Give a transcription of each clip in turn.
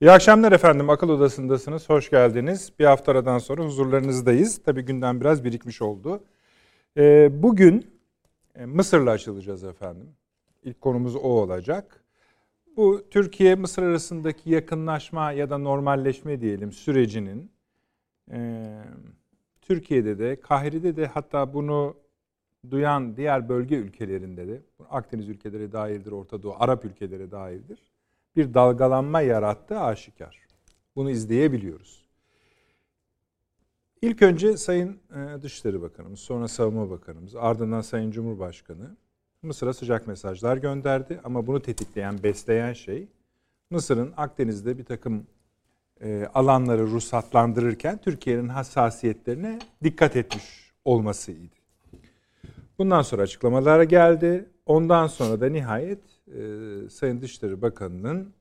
İyi akşamlar efendim. Akıl Odası'ndasınız. Hoş geldiniz. Bir hafta aradan sonra huzurlarınızdayız. Tabii günden biraz birikmiş oldu. Ee, bugün e, Mısır'la açılacağız efendim. İlk konumuz o olacak. Bu Türkiye-Mısır arasındaki yakınlaşma ya da normalleşme diyelim sürecinin e, Türkiye'de de, Kahire'de de hatta bunu duyan diğer bölge ülkelerinde de, Akdeniz ülkeleri dahildir, Orta Doğu, Arap ülkeleri dahildir bir dalgalanma yarattığı aşikar. Bunu izleyebiliyoruz. İlk önce Sayın e, Dışişleri Bakanımız, sonra Savunma Bakanımız, ardından Sayın Cumhurbaşkanı Mısır'a sıcak mesajlar gönderdi. Ama bunu tetikleyen, besleyen şey Mısır'ın Akdeniz'de bir takım e, alanları ruhsatlandırırken Türkiye'nin hassasiyetlerine dikkat etmiş olmasıydı. Bundan sonra açıklamalar geldi. Ondan sonra da nihayet e, Sayın Dışişleri Bakanı'nın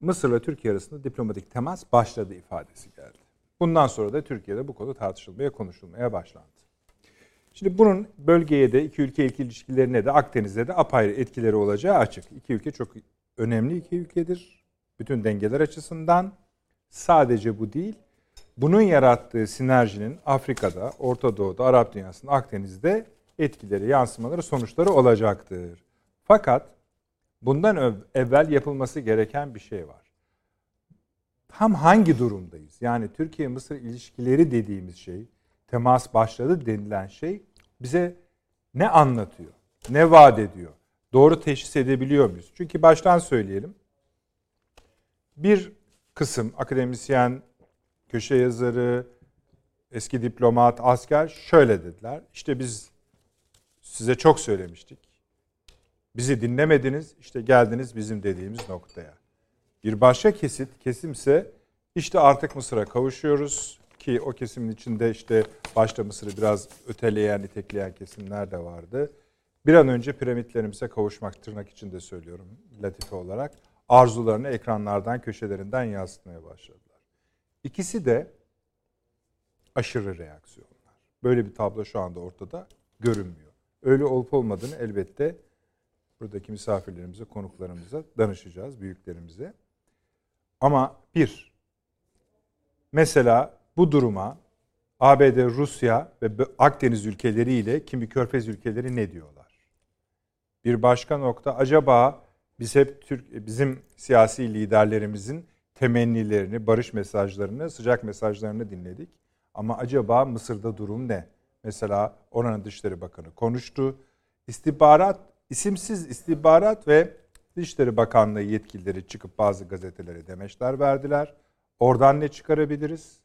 Mısır ve Türkiye arasında diplomatik temas başladı ifadesi geldi. Bundan sonra da Türkiye'de bu konu tartışılmaya, konuşulmaya başlandı. Şimdi bunun bölgeye de, iki ülke ilişkilerine de, Akdeniz'de de apayrı etkileri olacağı açık. İki ülke çok önemli iki ülkedir. Bütün dengeler açısından. Sadece bu değil, bunun yarattığı sinerjinin Afrika'da, Orta Doğu'da, Arap dünyasında, Akdeniz'de etkileri, yansımaları, sonuçları olacaktır. Fakat bundan evvel yapılması gereken bir şey var. Tam hangi durumdayız? Yani Türkiye-Mısır ilişkileri dediğimiz şey, temas başladı denilen şey bize ne anlatıyor? Ne vaat ediyor? Doğru teşhis edebiliyor muyuz? Çünkü baştan söyleyelim. Bir kısım akademisyen, köşe yazarı, eski diplomat, asker şöyle dediler. İşte biz size çok söylemiştik. Bizi dinlemediniz, işte geldiniz bizim dediğimiz noktaya. Bir başka kesit, kesimse işte artık Mısır'a kavuşuyoruz ki o kesimin içinde işte başta Mısır'ı biraz öteleyen, itekleyen kesimler de vardı. Bir an önce piramitlerimize kavuşmak tırnak içinde söylüyorum latife olarak. Arzularını ekranlardan, köşelerinden yansıtmaya başladılar. İkisi de aşırı reaksiyonlar. Böyle bir tablo şu anda ortada görünmüyor. Öyle olup olmadığını elbette buradaki misafirlerimize, konuklarımıza danışacağız, büyüklerimize. Ama bir, mesela bu duruma ABD, Rusya ve Akdeniz ülkeleriyle kimi körfez ülkeleri ne diyorlar? Bir başka nokta acaba biz hep Türk bizim siyasi liderlerimizin temennilerini, barış mesajlarını, sıcak mesajlarını dinledik. Ama acaba Mısır'da durum ne? Mesela oranın Dışişleri Bakanı konuştu. İstihbarat İsimsiz istihbarat ve Dışişleri Bakanlığı yetkilileri çıkıp bazı gazetelere demeçler verdiler. Oradan ne çıkarabiliriz?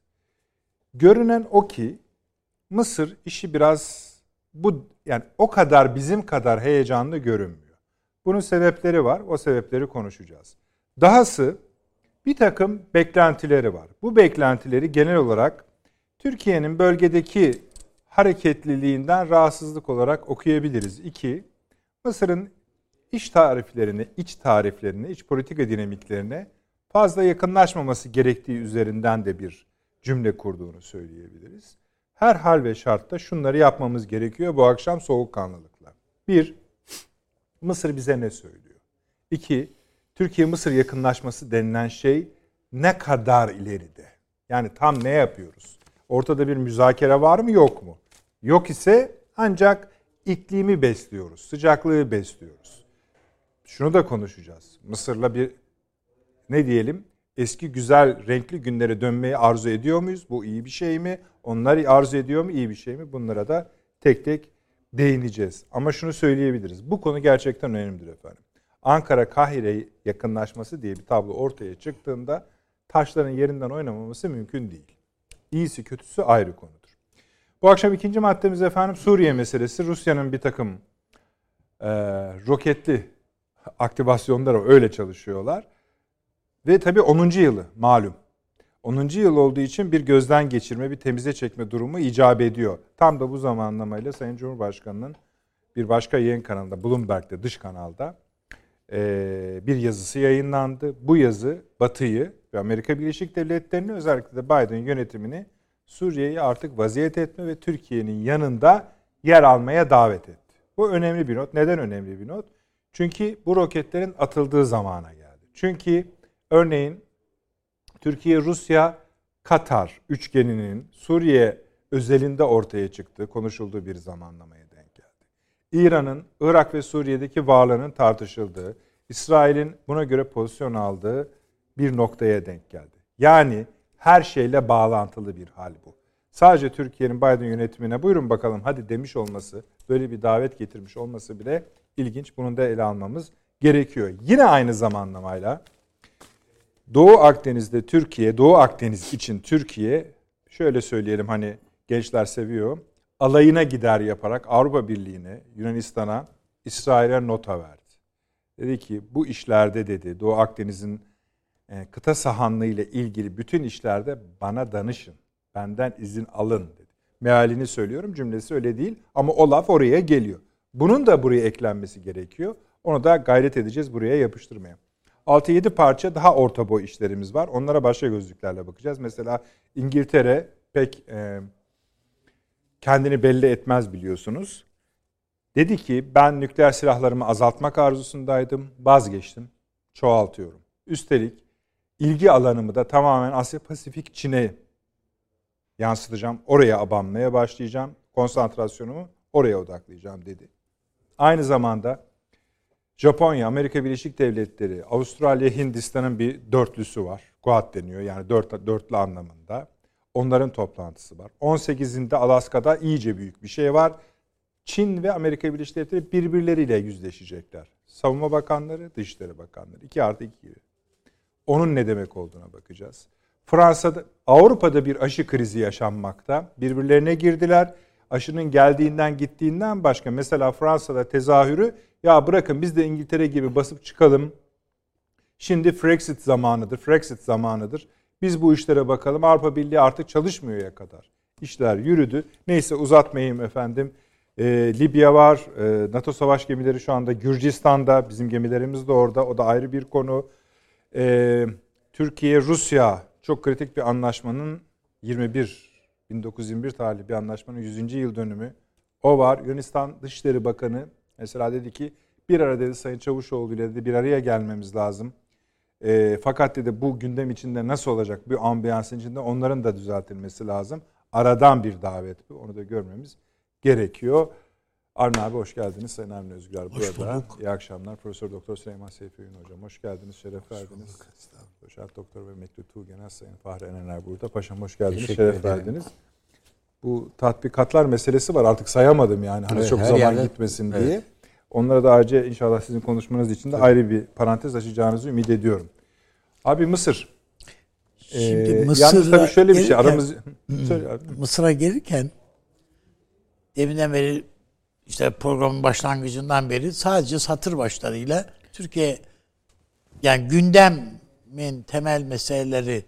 Görünen o ki Mısır işi biraz bu yani o kadar bizim kadar heyecanlı görünmüyor. Bunun sebepleri var. O sebepleri konuşacağız. Dahası bir takım beklentileri var. Bu beklentileri genel olarak Türkiye'nin bölgedeki hareketliliğinden rahatsızlık olarak okuyabiliriz. İki, Mısır'ın iç tariflerine, iç tariflerine, iç politika dinamiklerine fazla yakınlaşmaması gerektiği üzerinden de bir cümle kurduğunu söyleyebiliriz. Her hal ve şartta şunları yapmamız gerekiyor bu akşam soğukkanlılıkla. Bir, Mısır bize ne söylüyor? İki, Türkiye-Mısır yakınlaşması denilen şey ne kadar ileride? Yani tam ne yapıyoruz? Ortada bir müzakere var mı yok mu? Yok ise ancak iklimi besliyoruz, sıcaklığı besliyoruz. Şunu da konuşacağız. Mısır'la bir ne diyelim eski güzel renkli günlere dönmeyi arzu ediyor muyuz? Bu iyi bir şey mi? Onlar arzu ediyor mu? İyi bir şey mi? Bunlara da tek tek değineceğiz. Ama şunu söyleyebiliriz. Bu konu gerçekten önemlidir efendim. Ankara Kahire yakınlaşması diye bir tablo ortaya çıktığında taşların yerinden oynamaması mümkün değil. İyisi kötüsü ayrı konu. Bu akşam ikinci maddemiz efendim Suriye meselesi. Rusya'nın bir takım e, roketli aktivasyonları öyle çalışıyorlar. Ve tabii 10. yılı malum. 10. yıl olduğu için bir gözden geçirme, bir temize çekme durumu icap ediyor. Tam da bu zamanlamayla Sayın Cumhurbaşkanı'nın bir başka yayın kanalında, Bloomberg'de, dış kanalda e, bir yazısı yayınlandı. Bu yazı Batı'yı ve Amerika Birleşik Devletleri'ni özellikle de Biden yönetimini Suriye'yi artık vaziyet etme ve Türkiye'nin yanında yer almaya davet etti. Bu önemli bir not. Neden önemli bir not? Çünkü bu roketlerin atıldığı zamana geldi. Çünkü Örneğin Türkiye, Rusya, Katar üçgeninin Suriye özelinde ortaya çıktığı, konuşulduğu bir zamanlamaya denk geldi. İran'ın Irak ve Suriye'deki varlığının tartışıldığı, İsrail'in buna göre pozisyon aldığı bir noktaya denk geldi. Yani her şeyle bağlantılı bir hal bu. Sadece Türkiye'nin Biden yönetimine buyurun bakalım hadi demiş olması, böyle bir davet getirmiş olması bile ilginç. Bunu da ele almamız gerekiyor. Yine aynı zamanlamayla Doğu Akdeniz'de Türkiye, Doğu Akdeniz için Türkiye şöyle söyleyelim hani gençler seviyor. Alayına gider yaparak Avrupa Birliği'ne, Yunanistan'a, İsrail'e nota verdi. Dedi ki bu işlerde dedi Doğu Akdeniz'in kıta sahanlığı ile ilgili bütün işlerde bana danışın. Benden izin alın dedi. Mealini söylüyorum cümlesi öyle değil ama o laf oraya geliyor. Bunun da buraya eklenmesi gerekiyor. Onu da gayret edeceğiz buraya yapıştırmaya. 6-7 parça daha orta boy işlerimiz var. Onlara başka gözlüklerle bakacağız. Mesela İngiltere pek e, kendini belli etmez biliyorsunuz. Dedi ki ben nükleer silahlarımı azaltmak arzusundaydım. Vazgeçtim. Çoğaltıyorum. Üstelik ilgi alanımı da tamamen Asya Pasifik Çin'e yansıtacağım. Oraya abanmaya başlayacağım. Konsantrasyonumu oraya odaklayacağım dedi. Aynı zamanda Japonya, Amerika Birleşik Devletleri, Avustralya, Hindistan'ın bir dörtlüsü var. Quad deniyor yani dört, dörtlü anlamında. Onların toplantısı var. 18'inde Alaska'da iyice büyük bir şey var. Çin ve Amerika Birleşik Devletleri birbirleriyle yüzleşecekler. Savunma Bakanları, Dışişleri Bakanları. 2 artı 2 gibi. Onun ne demek olduğuna bakacağız. Fransa'da, Avrupa'da bir aşı krizi yaşanmakta. Birbirlerine girdiler. Aşının geldiğinden gittiğinden başka mesela Fransa'da tezahürü ya bırakın biz de İngiltere gibi basıp çıkalım. Şimdi Brexit zamanıdır, Brexit zamanıdır. Biz bu işlere bakalım. Avrupa Birliği artık çalışmıyor ya kadar. İşler yürüdü. Neyse uzatmayayım efendim. Ee, Libya var. Ee, NATO savaş gemileri şu anda Gürcistan'da. Bizim gemilerimiz de orada. O da ayrı bir konu. Ee, Türkiye, Rusya çok kritik bir anlaşmanın 21 1921 tarihli bir anlaşmanın 100. yıl dönümü. O var. Yunanistan Dışişleri Bakanı mesela dedi ki bir ara dedi Sayın Çavuşoğlu ile dedi bir araya gelmemiz lazım. E, fakat dedi bu gündem içinde nasıl olacak? Bir ambiyansın içinde onların da düzeltilmesi lazım. Aradan bir davet bu. Onu da görmemiz gerekiyor. Arne abi hoş geldiniz. Sayın Avni Özgür hoş burada. Bulduk. İyi akşamlar. Profesör Doktor Süleyman Seyfi Ün hocam. Hoş geldiniz. Şeref hoş verdiniz. Doçent Doktor ve Mekli Tuğgenel Sayın Fahri Enener burada. Paşam hoş geldiniz. Teşekkür Şeref ederim. verdiniz. Bu tatbikatlar meselesi var. Artık sayamadım yani. Hani evet, çok zaman yerde, gitmesin evet. diye. Onlara da ayrıca inşallah sizin konuşmanız için de ayrı bir parantez açacağınızı ümit ediyorum. Abi Mısır. Şimdi ee, Mısır'a tabii şöyle bir şey aramız Mısır'a gelirken deminden beri işte programın başlangıcından beri sadece satır başlarıyla Türkiye yani gündemin temel meseleleri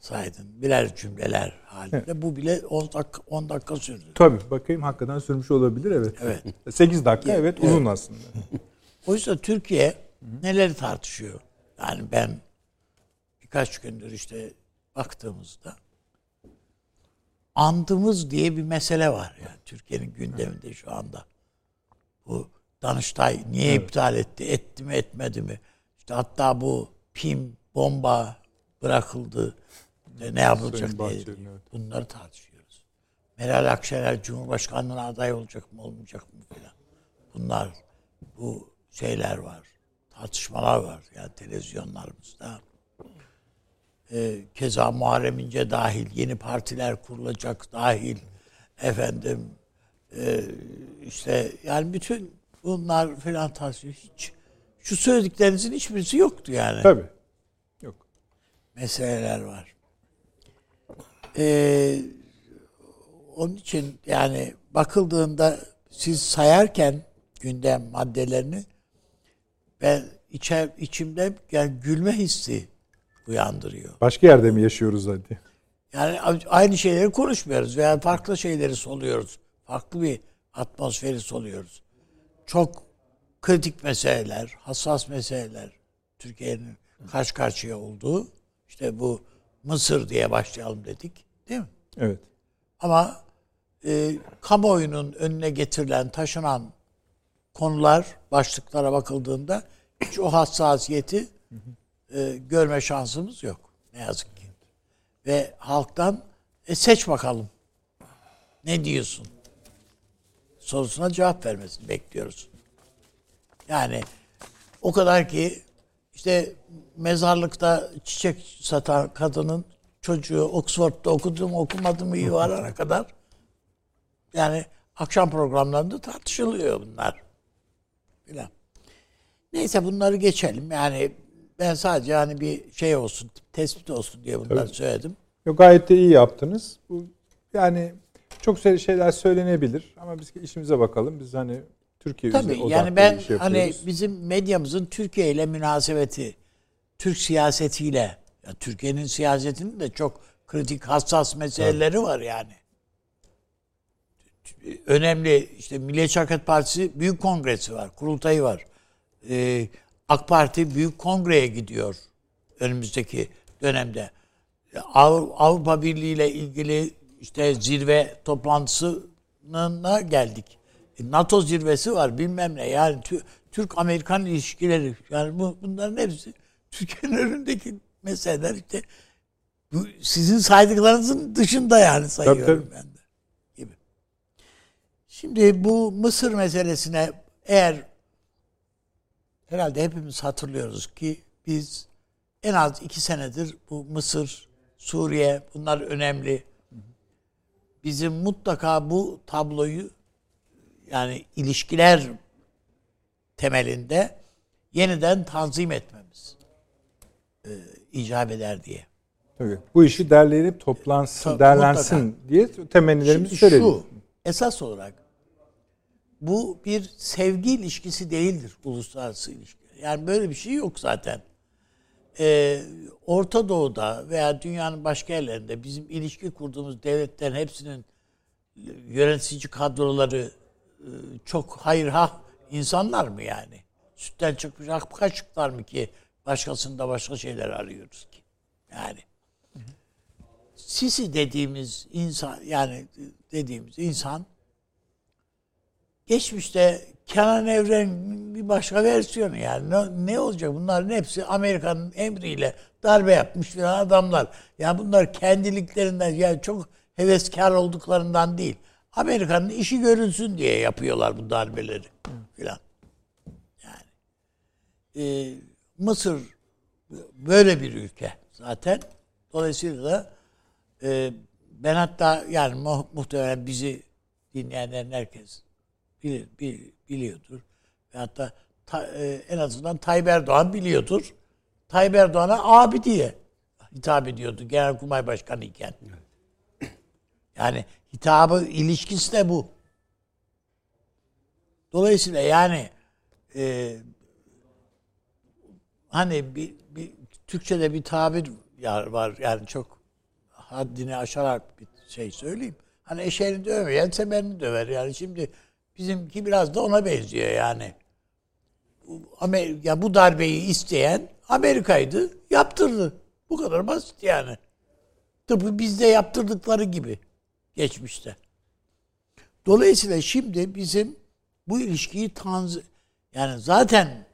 saydın. Birer cümleler halinde. Evet. Bu bile 10 dakika, 10 dakika sürdü. Tabii. Bakayım hakikaten sürmüş olabilir. Evet. evet. 8 dakika evet, evet uzun aslında. Oysa Türkiye neleri tartışıyor? Yani ben birkaç gündür işte baktığımızda andımız diye bir mesele var yani Türkiye'nin gündeminde şu anda. Bu Danıştay niye evet. iptal etti? Etti mi etmedi mi? İşte hatta bu PIM bomba bırakıldı. Ne, ne yapılacak diye. Evet. Bunları tartışıyoruz. Meral Akşener Cumhurbaşkanlığına aday olacak mı olmayacak mı filan. Bunlar bu şeyler var. Tartışmalar var yani televizyonlarımızda. Ee, keza Muharrem İnce dahil yeni partiler kurulacak dahil efendim e, işte yani bütün bunlar filan tartışıyor. Hiç şu söylediklerinizin hiçbirisi yoktu yani. Tabii. Yok. Meseleler var. Ee, onun için yani bakıldığında siz sayarken gündem maddelerini ben içer, içimde yani gülme hissi uyandırıyor. Başka yerde mi yaşıyoruz hadi? Yani aynı şeyleri konuşmuyoruz veya farklı şeyleri soluyoruz. Farklı bir atmosferi soluyoruz. Çok kritik meseleler, hassas meseleler Türkiye'nin karşı karşıya olduğu işte bu Mısır diye başlayalım dedik. Değil mi? Evet. Ama e, kamuoyunun önüne getirilen, taşınan konular, başlıklara bakıldığında hiç o hassasiyeti e, görme şansımız yok. Ne yazık ki. Ve halktan e, seç bakalım. Ne diyorsun? Sorusuna cevap vermesini bekliyoruz. Yani o kadar ki işte mezarlıkta çiçek satan kadının çocuğu Oxford'da okudum okumadım iyi varana kadar yani akşam programlarında tartışılıyor bunlar. Filan. Neyse bunları geçelim. Yani ben sadece hani bir şey olsun, tespit olsun diye bunları Tabii. söyledim. Yok, gayet de iyi yaptınız. Bu yani çok şey- şeyler söylenebilir ama biz işimize bakalım. Biz hani Türkiye Tabii üzerine yani ben bir şey hani yapıyoruz. bizim medyamızın Türkiye ile münasebeti, Türk siyasetiyle, ya Türkiye'nin siyasetinin de çok kritik, hassas meseleleri var yani. Önemli işte Milliyetçi Hareket Partisi Büyük Kongresi var, kurultayı var. Ee, AK Parti Büyük Kongre'ye gidiyor önümüzdeki dönemde. Av- Avrupa Birliği ile ilgili işte zirve toplantısına geldik. E, NATO zirvesi var bilmem ne. Yani Tü- Türk-Amerikan ilişkileri yani bu, bunların hepsi Türkiye'nin önündeki meseleler işte bu sizin saydıklarınızın dışında yani sayıyorum tabii. ben de gibi. Şimdi bu Mısır meselesine eğer herhalde hepimiz hatırlıyoruz ki biz en az iki senedir bu Mısır, Suriye bunlar önemli. Bizim mutlaka bu tabloyu yani ilişkiler temelinde yeniden tanzim etmemiz e, icap eder diye. Tabii. Bu işi derlenip toplansın, Tabii, derlensin diye temennilerimizi söyledik. şu, esas olarak bu bir sevgi ilişkisi değildir uluslararası ilişki. Yani böyle bir şey yok zaten. Ee, Orta Doğu'da veya dünyanın başka yerlerinde bizim ilişki kurduğumuz devletlerin hepsinin yönetici kadroları e, çok hayır ha insanlar mı yani? Sütten çıkmış ak kaşıklar mı ki başkasında başka şeyler arıyoruz ki? Yani Sisi dediğimiz insan yani dediğimiz insan geçmişte Kenan Evren'in bir başka versiyonu yani ne, ne olacak bunların hepsi Amerika'nın emriyle darbe yapmış filan adamlar. Yani bunlar kendiliklerinden yani çok heveskar olduklarından değil. Amerika'nın işi görülsün diye yapıyorlar bu darbeleri filan. Yani e, Mısır böyle bir ülke zaten. Dolayısıyla e, ben hatta yani mu- muhtemelen bizi dinleyenlerin herkes bilir, bil- biliyordur. Ve hatta ta- e, en azından Tayyip Erdoğan biliyordur. Tayyip Erdoğan'a abi diye hitap ediyordu Genelkurmay Başkanı iken. Yani hitabı, ilişkisi de bu. Dolayısıyla yani e, hani bir, bir Türkçe'de bir tabir var yani çok haddini aşarak bir şey söyleyeyim. Hani eşeğini dövmeyen semerini döver yani şimdi bizimki biraz da ona benziyor yani. Amerika, ya bu darbeyi isteyen Amerika'ydı, yaptırdı. Bu kadar basit yani. Tıpkı bizde yaptırdıkları gibi geçmişte. Dolayısıyla şimdi bizim bu ilişkiyi tanz yani zaten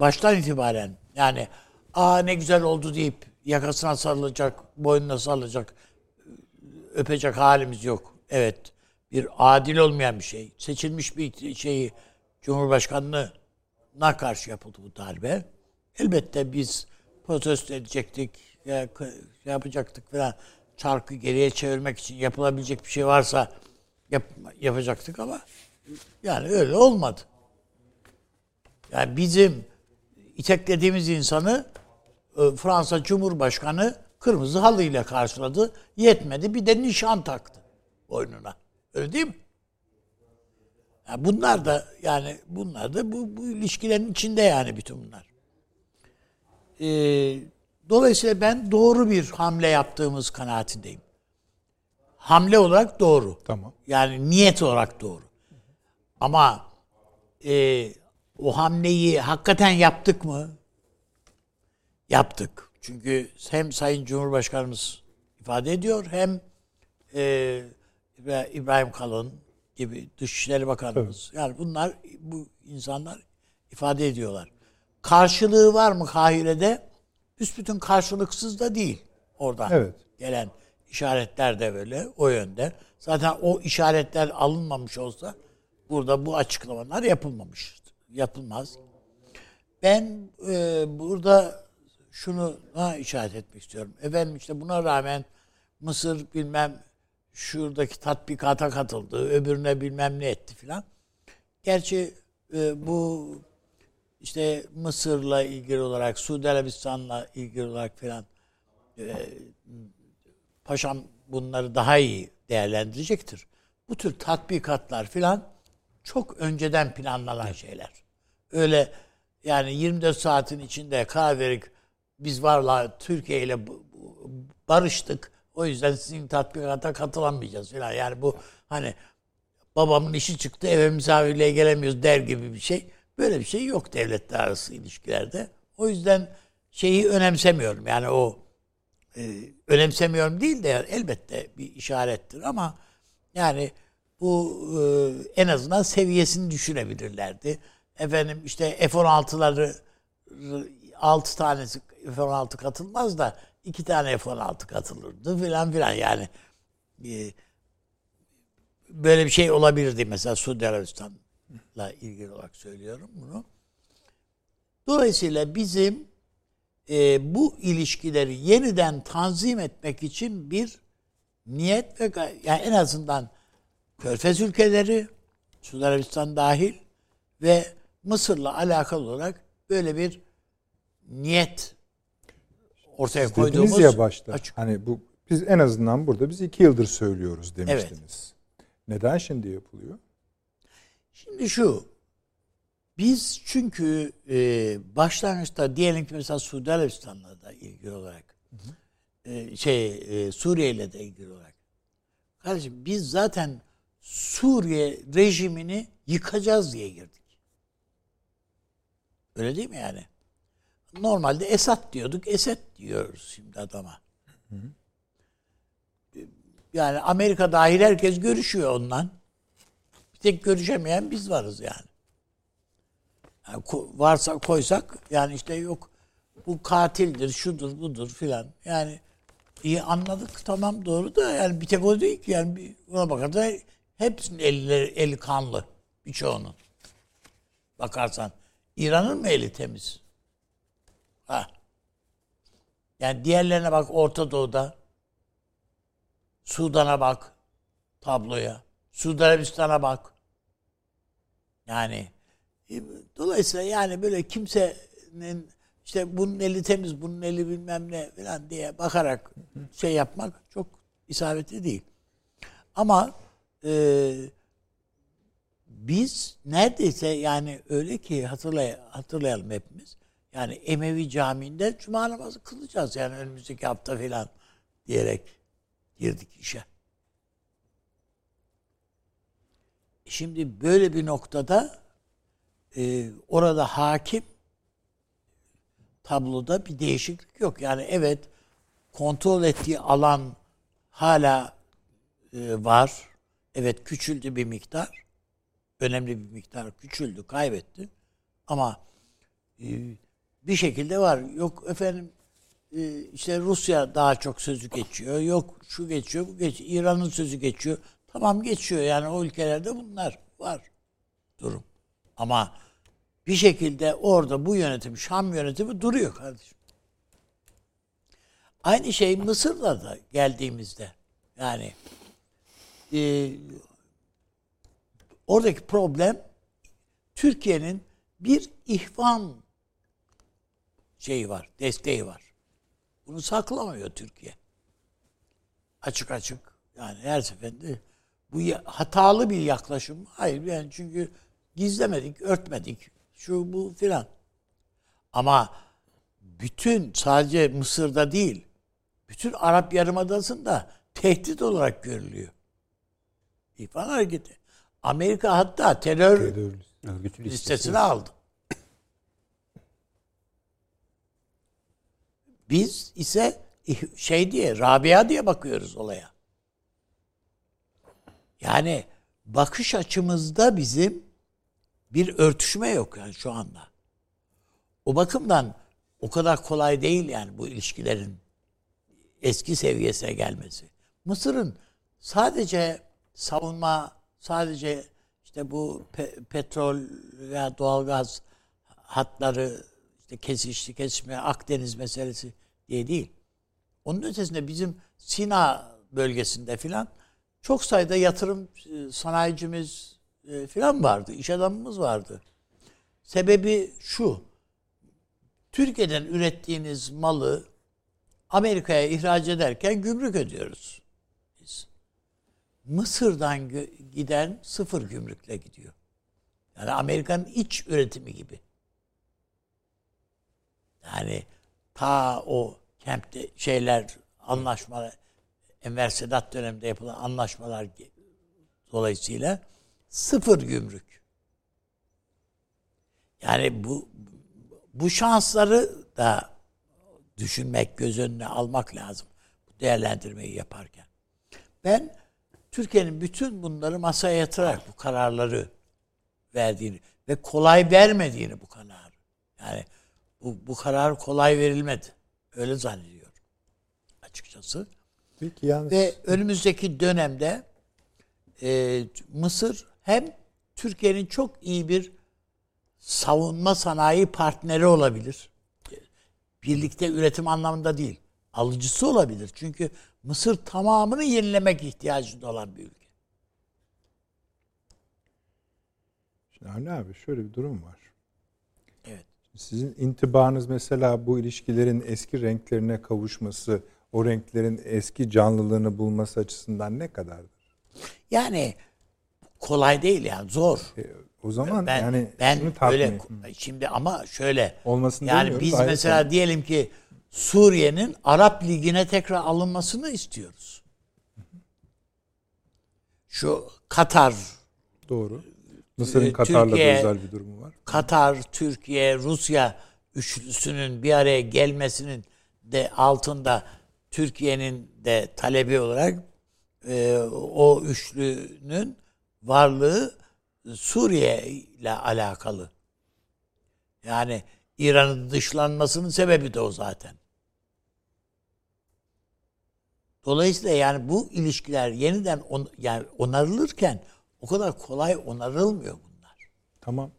baştan itibaren yani aa ne güzel oldu deyip yakasına sarılacak, boynuna sarılacak, öpecek halimiz yok. Evet. Bir adil olmayan bir şey. Seçilmiş bir şeyi Cumhurbaşkanlığına karşı yapıldı bu darbe. Elbette biz protesto edecektik, ya, k- şey yapacaktık falan. Çarkı geriye çevirmek için yapılabilecek bir şey varsa yap, yapacaktık ama yani öyle olmadı. Yani bizim iteklediğimiz insanı e, Fransa Cumhurbaşkanı kırmızı halıyla karşıladı. Yetmedi bir de nişan taktı boynuna. Öyle değil mi? Ya bunlar da yani bunlar da bu, bu ilişkilerin içinde yani bütün bunlar. Ee, dolayısıyla ben doğru bir hamle yaptığımız kanaatindeyim. Hamle olarak doğru. Tamam. Yani niyet olarak doğru. Ama e, o hamleyi hakikaten yaptık mı? Yaptık. Çünkü hem Sayın Cumhurbaşkanımız ifade ediyor hem e, İbra- İbrahim Kalın gibi Dışişleri Bakanımız. Yani bunlar bu insanlar ifade ediyorlar. karşılığı var mı Kahire'de? Büsbütün karşılıksız da değil orada. Evet. Gelen işaretler de böyle o yönde. Zaten o işaretler alınmamış olsa burada bu açıklamalar yapılmamış. Yapılmaz. Ben e, burada şunu ha, işaret etmek istiyorum. Efendim işte buna rağmen Mısır bilmem şuradaki tatbikata katıldı, öbürüne bilmem ne etti filan. Gerçi e, bu işte Mısır'la ilgili olarak, Suudi Arabistan'la ilgili olarak filan e, paşam bunları daha iyi değerlendirecektir. Bu tür tatbikatlar filan çok önceden planlanan şeyler. Öyle yani 24 saatin içinde karar verip biz varla Türkiye ile barıştık. O yüzden sizin tatbikata katılamayacağız falan. Yani bu hani babamın işi çıktı eve misafirliğe gelemiyoruz der gibi bir şey. Böyle bir şey yok devletler arası ilişkilerde. O yüzden şeyi önemsemiyorum. Yani o e, önemsemiyorum değil de elbette bir işarettir ama yani bu e, en azından seviyesini düşürebilirlerdi. Efendim işte F-16'ları 6 tanesi F-16 katılmaz da iki tane F-16 katılırdı filan filan yani. E, böyle bir şey olabilirdi mesela Suudi Arabistan'la ilgili olarak söylüyorum bunu. Dolayısıyla bizim e, bu ilişkileri yeniden tanzim etmek için bir niyet ve yani en azından Körfez ülkeleri, Suudi Arabistan dahil ve Mısır'la alakalı olarak böyle bir niyet ortaya koyduğumuz Dediniz ya başta. Açık. Hani bu biz en azından burada biz iki yıldır söylüyoruz demiştiniz. Evet. Neden şimdi yapılıyor? Şimdi şu biz çünkü e, başlangıçta diyelim ki mesela Suudi Arabistan'la da ilgili olarak hı hı. E, şey e, Suriye ile de ilgili olarak kardeşim biz zaten Suriye rejimini yıkacağız diye girdik. Öyle değil mi yani? Normalde Esad diyorduk, Esed diyoruz şimdi adama. Yani Amerika dahil herkes görüşüyor ondan. Bir tek görüşemeyen biz varız yani. yani varsa koysak yani işte yok bu katildir, şudur, budur filan. Yani iyi anladık tamam doğru da yani bir tek o değil ki yani ona bakar da hepsinin elleri, eli kanlı birçoğunun. Bakarsan İran'ın mı eli temiz? Ha. Yani diğerlerine bak Orta Doğu'da. Sudan'a bak tabloya. Suudi Arabistan'a bak. Yani e, dolayısıyla yani böyle kimsenin işte bunun eli temiz, bunun eli bilmem ne falan diye bakarak şey yapmak çok isabetli değil. Ama e, biz neredeyse yani öyle ki hatırlay hatırlayalım hepimiz. Yani Emevi Camii'nde cuma namazı kılacağız yani önümüzdeki hafta falan diyerek girdik işe. Şimdi böyle bir noktada e, orada hakim tabloda bir değişiklik yok. Yani evet kontrol ettiği alan hala e, var. Evet küçüldü bir miktar. Önemli bir miktar küçüldü, kaybetti. Ama e, bir şekilde var. Yok efendim e, işte Rusya daha çok sözü geçiyor. Yok şu geçiyor, bu geçiyor. İran'ın sözü geçiyor. Tamam geçiyor yani o ülkelerde bunlar var durum. Ama bir şekilde orada bu yönetim, Şam yönetimi duruyor kardeşim. Aynı şey Mısır'da da geldiğimizde. Yani e, oradaki problem Türkiye'nin bir ihvan şeyi var, desteği var. Bunu saklamıyor Türkiye. Açık açık. Yani her seferinde bu hatalı bir yaklaşım. Hayır yani çünkü gizlemedik, örtmedik. Şu bu filan. Ama bütün sadece Mısır'da değil, bütün Arap Yarımadası'nda tehdit olarak görülüyor. İhvan hareketi. Amerika hatta terör, terör listesine listesi. aldı. Biz ise şey diye, Rabia diye bakıyoruz olaya. Yani bakış açımızda bizim bir örtüşme yok yani şu anda. O bakımdan o kadar kolay değil yani bu ilişkilerin eski seviyesine gelmesi. Mısır'ın sadece savunma, sadece işte bu pe- petrol veya doğalgaz hatları, işte kesişti, kesişme, Akdeniz meselesi diye değil. Onun ötesinde bizim Sina bölgesinde filan çok sayıda yatırım e, sanayicimiz e, filan vardı, iş adamımız vardı. Sebebi şu. Türkiye'den ürettiğiniz malı Amerika'ya ihraç ederken gümrük ödüyoruz. Biz. Mısır'dan giden sıfır gümrükle gidiyor. Yani Amerika'nın iç üretimi gibi. Yani ta o Kemp'te şeyler anlaşmalar Enver Sedat döneminde yapılan anlaşmalar dolayısıyla sıfır gümrük. Yani bu bu şansları da düşünmek, göz önüne almak lazım. Bu değerlendirmeyi yaparken. Ben Türkiye'nin bütün bunları masaya yatırarak bu kararları verdiğini ve kolay vermediğini bu kararı. Yani bu, bu karar kolay verilmedi. Öyle zannediyorum açıkçası. Peki yalnız Ve önümüzdeki dönemde e, Mısır hem Türkiye'nin çok iyi bir savunma sanayi partneri olabilir. Birlikte üretim anlamında değil. Alıcısı olabilir. Çünkü Mısır tamamını yenilemek ihtiyacında olan bir ülke. Şimdi Avni abi şöyle bir durum var. Sizin intibanız mesela bu ilişkilerin eski renklerine kavuşması, o renklerin eski canlılığını bulması açısından ne kadardır? Yani kolay değil yani zor. E, o zaman Ben yani ben öyle şimdi ama şöyle olmasını yani biz gayet mesela diyelim ki Suriye'nin Arap Ligi'ne tekrar alınmasını istiyoruz. Şu Katar, doğru. Mısır'ın Ee, Katar'la da Türkiye- özel bir durumu var. Katar, Türkiye, Rusya üçlüsünün bir araya gelmesinin de altında Türkiye'nin de talebi olarak e, o üçlünün varlığı Suriye ile alakalı. Yani İran'ın dışlanmasının sebebi de o zaten. Dolayısıyla yani bu ilişkiler yeniden on, yani onarılırken o kadar kolay onarılmıyor bunlar. Tamam.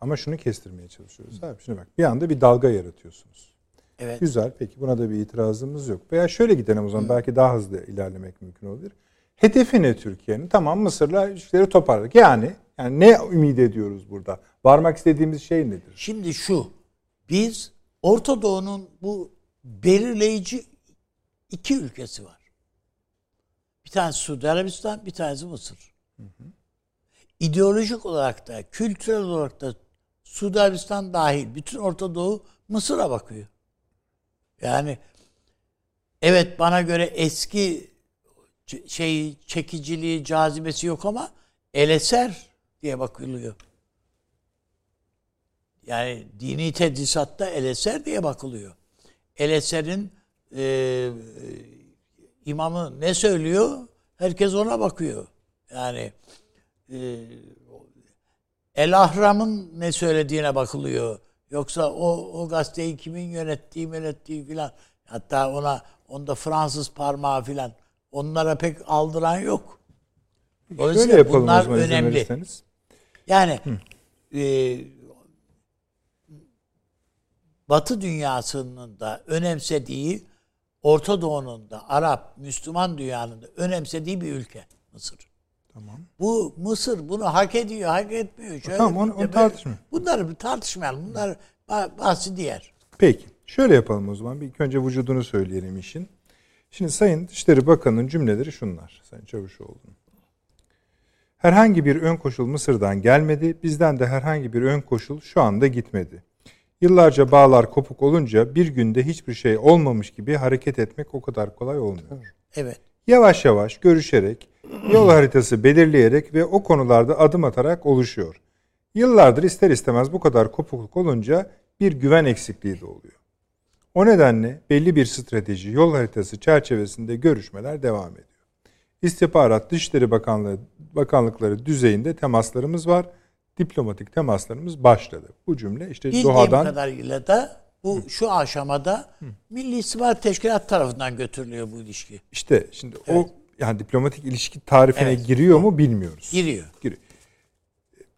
Ama şunu kestirmeye çalışıyoruz abi. Şimdi bak bir anda bir dalga yaratıyorsunuz. Evet. Güzel. Peki buna da bir itirazımız yok. Veya şöyle gidelim o zaman. Belki daha hızlı ilerlemek mümkün olabilir. Hedefi ne Türkiye'nin? Tamam Mısır'la ilişkileri toparladık. Yani yani ne ümit ediyoruz burada? Varmak istediğimiz şey nedir? Şimdi şu, biz Orta Doğu'nun bu belirleyici iki ülkesi var. Bir tanesi Suudi Arabistan, bir tanesi Mısır. İdeolojik olarak da, kültürel olarak da Suudi Arabistan dahil bütün Orta Doğu Mısır'a bakıyor. Yani evet bana göre eski şey çekiciliği, cazibesi yok ama eleser diye bakılıyor. Yani dini tedrisatta eleser diye bakılıyor. Eleser'in e, imamı ne söylüyor? Herkes ona bakıyor. Yani El Ahram'ın ne söylediğine bakılıyor. Yoksa o, o gazeteyi kimin yönettiği, yönettiği filan. Hatta ona onda Fransız parmağı filan. Onlara pek aldıran yok. Şöyle Dolayısıyla yapalım o bunlar önemli. verirseniz. Yani e, Batı dünyasının da önemsediği, Orta Doğu'nun da, Arap, Müslüman dünyanın da önemsediği bir ülke Mısır. Tamam. Bu Mısır bunu hak ediyor, hak etmiyor. Şöyle Tamam, onu- onu tartışmayalım. Bunları bir tartışmayalım. Bunlar ba- bahsi diğer. Peki. Şöyle yapalım o zaman. Bir ilk önce vücudunu söyleyelim işin. Şimdi Sayın Dışişleri Bakanı'nın cümleleri şunlar. Sayın Çavuşoğlu'nun. Herhangi bir ön koşul Mısır'dan gelmedi. Bizden de herhangi bir ön koşul şu anda gitmedi. Yıllarca bağlar kopuk olunca bir günde hiçbir şey olmamış gibi hareket etmek o kadar kolay olmuyor. Evet. Yavaş yavaş görüşerek, yol haritası belirleyerek ve o konularda adım atarak oluşuyor. Yıllardır ister istemez bu kadar kopukluk olunca bir güven eksikliği de oluyor. O nedenle belli bir strateji, yol haritası çerçevesinde görüşmeler devam ediyor. İstihbarat Dışişleri Bakanlığı Bakanlıkları düzeyinde temaslarımız var. diplomatik temaslarımız başladı. Bu cümle işte Bildiğim Doha'dan kadarıyla da bu şu aşamada Milli İstihbarat Teşkilatı tarafından götürülüyor bu ilişki. işte şimdi o yani diplomatik ilişki tarifine Evet. giriyor mu bilmiyoruz. Giriyor. Giriyor.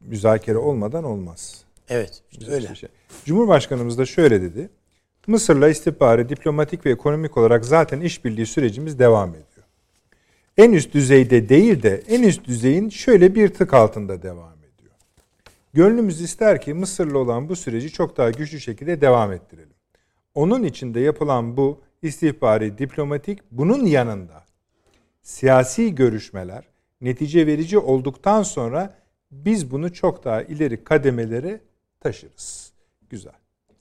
Müzakere olmadan olmaz. Evet. işte öyle. Şey. Cumhurbaşkanımız da şöyle dedi. Mısır'la istihbari, diplomatik ve ekonomik olarak zaten işbirliği sürecimiz devam ediyor. En üst düzeyde değil de en üst düzeyin şöyle bir tık altında devam ediyor. Gönlümüz ister ki Mısır'la olan bu süreci çok daha güçlü şekilde devam ettirelim. Onun içinde yapılan bu istihbari, diplomatik bunun yanında siyasi görüşmeler netice verici olduktan sonra biz bunu çok daha ileri kademelere taşırız. Güzel.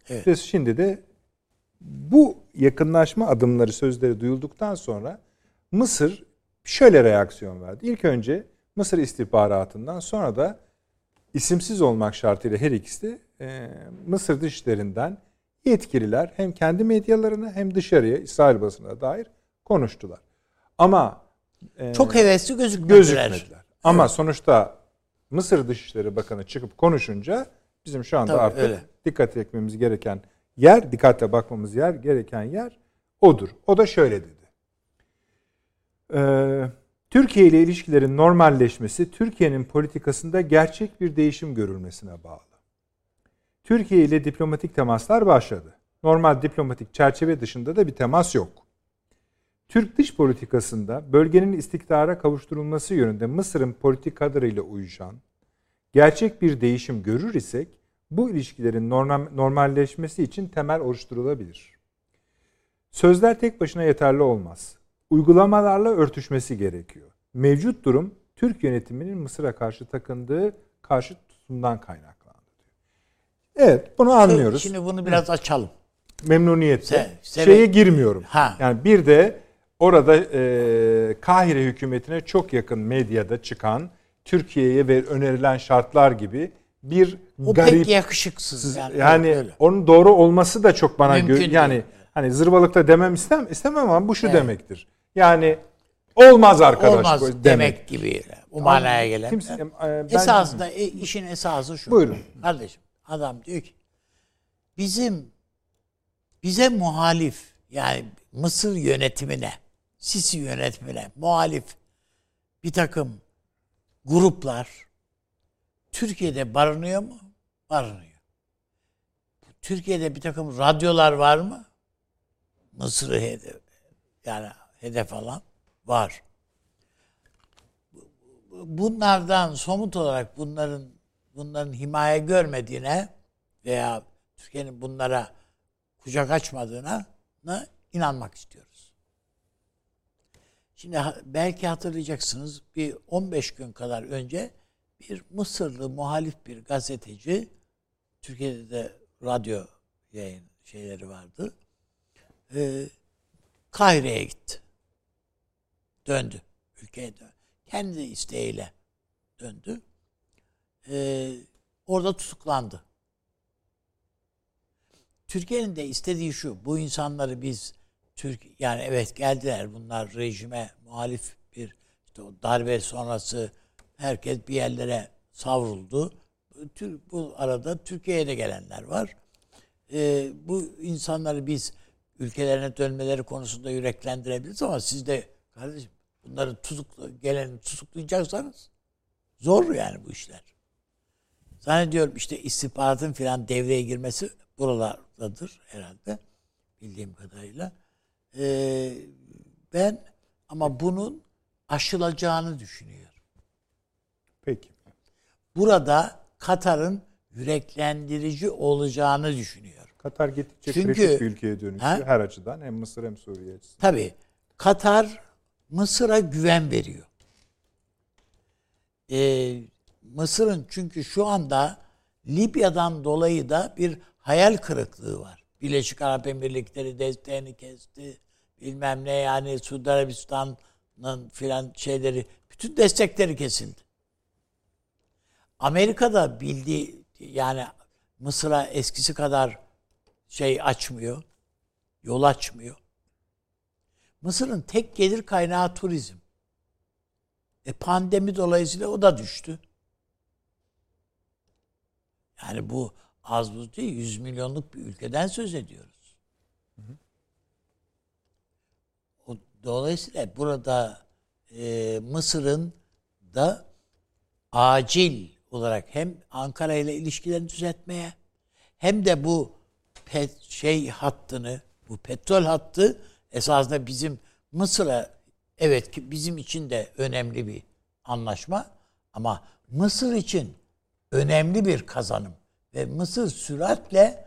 Evet. Ve şimdi de bu yakınlaşma adımları sözleri duyulduktan sonra Mısır şöyle reaksiyon verdi. İlk önce Mısır istihbaratından sonra da isimsiz olmak şartıyla her ikisi de e, Mısır dışişlerinden yetkililer hem kendi medyalarına hem dışarıya İsrail basına dair konuştular. Ama e, Çok hevesli gözükmediler. gözükmediler. Ama sonuçta Mısır Dışişleri Bakanı çıkıp konuşunca bizim şu anda Tabii, artık öyle. dikkat etmemiz gereken yer, dikkatle bakmamız yer gereken yer odur. O da şöyle dedi. Ee, Türkiye ile ilişkilerin normalleşmesi Türkiye'nin politikasında gerçek bir değişim görülmesine bağlı. Türkiye ile diplomatik temaslar başladı. Normal diplomatik çerçeve dışında da bir temas yok. Türk dış politikasında bölgenin istikrara kavuşturulması yönünde Mısır'ın politikalarıyla uyuşan gerçek bir değişim görür isek bu ilişkilerin normal, normalleşmesi için temel oluşturulabilir. Sözler tek başına yeterli olmaz. Uygulamalarla örtüşmesi gerekiyor. Mevcut durum Türk yönetiminin Mısır'a karşı takındığı karşı tutumdan kaynaklandı. Evet bunu anlıyoruz. Şimdi bunu biraz açalım. Memnuniyetle. Se- Şeye girmiyorum. Ha. Yani bir de orada e, Kahire hükümetine çok yakın medyada çıkan Türkiye'ye ve önerilen şartlar gibi bir O garip pek yakışıksız. yani, Yani, öyle. onun doğru olması da çok bana Mümkün gö- değil. yani hani zırvalıkta demem istem istemem ama bu şu Evet. demektir. Yani olmaz arkadaş Olmaz bu demek, gibi. Bu manaya gelen. Kimse- e, ben- Esasında e, işin esası şu. Buyurun. Kardeşim adam diyor ki bizim bize muhalif yani Mısır yönetimine Sisi yönetimine muhalif bir takım gruplar Türkiye'de barınıyor mu? Barınıyor. Türkiye'de bir takım radyolar var mı? Mısır'ı hedef yani hedef alan var. Bunlardan somut olarak bunların bunların himaye görmediğine veya Türkiye'nin bunlara kucak açmadığına na inanmak istiyoruz. Şimdi belki hatırlayacaksınız bir 15 gün kadar önce bir Mısırlı muhalif bir gazeteci Türkiye'de de radyo yayın şeyleri vardı. Ee, Kahire'ye gitti. Döndü. Ülkeye döndü. Kendi isteğiyle döndü. Ee, orada tutuklandı. Türkiye'nin de istediği şu. Bu insanları biz Türk yani evet geldiler bunlar rejime muhalif bir işte o darbe sonrası herkes bir yerlere savruldu. Tür- Bu arada Türkiye'ye de gelenler var. Ee, bu insanları biz ülkelerine dönmeleri konusunda yüreklendirebiliriz ama siz de kardeşim bunları tutuklu, geleni tutuklayacaksanız zor yani bu işler. Zannediyorum işte istihbaratın filan devreye girmesi buralardadır herhalde bildiğim kadarıyla. Ee, ben ama bunun aşılacağını düşünüyorum. Peki. Burada Katar'ın yüreklendirici olacağını düşünüyorum. Katar gittikçe Çünkü- kritik bir ülkeye dönüşüyor Ha? her açıdan hem Mısır hem Suriye açısından. Tabii Katar Mısır'a güven veriyor. Ee, Mısır'ın çünkü şu anda Libya'dan dolayı da bir hayal kırıklığı var. Birleşik Arap Emirlikleri desteğini kesti. Bilmem ne yani Suudi Arabistan'ın filan şeyleri bütün destekleri kesildi. Amerika'da bildiği yani Mısır'a eskisi kadar şey açmıyor. Yol açmıyor. Mısır'ın tek gelir kaynağı turizm. E pandemi dolayısıyla o da düştü. Yani bu az buz değil, 100 milyonluk bir ülkeden söz ediyoruz. O, dolayısıyla burada e, Mısır'ın da acil olarak hem Ankara ile ilişkilerini düzeltmeye hem de bu pet, şey hattını, bu petrol hattı esasında bizim Mısır'a evet ki bizim için de önemli bir anlaşma ama Mısır için önemli bir kazanım ve Mısır süratle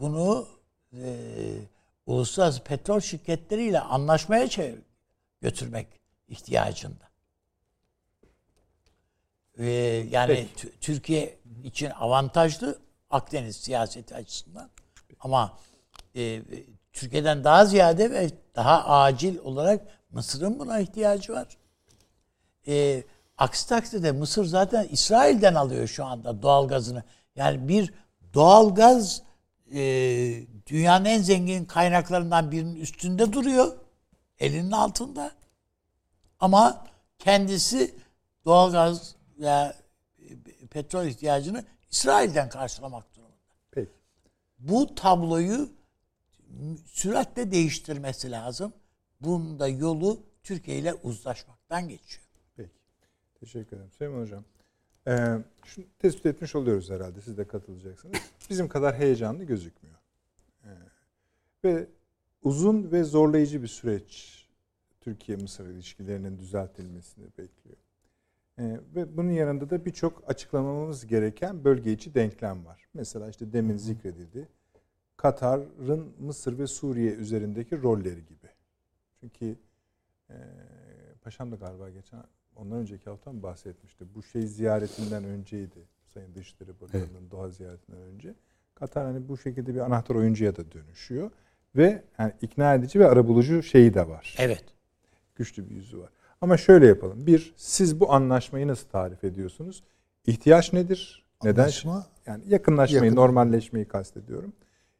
bunu e, uluslararası petrol şirketleriyle anlaşmaya çevir, götürmek ihtiyacında. E, yani Türkiye için avantajlı Akdeniz siyaseti açısından ama e, Türkiye'den daha ziyade ve daha acil olarak Mısır'ın buna ihtiyacı var. E, aksi takdirde Mısır zaten İsrail'den alıyor şu anda doğalgazını. Yani bir doğalgaz e, dünyanın en zengin kaynaklarından birinin üstünde duruyor. Elinin altında. Ama kendisi doğalgaz veya e, petrol ihtiyacını İsrail'den karşılamak durumunda. Peki. Bu tabloyu süratle değiştirmesi lazım. Bunun da yolu Türkiye ile uzlaşmaktan geçiyor. Peki. Teşekkür ederim. Süleyman Hocam. Ee, şunu tespit etmiş oluyoruz herhalde. Siz de katılacaksınız. Bizim kadar heyecanlı gözükmüyor. Ee, ve uzun ve zorlayıcı bir süreç Türkiye-Mısır ilişkilerinin düzeltilmesini bekliyor. Ee, ve bunun yanında da birçok açıklamamız gereken bölge içi denklem var. Mesela işte demin zikredildi. Katar'ın Mısır ve Suriye üzerindeki rolleri gibi. Çünkü e, Paşam da galiba geçen ondan önceki hafta mı bahsetmişti. Bu şey ziyaretinden önceydi. Sayın Dışişleri Bakanı'nın evet. doğa ziyaretinden önce. Katar hani bu şekilde bir anahtar oyuncuya da dönüşüyor. Ve yani ikna edici ve arabulucu şeyi de var. Evet. Güçlü bir yüzü var. Ama şöyle yapalım. Bir, siz bu anlaşmayı nasıl tarif ediyorsunuz? İhtiyaç nedir? Neden? Anlaşma, yani yakınlaşmayı, yakın. normalleşmeyi kastediyorum.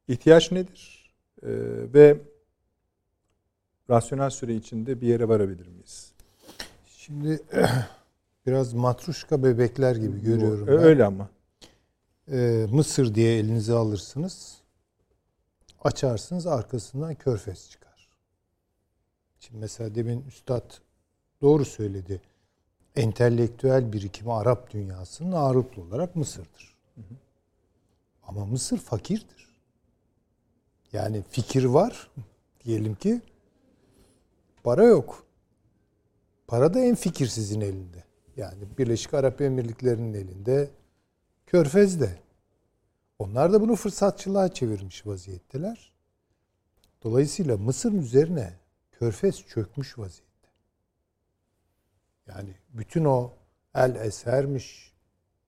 İhtiyaç nedir? Ee, ve rasyonel süre içinde bir yere varabilir miyiz? Şimdi biraz matruşka bebekler gibi görüyorum. Bu, öyle ama. Ee, Mısır diye elinize alırsınız. Açarsınız arkasından körfez çıkar. Şimdi mesela demin Üstad doğru söyledi. Entelektüel birikimi Arap dünyasının ağırlıklı olarak Mısır'dır. Hı hı. Ama Mısır fakirdir. Yani fikir var diyelim ki para yok. Para da en fikir sizin elinde. Yani Birleşik Arap Emirlikleri'nin elinde, Körfez'de. Onlar da bunu fırsatçılığa çevirmiş vaziyetteler. Dolayısıyla Mısır'ın üzerine Körfez çökmüş vaziyette. Yani bütün o El Eser'miş,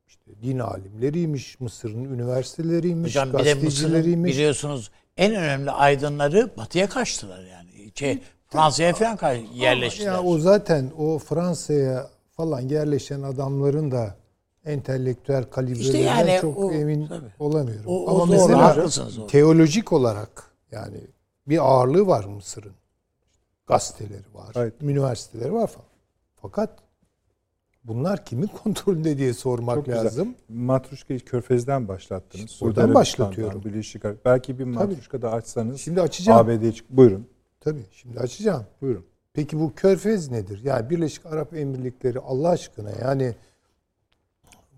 işte din alimleriymiş, Mısır'ın üniversiteleriymiş, Hocam bir de Mısır'ın biliyorsunuz en önemli aydınları batıya kaçtılar yani. Şey, Fransa'ya falan yerleştiler. Ya o zaten o Fransa'ya falan yerleşen adamların da entelektüel kalibrelerinden işte yani çok o, emin tabii. olamıyorum. O, o Ama doğru, mesela teolojik olarak yani bir ağırlığı var Mısır'ın. Gazeteleri var, evet. üniversiteleri var falan. Fakat bunlar kimin kontrolünde diye sormak Çok lazım. Matruşka'yı Körfez'den başlattınız. İşte buradan başlatıyorum. Birleşik Belki bir matruşka da açsanız. Şimdi açacağım. ABD'ye çık. Buyurun. Tabii. Şimdi açacağım. Buyurun. Peki bu Körfez nedir? Yani Birleşik Arap Emirlikleri Allah aşkına yani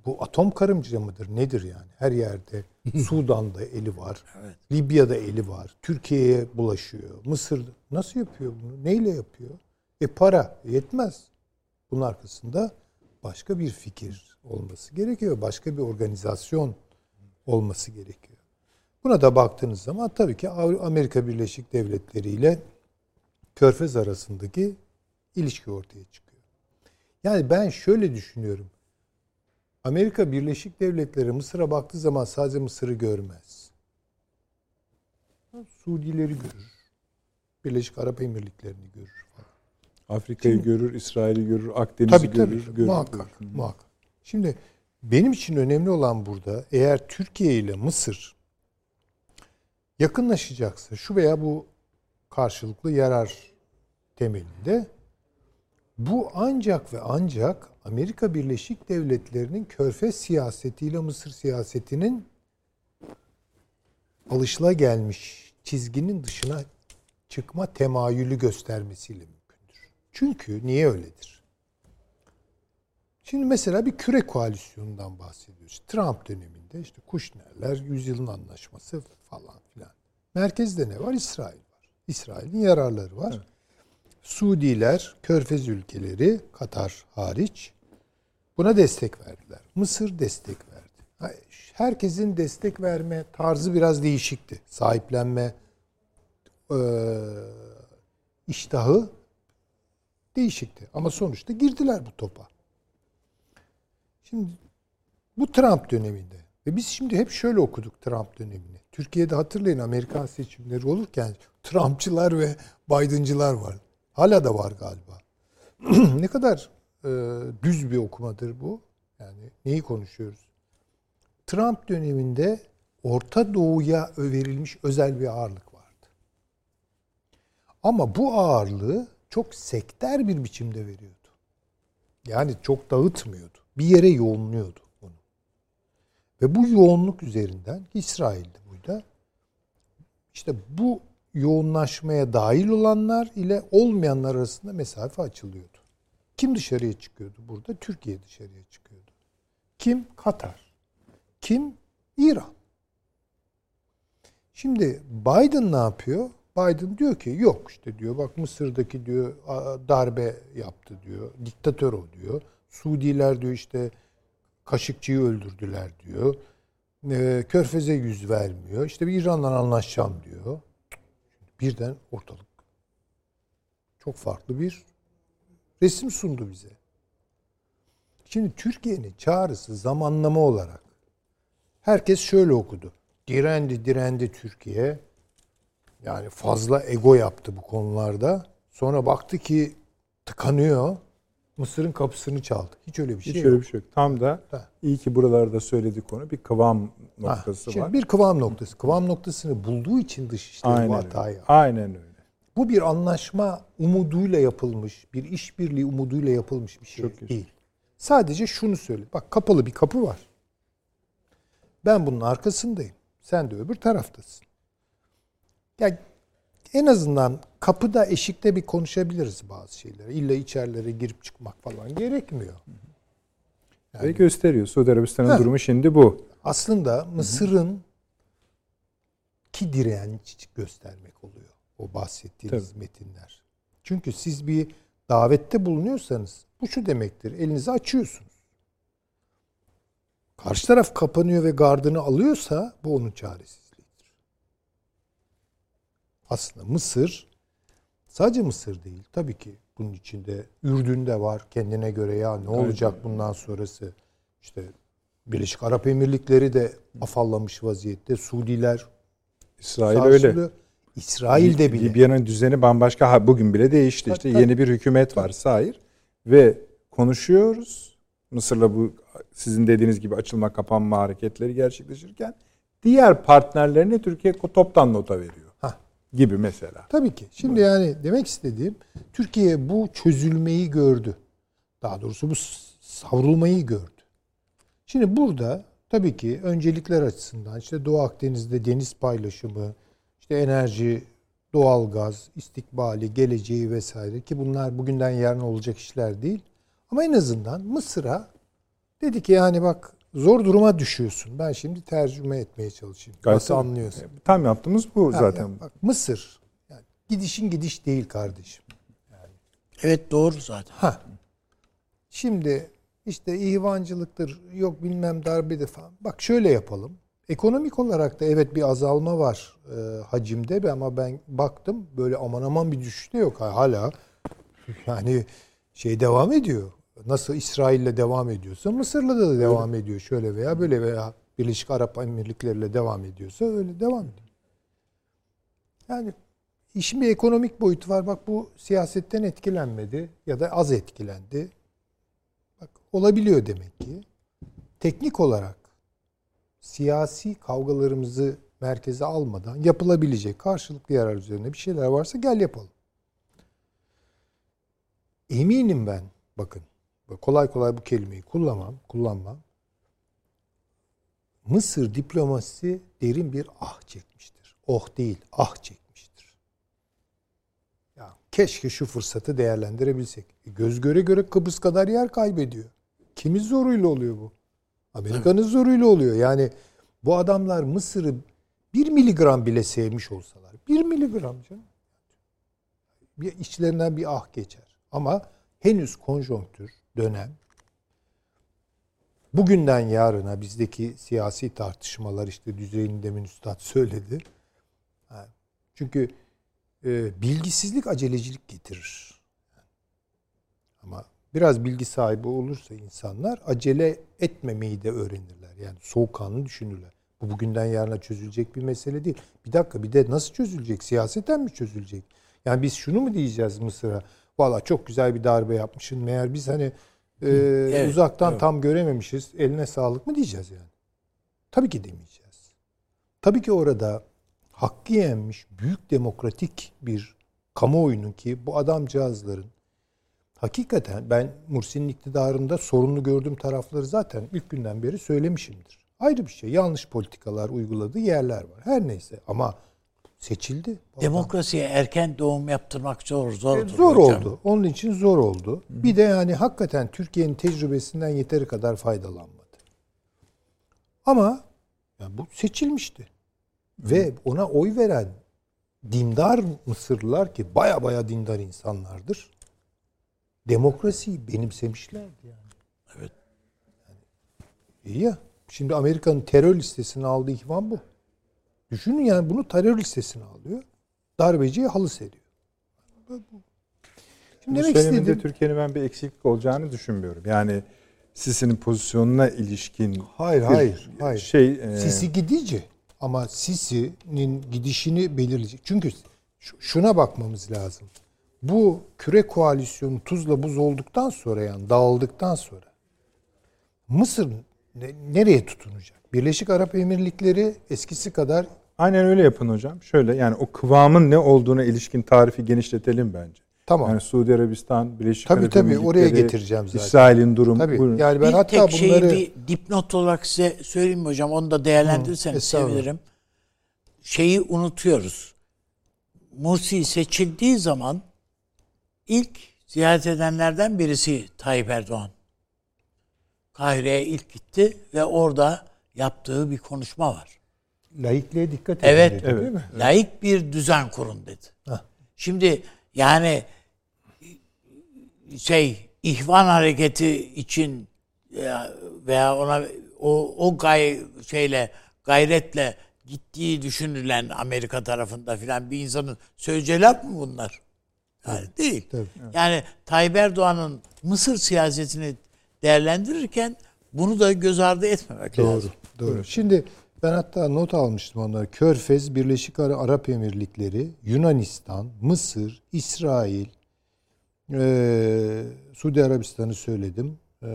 bu atom karımcı mıdır? Nedir yani? Her yerde. Sudan'da eli var. Evet. Libya'da eli var. Türkiye'ye bulaşıyor. Mısır nasıl yapıyor bunu? Neyle yapıyor? E para yetmez. Bunun arkasında başka bir fikir olması gerekiyor. Başka bir organizasyon olması gerekiyor. Buna da baktığınız zaman tabii ki Amerika Birleşik Devletleri ile Körfez arasındaki ilişki ortaya çıkıyor. Yani ben şöyle düşünüyorum. Amerika Birleşik Devletleri Mısır'a baktığı zaman sadece Mısır'ı görmez. Suudileri görür. Birleşik Arap Emirlikleri'ni görür falan. Afrika'yı görür, İsrail'i görür, Akdeniz'i tabii, görür. Tabii, görür muhakkak, görür. muhakkak. Şimdi benim için önemli olan burada eğer Türkiye ile Mısır yakınlaşacaksa şu veya bu karşılıklı yarar temelinde bu ancak ve ancak Amerika Birleşik Devletleri'nin körfez siyasetiyle Mısır siyasetinin alışılagelmiş çizginin dışına çıkma temayülü göstermesiyle mümkündür. Çünkü niye öyledir? Şimdi mesela bir küre koalisyonundan bahsediyoruz. Trump döneminde işte Kushner'ler, yüzyılın anlaşması falan filan. Merkezde ne var? İsrail. İsrail'in yararları var. Evet. Suudiler, Körfez ülkeleri, Katar hariç buna destek verdiler. Mısır destek verdi. Herkesin destek verme tarzı biraz değişikti. Sahiplenme e, iştahı değişikti. Ama sonuçta girdiler bu topa. Şimdi bu Trump döneminde ve biz şimdi hep şöyle okuduk Trump dönemini. Türkiye'de hatırlayın Amerikan seçimleri olurken Trumpçılar ve Biden'cılar var. Hala da var galiba. ne kadar e, düz bir okumadır bu. Yani neyi konuşuyoruz? Trump döneminde Orta Doğu'ya verilmiş özel bir ağırlık vardı. Ama bu ağırlığı çok sekter bir biçimde veriyordu. Yani çok dağıtmıyordu. Bir yere yoğunluyordu bunu. Ve bu yoğunluk üzerinden İsrail'de işte bu yoğunlaşmaya dahil olanlar ile olmayanlar arasında mesafe açılıyordu. Kim dışarıya çıkıyordu burada? Türkiye dışarıya çıkıyordu. Kim? Katar. Kim? İran. Şimdi Biden ne yapıyor? Biden diyor ki yok işte diyor bak Mısır'daki diyor darbe yaptı diyor. Diktatör o diyor. Suudiler diyor işte Kaşıkçı'yı öldürdüler diyor. Körfez'e yüz vermiyor. İşte bir İran'la anlaşacağım diyor birden ortalık çok farklı bir resim sundu bize. Şimdi Türkiye'nin çağrısı zamanlama olarak herkes şöyle okudu. Direndi direndi Türkiye. Yani fazla ego yaptı bu konularda. Sonra baktı ki tıkanıyor. Mısır'ın kapısını çaldı. Hiç öyle bir şey Hiç yok. öyle bir şey yok. Tam da ha. iyi ki buralarda söylediği konu bir kıvam noktası ha, şimdi var. Bir kıvam noktası. Kıvam noktasını bulduğu için dışişleri bu hatayı. Öyle. Aynen öyle. Bu bir anlaşma umuduyla yapılmış, bir işbirliği umuduyla yapılmış bir şey Çok değil. Sadece şunu söyle. Bak kapalı bir kapı var. Ben bunun arkasındayım. Sen de öbür taraftasın. Ya en azından kapıda eşikte bir konuşabiliriz bazı şeyleri. İlla içerilere girip çıkmak falan gerekmiyor. Yani, Ve gösteriyor. Suudi Arabistan'ın durumu şimdi bu. Aslında Mısır'ın ki direnç göstermek oluyor. O bahsettiğiniz Tabii. metinler. Çünkü siz bir davette bulunuyorsanız bu şu demektir. Elinizi açıyorsunuz. Karşı taraf kapanıyor ve gardını alıyorsa bu onun çaresizliğidir. Aslında Mısır Sadece Mısır değil. Tabii ki bunun içinde Ürdün de var kendine göre ya ne olacak evet. bundan sonrası. İşte Birleşik Arap Emirlikleri de afallamış vaziyette. Suudiler İsrail sarsılıyor. öyle. İsrail de bile. Libya'nın düzeni bambaşka. Bugün bile değişti. İşte tabii. yeni bir hükümet var Sair. Ve konuşuyoruz. Mısır'la bu sizin dediğiniz gibi açılma kapanma hareketleri gerçekleşirken diğer partnerlerine Türkiye toptan nota veriyor gibi mesela. Tabii ki. Şimdi evet. yani demek istediğim Türkiye bu çözülmeyi gördü. Daha doğrusu bu savrulmayı gördü. Şimdi burada tabii ki öncelikler açısından işte Doğu Akdeniz'de deniz paylaşımı, işte enerji, doğalgaz, istikbali, geleceği vesaire ki bunlar bugünden yarın olacak işler değil. Ama en azından Mısır'a dedi ki yani bak zor duruma düşüyorsun. Ben şimdi tercüme etmeye çalışayım. Gayet Nasıl anlıyorsun? Tam yaptığımız bu ha, zaten. Ya, bak, Mısır. Yani gidişin gidiş değil kardeşim. Yani. Evet doğru zaten. Ha. Şimdi işte ihvancılıktır, yok bilmem darbedir falan. Bak şöyle yapalım. Ekonomik olarak da evet bir azalma var e, hacimde ama ben baktım böyle aman aman bir düşüş de yok hala. Yani şey devam ediyor nasıl İsrail'le devam ediyorsa Mısır'la da devam ediyor şöyle veya böyle veya Birleşik Arap Emirlikleri'yle devam ediyorsa öyle devam ediyor. Yani işin bir ekonomik boyutu var. Bak bu siyasetten etkilenmedi ya da az etkilendi. Bak olabiliyor demek ki. Teknik olarak siyasi kavgalarımızı merkeze almadan yapılabilecek karşılıklı yarar üzerine bir şeyler varsa gel yapalım. Eminim ben bakın kolay kolay bu kelimeyi kullanmam, kullanmam. Mısır diplomasisi derin bir ah çekmiştir. Oh değil, ah çekmiştir. Ya keşke şu fırsatı değerlendirebilsek. E, göz göre göre Kıbrıs kadar yer kaybediyor. Kimin zoruyla oluyor bu? Amerika'nın zoruyla oluyor. Yani bu adamlar Mısır'ı bir miligram bile sevmiş olsalar. Bir miligram canım. Bir içlerinden bir ah geçer. Ama henüz konjonktür, dönem. Bugünden yarına bizdeki siyasi tartışmalar işte düzeyini demin üstad söyledi. Çünkü e, bilgisizlik acelecilik getirir. Ama biraz bilgi sahibi olursa insanlar acele etmemeyi de öğrenirler. Yani soğukkanlı düşünürler. Bu bugünden yarına çözülecek bir mesele değil. Bir dakika bir de nasıl çözülecek? Siyaseten mi çözülecek? Yani biz şunu mu diyeceğiz Mısır'a? Valla çok güzel bir darbe yapmışsın. Meğer biz hani e, Evet, uzaktan evet. tam görememişiz. Eline sağlık mı diyeceğiz yani? Tabii ki demeyeceğiz. Tabii ki orada hakkı yenmiş büyük demokratik bir kamuoyunun ki bu adamcağızların hakikaten ben Mursi'nin iktidarında sorunlu gördüğüm tarafları zaten ilk günden beri söylemişimdir. Ayrı bir şey. Yanlış politikalar uyguladığı yerler var. Her neyse ama seçildi. Demokrasiye erken doğum yaptırmak zor, zor. E, Zor oldu. Onun için zor oldu. Bir de yani hakikaten Türkiye'nin tecrübesinden yeteri kadar faydalanmadı. Ama yani bu seçilmişti. Ve ona oy veren dindar Mısırlılar ki baya baya dindar insanlardır. Demokrasiyi benimsemişlerdi yani. Evet. İyi ya. Şimdi Amerika'nın terör listesine aldığı ihvan bu. Düşünün yani bunu terör listesine alıyor. Darbeciye halı seriyor. Şimdi Bu demek istediğim Türkiye'nin ben bir eksiklik olacağını düşünmüyorum. Yani Sisi'nin pozisyonuna ilişkin Hayır, hayır, hayır. şey e, Sisi gidici ama Sisi'nin gidişini belirleyecek. Çünkü şu- şuna bakmamız lazım. Bu küre koalisyonu tuzla buz olduktan sonra yani dağıldıktan sonra Mısır ne- nereye tutunacak? Birleşik Arap Emirlikleri eskisi kadar aynen öyle yapın hocam. Şöyle yani o kıvamın ne olduğuna ilişkin tarifi genişletelim bence. tamam. Yani Suudi Arabistan, Birleşik Tabii, Arap tabii, Emirlikleri, oraya getireceğim zaten. İsrail'in durumu. Tabii. Buyurun. Yani ben bir hatta tek şeyi bunları bir dipnot olarak size söyleyeyim mi hocam? Onu da değerlendirirseniz sevinirim. Şeyi unutuyoruz. Mursi seçildiği zaman ilk ziyaret edenlerden birisi Tayyip Erdoğan. Kahire'ye ilk gitti ve orada yaptığı bir konuşma var. Laikliğe dikkat edin Evet, dedi, evet. değil mi? Layık bir düzen kurun dedi. Hah. Şimdi yani şey ihvan hareketi için ya- veya ona o o gay şeyle gayretle gittiği düşünülen Amerika tarafında filan bir insanın söyleyeceği laf mı bunlar? Yani değil. Tabii. Yani Tayyip Erdoğan'ın Mısır siyasetini değerlendirirken bunu da göz ardı etmemek lazım. Doğru. Şimdi ben hatta not almıştım onları. Körfez, Birleşik Ara- Arap Emirlikleri, Yunanistan, Mısır, İsrail, eee Suudi Arabistan'ı söyledim. Eee,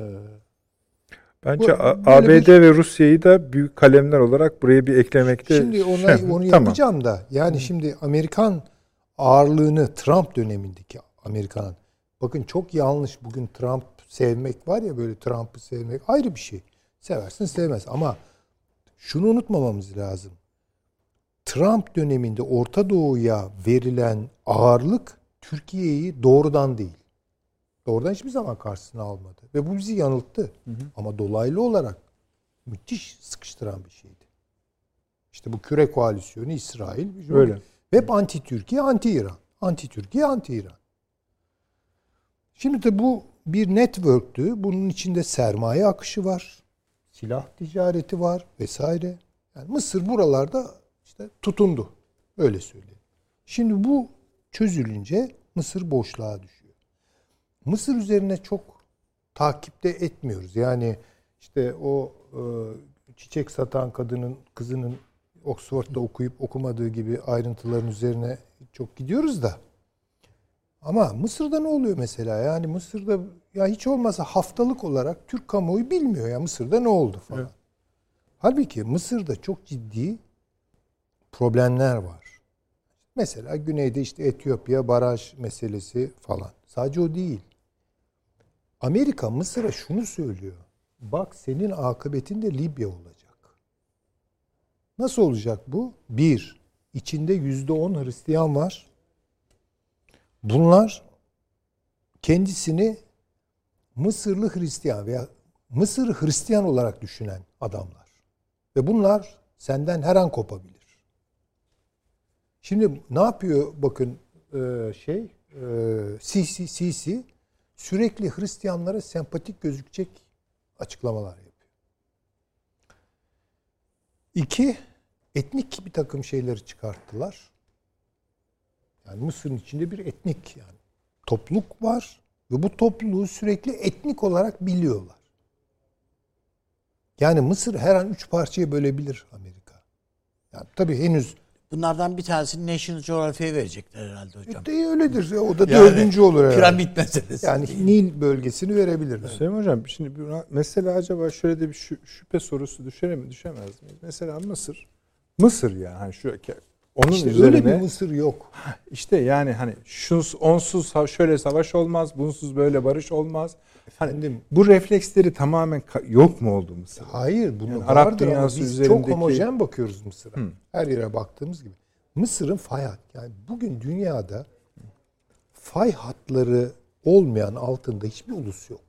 Bence Bu- A- böyle ABD ve Rusya'yı da büyük kalemler olarak buraya bir eklemekte Şimdi ona, şey- onu tamam. yapacağım da yani şimdi Amerikan ağırlığını Trump dönemindeki Amerikan bakın çok yanlış bugün Trump sevmek var ya böyle Trump'ı sevmek ayrı bir şey. Seversin sevmez ama şunu unutmamamız lazım. Trump döneminde Orta Doğu'ya verilen ağırlık Türkiye'yi doğrudan değil. Doğrudan hiçbir zaman karşısına almadı. Ve bu bizi yanılttı. Ama dolaylı olarak müthiş sıkıştıran bir şeydi. İşte bu küre koalisyonu İsrail. Öyle. Hep anti Türkiye, anti İran. Anti Türkiye, anti İran. Şimdi de bu bir network'tü. Bunun içinde sermaye akışı var. Silah ticareti var vesaire. Yani Mısır buralarda işte tutundu. Öyle söyleyeyim. Şimdi bu çözülünce Mısır boşluğa düşüyor. Mısır üzerine çok takipte etmiyoruz. Yani işte o e, çiçek satan kadının kızının Oxford'da okuyup okumadığı gibi ayrıntıların üzerine çok gidiyoruz da. Ama Mısır'da ne oluyor mesela? Yani Mısır'da ya hiç olmazsa haftalık olarak Türk kamuoyu bilmiyor ya Mısır'da ne oldu falan. Evet. Halbuki Mısır'da çok ciddi problemler var. Mesela güneyde işte Etiyopya baraj meselesi falan. Sadece o değil. Amerika Mısır'a şunu söylüyor. Bak senin akıbetin de Libya olacak. Nasıl olacak bu? Bir, içinde yüzde on Hristiyan var. Bunlar kendisini Mısırlı Hristiyan veya Mısır Hristiyan olarak düşünen adamlar. Ve bunlar senden her an kopabilir. Şimdi ne yapıyor bakın e, şey e, Sisi, Sisi sürekli Hristiyanlara sempatik gözükecek açıklamalar yapıyor. İki, etnik bir takım şeyleri çıkarttılar. Yani Mısır'ın içinde bir etnik yani topluluk var ve bu topluluğu sürekli etnik olarak biliyorlar. Yani Mısır her an üç parçaya bölebilir Amerika. Yani tabii henüz Bunlardan bir tanesini National Geographic'e verecekler herhalde hocam. de öyledir. O da Yani dördüncü olur herhalde. Piramit meselesi. Yani Nil bölgesini verebilirler. Süleyman Hocam şimdi bir- mesela acaba şöyle de bir şü- şüphe sorusu düşer mi düşemez miyiz? Mesela Mısır Mısır ya hani şu onun İşte üzerine öyle bir Mısır yok. işte yani hani şuns onsuz şöyle savaş olmaz, bunsuz böyle barış olmaz. Hani Efendim? bu refleksleri tamamen yok mu oldu Mısır? Hayır bunu Yani vardır Arap ama dünyası biz üzerindeki- çok homojen bakıyoruz Mısır'a. Her yere baktığımız gibi. Mısır'ın fay hat. Yani bugün dünyada fay hatları olmayan altında hiçbir ulus yok.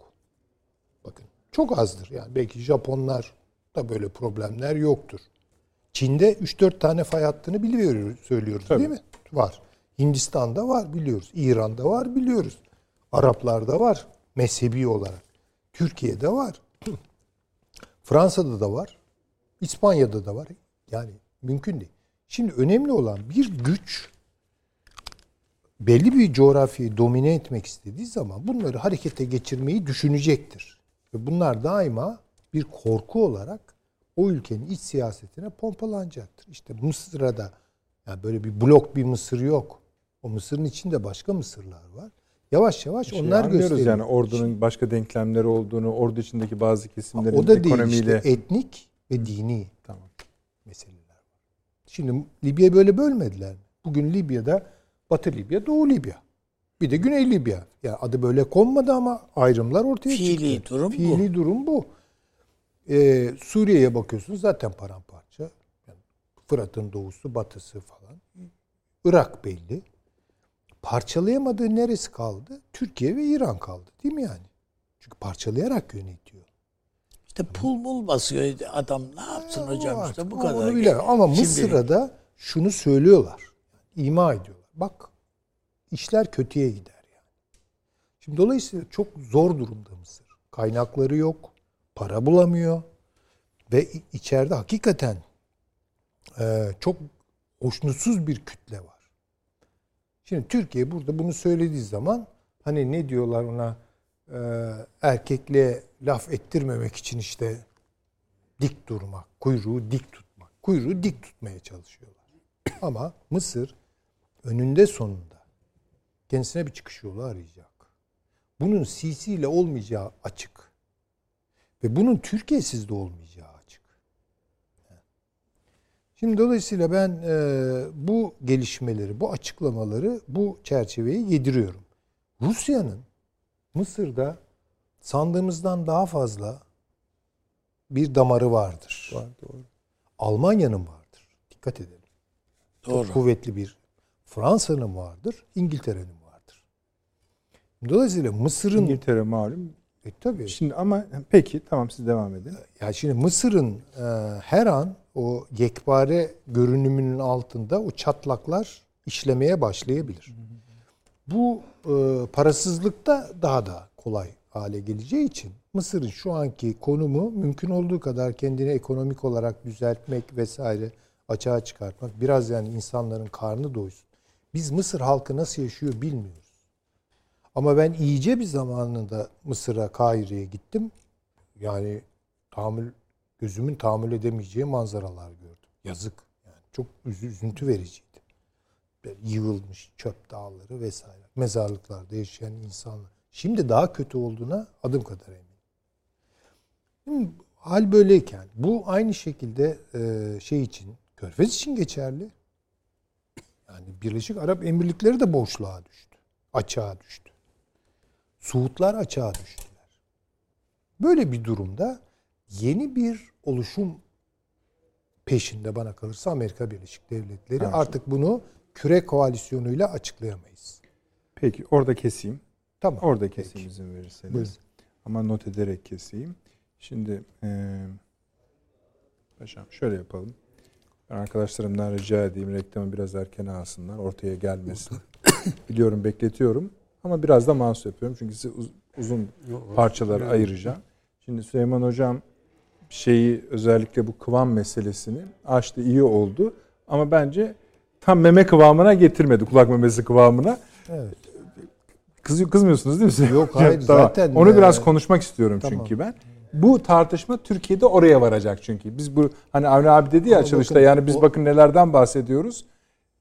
Bakın çok azdır. Yani belki Japonlar da böyle problemler yoktur. Çin'de 3-4 tane fay hattını biliyoruz, söylüyoruz Tabii. değil mi? Var. Hindistan'da var biliyoruz. İran'da var biliyoruz. Araplarda var mezhebi olarak. Türkiye'de var. Fransa'da da var. İspanya'da da var. Yani mümkün değil. Şimdi önemli olan bir güç belli bir coğrafyayı domine etmek istediği zaman bunları harekete geçirmeyi düşünecektir. Ve bunlar daima bir korku olarak o ülkenin iç siyasetine pompalanacaktır. İşte Mısır'a da yani böyle bir blok bir Mısır yok. O Mısır'ın içinde başka Mısırlar var. Yavaş yavaş Şey onlar gösteriyor. yani ordunun başka denklemleri olduğunu, ordu içindeki bazı kesimlerin o da değil ekonomiyle işte etnik ve dini tamam. meseleler var. Şimdi Libya'yı böyle bölmediler? Bugün Libya'da Batı Libya, Doğu Libya. Bir de Güney Libya. Yani adı böyle konmadı ama ayrımlar ortaya Fiili çıktı. durum bu. Fiili durum bu. Ee, Suriye'ye bakıyorsunuz zaten paramparça. Yani Fırat'ın doğusu, batısı falan. Irak belli. Parçalayamadığı neresi kaldı? Türkiye ve İran kaldı. Değil mi yani? Çünkü parçalayarak yönetiyor. İşte pul bul basıyor adam. Ne yapsın hocam Artık işte bu kadar. Onu bilemem. Ama Şimdi- Mısır'a da şunu söylüyorlar. ima ediyorlar. Bak işler kötüye gider yani. Şimdi dolayısıyla çok zor durumda Mısır. Kaynakları yok. Para bulamıyor. Ve içeride hakikaten e, çok hoşnutsuz bir kütle var. Şimdi Türkiye burada bunu söylediği zaman hani ne diyorlar ona e, erkekliğe laf ettirmemek için işte dik durmak, kuyruğu dik tutmak. Kuyruğu dik tutmaya çalışıyorlar. Ama Mısır önünde sonunda kendisine bir çıkış yolu arayacak. Bunun Sisi ile olmayacağı açık. Ve bunun Türkiye'siz de olmayacağı açık. Şimdi dolayısıyla ben e, bu gelişmeleri, bu açıklamaları bu çerçeveyi yediriyorum. Rusya'nın Mısır'da sandığımızdan daha fazla bir damarı vardır. Var, doğru. Almanya'nın vardır. Dikkat edelim. Doğru. Çok kuvvetli bir Fransa'nın vardır, İngiltere'nin vardır. Dolayısıyla Mısır'ın İngiltere malum. E, tabii Şimdi ama peki tamam siz devam edin. ya şimdi Mısır'ın e, her an o yekpare görünümünün altında o çatlaklar işlemeye başlayabilir. Bu e, parasızlıkta daha da kolay hale geleceği için Mısır'ın şu anki konumu mümkün olduğu kadar kendini ekonomik olarak düzeltmek vesaire açığa çıkartmak. Biraz yani insanların karnı doysun. Biz Mısır halkı nasıl yaşıyor bilmiyoruz. Ama ben iyice bir zamanında Mısır'a, Kahire'ye gittim. Yani tahammül gözümün tahammül edemeyeceği manzaralar gördüm. Yazık. Yani çok üzü- üzüntü vericiydi. Yığılmış çöp dağları vesaire. Mezarlıklarda yaşayan insanlar. Şimdi daha kötü olduğuna adım kadar eminim. Hal böyleyken bu aynı şekilde e, şey için Körfez için geçerli. Yani Birleşik Arap Emirlikleri de boşluğa düştü. Açığa düştü. Suudlar açığa düştüler. Böyle bir durumda yeni bir oluşum peşinde bana kalırsa Amerika Birleşik Devletleri. Artık bunu küre koalisyonuyla açıklayamayız. Peki orada keseyim. Tamam. Orada keseyim izin verirseniz. Buyurun. Ama not ederek keseyim. Şimdi e, paşam şöyle yapalım. Ben arkadaşlarımdan rica edeyim reklamı biraz erken alsınlar. Ortaya gelmesin. Biliyorum bekletiyorum. Ama biraz da mahsus yapıyorum. Çünkü size uz- uzun parçalara ayıracağım. Şimdi Süleyman Hocam şeyi özellikle bu kıvam meselesini açtı iyi oldu. Ama bence tam meme kıvamına getirmedi. Kulak memesi kıvamına. Evet. Kızıyor, kızmıyorsunuz değil mi? Yok, hayır, zaten, Onu biraz e, konuşmak istiyorum tamam. çünkü ben. Bu tartışma Türkiye'de oraya varacak çünkü. Biz bu hani Avni abi dedi ya Ama açılışta bakın, yani biz o- bakın nelerden bahsediyoruz.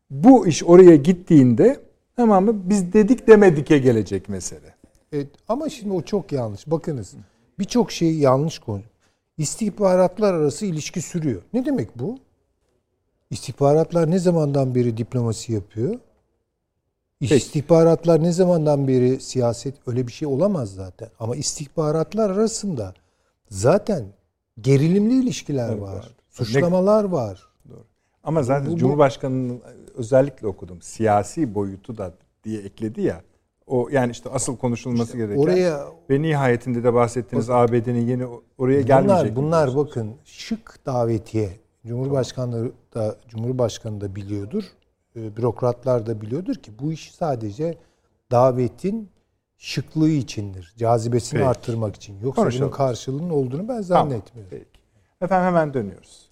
Bu iş oraya gittiğinde tamam mı biz dedik demedik'e gelecek mesele. Evet, ama şimdi o çok yanlış. Bakınız birçok şeyi yanlış konu. İstihbaratlar arası ilişki sürüyor. Ne demek bu? İstihbaratlar ne zamandan beri diplomasi yapıyor? İstihbaratlar ne zamandan beri siyaset öyle bir şey olamaz zaten. Ama istihbaratlar arasında zaten gerilimli ilişkiler Evet, var. var. Suçlamalar var. Ama zaten Bu- Cumhurbaşkanı'nın özellikle okudum. Siyasi boyutu da diye ekledi ya. O yani işte asıl konuşulması gereken Oraya ve nihayetinde de bahsettiğiniz ABD'nin yeni oraya Bunlar, gelmeyecek. bunlar bakın şık davetiye. Cumhurbaşkanı da Cumhurbaşkanı da biliyordur. e, Bürokratlar da biliyordur ki bu iş sadece davetin şıklığı içindir. Cazibesini Peki. arttırmak için. Yoksa Konuşalım. bunun karşılığının olduğunu ben Tamam, zannetmiyorum. Peki. Efendim hemen dönüyoruz.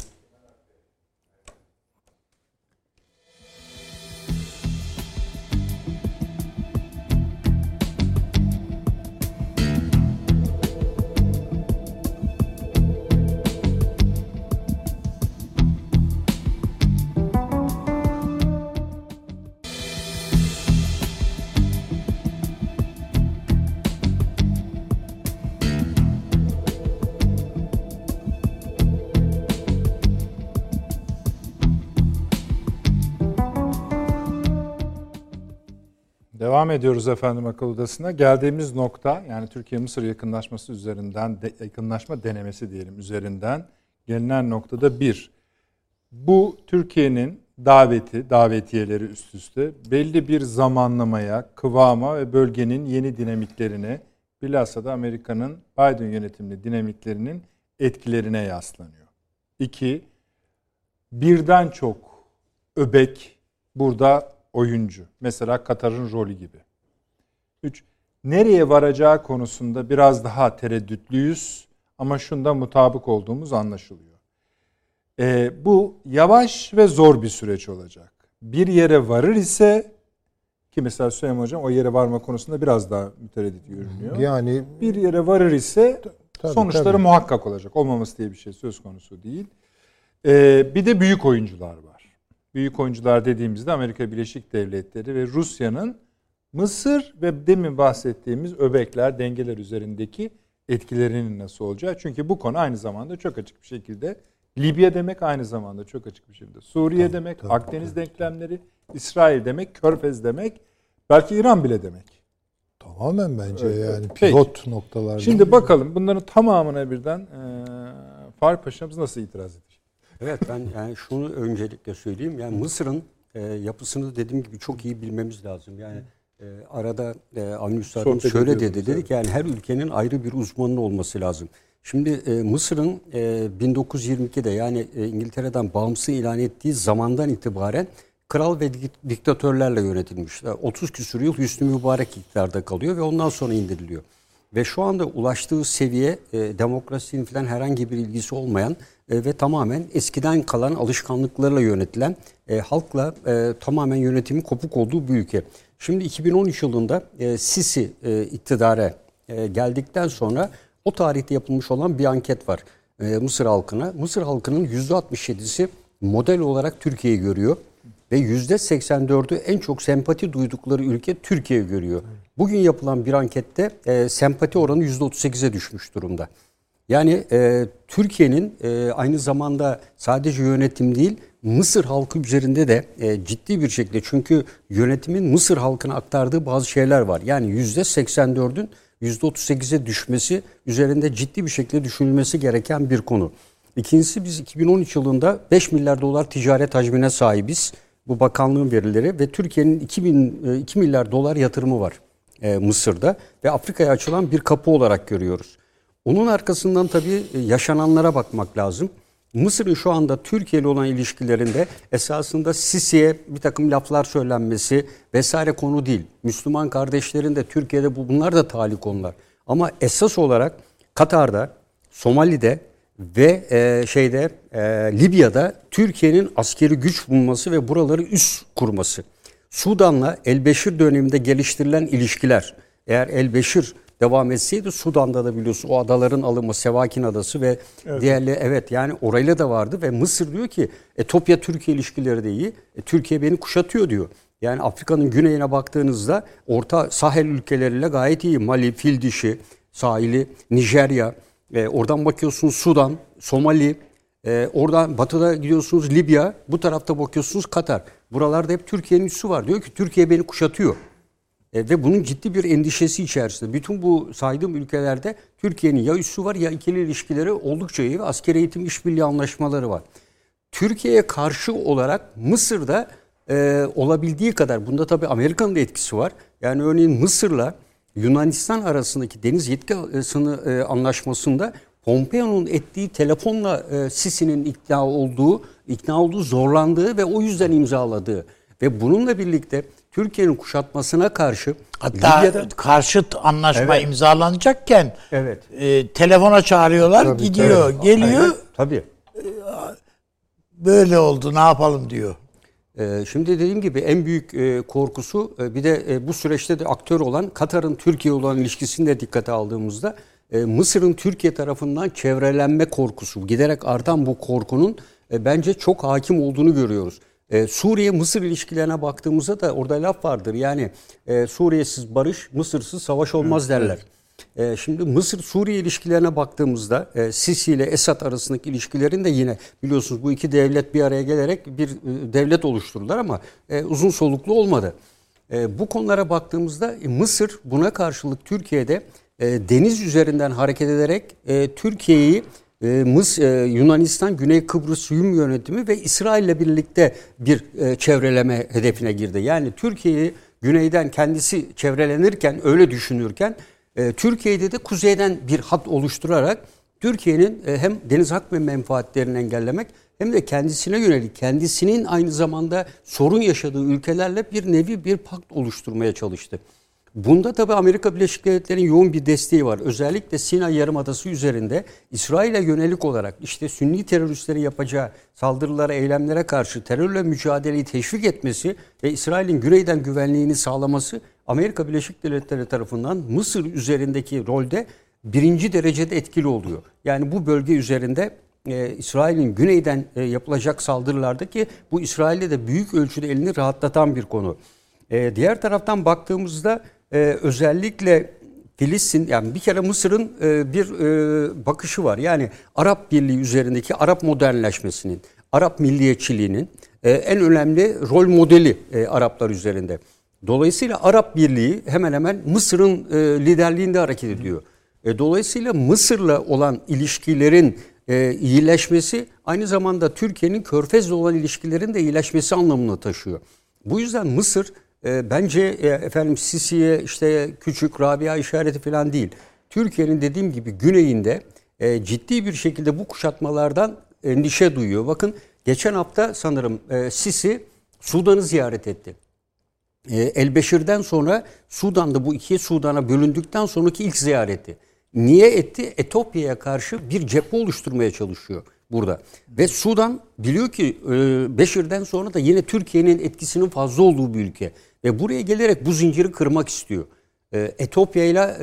Devam ediyoruz efendim akıl odasına. Geldiğimiz nokta yani Türkiye-Mısır yakınlaşması üzerinden, de, yakınlaşma denemesi diyelim üzerinden gelinen noktada bir. Bu Türkiye'nin daveti, davetiyeleri üst üste belli bir zamanlamaya, kıvama ve bölgenin yeni dinamiklerine, bilhassa da Amerika'nın Biden yönetimli dinamiklerinin etkilerine yaslanıyor. İki, birden çok öbek burada oyuncu. Mesela Katar'ın rolü gibi. Üç, nereye varacağı konusunda biraz daha tereddütlüyüz ama şunda mutabık olduğumuz anlaşılıyor. Ee, bu yavaş ve zor bir süreç olacak. Bir yere varır ise ki mesela Süleyman Hocam o yere varma konusunda biraz daha mütereddit görünüyor. Yani Bir yere varır ise tabii, sonuçları tabii. muhakkak olacak. Olmaması diye bir şey söz konusu değil. Ee, bir de büyük oyuncular var. Büyük oyuncular dediğimizde Amerika Birleşik Devletleri ve Rusya'nın Mısır ve demin bahsettiğimiz öbekler, dengeler üzerindeki etkilerinin nasıl olacağı. Çünkü bu konu aynı zamanda çok açık bir şekilde Libya demek aynı zamanda çok açık bir şekilde. Suriye demek, tabii, Akdeniz denklemleri, İsrail demek, Körfez demek, belki İran bile demek. tamamen bence Evet, yani peki. pivot noktalarda. Şimdi bakalım bunların tamamına birden e, Fahri Paşa'mız nasıl itiraz edecek? Evet ben yani şunu öncelikle söyleyeyim. Yani Mısır'ın e, yapısını dediğim gibi çok iyi bilmemiz lazım. Yani e, arada e, Avni şöyle dedi. Dedik yani her ülkenin ayrı bir uzmanının olması lazım. Şimdi e, Mısır'ın e, 1922'de yani e, İngiltere'den bağımsız ilan ettiği zamandan itibaren kral ve dik- diktatörlerle yönetilmiş. E, 30 küsur yıl Hüsnü Mübarek iktidarda kalıyor ve ondan sonra indiriliyor. Ve şu anda ulaştığı seviye e, demokrasinin falan herhangi bir ilgisi olmayan e, ve tamamen eskiden kalan alışkanlıklarla yönetilen e, halkla e, tamamen yönetimin kopuk olduğu bir ülke. Şimdi 2013 yılında e, Sisi e, iktidara e, geldikten sonra o tarihte yapılmış olan bir anket var e, Mısır halkına. Mısır halkının %67'si model olarak Türkiye'yi görüyor ve %84'ü en çok sempati duydukları ülke Türkiye görüyor. Bugün yapılan bir ankette e, sempati oranı %38'e düşmüş durumda. Yani e, Türkiye'nin e, aynı zamanda sadece yönetim değil Mısır halkı üzerinde de e, ciddi bir şekilde çünkü yönetimin Mısır halkına aktardığı bazı şeyler var. Yani %84'ün %38'e düşmesi üzerinde ciddi bir şekilde düşünülmesi gereken bir konu. İkincisi biz 2013 yılında 5 milyar dolar ticaret hacmine sahibiz. Bu bakanlığın verileri ve Türkiye'nin 2000, 2 milyar dolar yatırımı var e, Mısır'da ve Afrika'ya açılan bir kapı olarak görüyoruz. Onun arkasından tabii e, yaşananlara bakmak lazım. Mısır'ın şu anda Türkiye ile olan ilişkilerinde esasında Sisi'ye bir takım laflar söylenmesi vesaire konu değil. Müslüman kardeşlerin de Türkiye'de bunlar da tali konular. Ama esas olarak Katar'da, Somali'de ve e, şeyde e, Libya'da Türkiye'nin askeri güç bulması ve buraları üst kurması. Sudan'la Elbeşir döneminde geliştirilen ilişkiler. Eğer Elbeşir devam etseydi Sudan'da da biliyorsun o adaların alımı Sevakin Adası ve evet. diğerleri evet yani orayla da vardı ve Mısır diyor ki Etopya Türkiye ilişkileri de iyi. E, Türkiye beni kuşatıyor diyor. Yani Afrika'nın güneyine baktığınızda orta Sahel ülkeleriyle gayet iyi. Mali, Fil dişi, sahili, Nijerya, e, oradan bakıyorsunuz Sudan, Somali, e, oradan batıda gidiyorsunuz Libya, bu tarafta bakıyorsunuz Katar. Buralarda hep Türkiye'nin üssü var. Diyor ki Türkiye beni kuşatıyor. E, ve bunun ciddi bir endişesi içerisinde. Bütün bu saydığım ülkelerde Türkiye'nin ya üssü var ya ikili ilişkileri oldukça iyi ve askeri eğitim işbirliği anlaşmaları var. Türkiye'ye karşı olarak Mısır'da e, olabildiği kadar, bunda tabii Amerika'nın da etkisi var. Yani örneğin Mısır'la Yunanistan arasındaki deniz yetki sını e, anlaşmasında Pompeo'nun ettiği telefonla e, Sisi'nin ikna olduğu, ikna olduğu zorlandığı ve o yüzden imzaladığı ve bununla birlikte Türkiye'nin kuşatmasına karşı hatta Libya'da, karşıt anlaşma evet. imzalanacakken evet. E, telefona çağırıyorlar, tabii, gidiyor, tabii. geliyor. Evet, tabii. E, böyle oldu, ne yapalım diyor. Ee, şimdi dediğim gibi en büyük e, korkusu e, bir de e, bu süreçte de aktör olan Katar'ın Türkiye olan ilişkisini de dikkate aldığımızda Mısır'ın Türkiye tarafından çevrelenme korkusu, giderek artan bu korkunun bence çok hakim olduğunu görüyoruz. Suriye-Mısır ilişkilerine baktığımızda da orada laf vardır. Yani Suriye'siz barış, Mısır'sız savaş olmaz derler. Şimdi Mısır-Suriye ilişkilerine baktığımızda e, Sisi ile Esad arasındaki ilişkilerin de yine biliyorsunuz bu iki devlet bir araya gelerek bir e, devlet oluşturdular ama e, uzun soluklu olmadı. Bu konulara baktığımızda Mısır buna karşılık Türkiye'de deniz üzerinden hareket ederek Türkiye'yi Mıs Yunanistan Güney Kıbrıs Rum yönetimi ve İsrail ile birlikte bir çevreleme hedefine girdi. Yani Türkiye'yi güneyden kendisi çevrelenirken öyle düşünürken e, Türkiye'de de kuzeyden bir hat oluşturarak Türkiye'nin e, hem deniz hak ve menfaatlerini engellemek hem de kendisine yönelik, kendisinin aynı zamanda sorun yaşadığı ülkelerle bir nevi bir pakt oluşturmaya çalıştı. Bunda tabi Amerika Birleşik Devletleri'nin yoğun bir desteği var. Özellikle Sinay Yarımadası üzerinde İsrail'e yönelik olarak işte Sünni teröristlerin yapacağı saldırılara, eylemlere karşı terörle mücadeleyi teşvik etmesi ve İsrail'in güneyden güvenliğini sağlaması Amerika Birleşik Devletleri tarafından Mısır üzerindeki rolde birinci derecede etkili oluyor. Yani bu bölge üzerinde e, İsrail'in güneyden e, yapılacak saldırılardaki bu İsrail'de de büyük ölçüde elini rahatlatan bir konu. E, diğer taraftan baktığımızda e, özellikle Filistin yani bir kere Mısır'ın e, bir e, bakışı var. Yani Arap Birliği üzerindeki Arap modernleşmesinin, Arap milliyetçiliğinin e, en önemli rol modeli e, Araplar üzerinde. Dolayısıyla Arap Birliği hemen hemen Mısır'ın e, liderliğinde hareket ediyor. E, dolayısıyla Mısır'la olan ilişkilerin e, iyileşmesi aynı zamanda Türkiye'nin Körfez'le olan ilişkilerin de iyileşmesi anlamına taşıyor. Bu yüzden Mısır e, bence e, efendim Sisi'ye işte küçük Rabia işareti falan değil. Türkiye'nin dediğim gibi güneyinde e, ciddi bir şekilde bu kuşatmalardan endişe duyuyor. Bakın geçen hafta sanırım e, Sisi Sudan'ı ziyaret etti. Elbeşir'den sonra Sudan'da bu iki Sudan'a bölündükten sonraki ilk ziyareti. Niye etti? Etopya'ya karşı bir cephe oluşturmaya çalışıyor burada. Ve Sudan biliyor ki e, Beşir'den sonra da yine Türkiye'nin etkisinin fazla olduğu bir ülke. Ve buraya gelerek bu zinciri kırmak istiyor. E, Etopya ile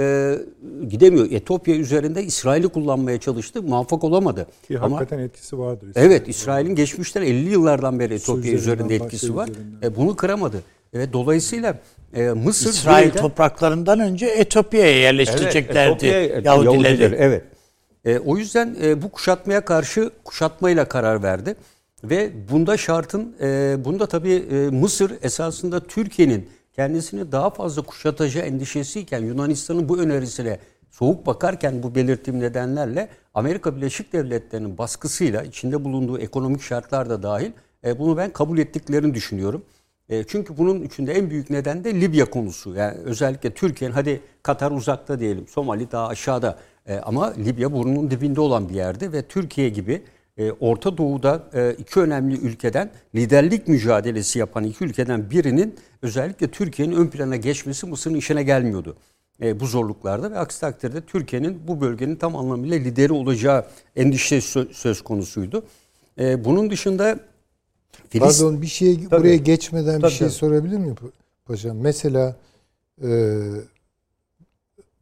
gidemiyor. Etopya üzerinde İsrail'i kullanmaya çalıştı. Muvaffak olamadı. Ki Ama, hakikaten etkisi vardır. İsrail evet İsrail'in geçmişten 50 yıllardan beri Etopya üzerinde etkisi var. E, bunu kıramadı. Evet, dolayısıyla e, Mısır İsrail buraya, topraklarından önce Etopya'ya yerleştireceklerdi evet, Yahudileri. Yahudileri. Evet. E, o yüzden e, bu kuşatmaya karşı kuşatmayla karar verdi. Ve bunda şartın, e, bunda tabii e, Mısır esasında Türkiye'nin kendisini daha fazla kuşatacağı endişesiyken Yunanistan'ın bu önerisiyle soğuk bakarken bu belirttiğim nedenlerle Amerika Birleşik Devletleri'nin baskısıyla içinde bulunduğu ekonomik şartlar da dahil e, bunu ben kabul ettiklerini düşünüyorum. E, çünkü bunun içinde en büyük neden de Libya konusu. Yani özellikle Türkiye'nin hadi Katar uzakta diyelim, Somali daha aşağıda e, ama Libya burnunun dibinde olan bir yerde ve Türkiye gibi e, Orta Doğu'da e, iki önemli ülkeden liderlik mücadelesi yapan iki ülkeden birinin özellikle Türkiye'nin ön plana geçmesi Mısır'ın işine gelmiyordu. E, bu zorluklarda ve aksi takdirde Türkiye'nin bu bölgenin tam anlamıyla lideri olacağı endişesi sö- söz konusuydu. E, bunun dışında Filist- Pardon bir şey Tabii. buraya geçmeden Tabii, bir şey tabii. sorabilir miyim pa- paşam? Mesela e,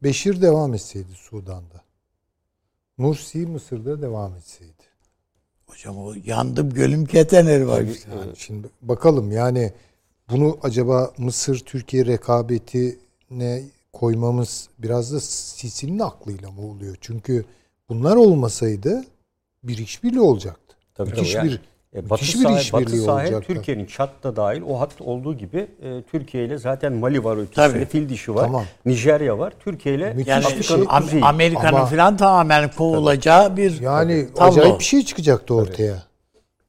Beşir devam etseydi Sudan'da. Mursi Mısır'da devam etseydi. Hocam o yandım gölüm keteneri var işte. Yani şimdi bakalım yani bunu acaba Mısır Türkiye rekabetine koymamız biraz da Sisi'nin aklıyla mı oluyor? Çünkü bunlar olmasaydı bir işbirliği olacaktı. Tabii müthiş tabii. Yani, bir e, Batı müthiş bir sahil, Batı sahil. Türkiye'nin Çat'ta dahil o hat olduğu gibi e, Türkiye ile zaten Mali var ötesinde, Tabii. fil dişi var, Tamam. Nijerya var. Türkiye ile Yani bir Afrika'nın şey. Kuzeyi. Amerika'nın Ama- falan tamamen kovulacağı bir Yani tablo. acayip bir şey çıkacaktı ortaya.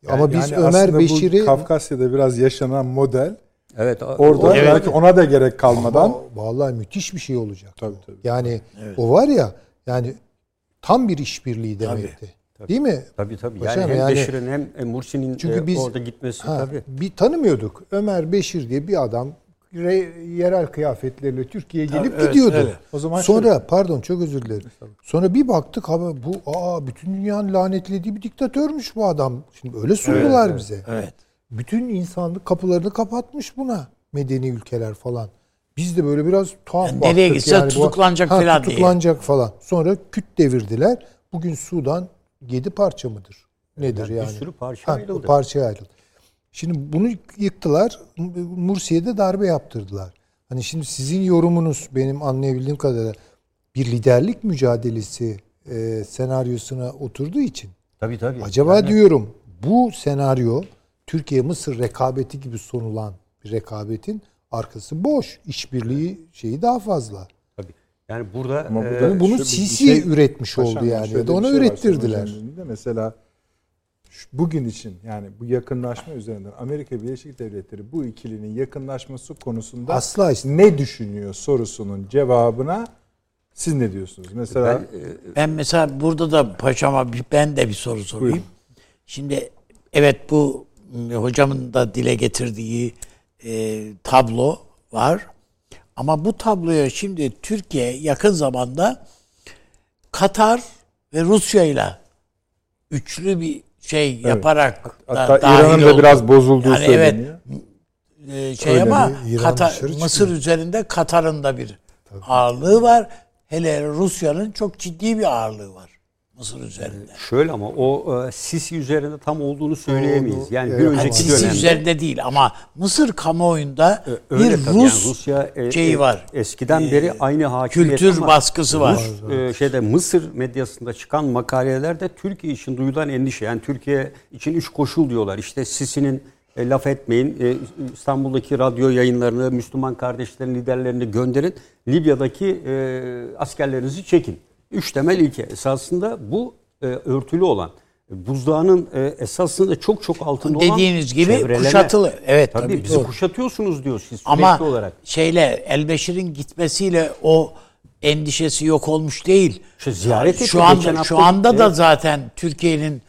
Ama biz Yani Ömer Beşir'i Kafkasya'da biraz yaşanan model Evet, orada o- belki ona da gerek kalmadan Ama vallahi müthiş bir şey olacak. Tabii, tabii. Yani o var ya yani tam bir işbirliği demekti. Değil mi? Tabii tabii. Paşam, Yani hem yani- Beşir'in hem Mursi'nin Çünkü e, biz orada gitmesi Ha, tabii. bir tanımıyorduk. Ömer Beşir diye bir adam re- yerel kıyafetleriyle Türkiye'ye gelip evet, gidiyordu. öyle. O zaman Sonra pardon çok özür dilerim. Sonra bir baktık abi bu aa bütün dünyanın lanetlediği bir diktatörmüş bu adam. Şimdi öyle sundular bize. Evet. Bütün insanlık kapılarını kapatmış buna medeni ülkeler falan. Biz de böyle biraz tuhaf Yani baktık. nereye gitse bu- tutuklanacak Ha, falan diye. Tutuklanacak falan. Sonra küt devirdiler. Bugün Sudan yedi parça mıdır? Nedir bir yani? sürü parça Ha, ayrıldı. Parçaya ayrıldı. Şimdi bunu yıktılar. Mursi'ye de darbe yaptırdılar. Hani şimdi sizin yorumunuz benim anlayabildiğim kadarıyla bir liderlik mücadelesi e, senaryosuna oturduğu için Tabii tabii. Acaba Yani- diyorum bu senaryo Türkiye-Mısır rekabeti gibi sunulan bir rekabetin arkası boş. İşbirliği şeyi daha fazla. Yani burada, Ama e, burada bunu şu bir Sisi şey- üretmiş oldu yani. Ya da ona şey var ürettirdiler. Da. Mesela şu- bugün için yani bu yakınlaşma üzerinden Amerika Birleşik Devletleri bu ikilinin yakınlaşması konusunda Asla işte. ne düşünüyor sorusunun cevabına siz ne diyorsunuz? Mesela ben, e, Ben mesela burada da paşama bir- ben de bir soru sorayım. Buyurun. Şimdi evet bu hocamın da dile getirdiği e, tablo var. Ama bu tabloya şimdi Türkiye yakın zamanda Katar ve Rusya ile üçlü bir şey yaparak da hatta dahil İran'ın da biraz bozulduğu Yani söyleniyor. e, şey Öyle ama Katar, Mısır çıkıyor. üzerinde Katar'ın da bir ağırlığı var. Hele Rusya'nın çok ciddi bir ağırlığı var Mısır üzerinde. şöyle ama o e, Sisi üzerinde tam olduğunu söyleyemeyiz. Yani bir önceki Sisi dönemde üzerinde değil ama Mısır kamuoyunda öyle bir tabii. Yani Rus Rusya e, şeyi e, var. Eskiden beri aynı hakimiyet kültür ama baskısı var. Rus e, şeyde Mısır medyasında çıkan makalelerde Türkiye için duyulan endişe. Yani Türkiye için üç koşul diyorlar. İşte Sisi'nin e, laf etmeyin. E, İstanbul'daki radyo yayınlarını, Müslüman kardeşlerin liderlerini gönderin. Libya'daki e, askerlerinizi çekin. Üç temel ilke. Esasında bu e, örtülü olan buzdağının e, esasında çok çok altında olan Dediğiniz gibi çevreleme. kuşatılı. Evet Tabii, tabii, bizi doğru. kuşatıyorsunuz diyor siz sürekli Ama olarak. şeyle Elbeşir'in gitmesiyle o endişesi yok olmuş değil. İşte ziyaret şu anda şu anda da zaten Türkiye'nin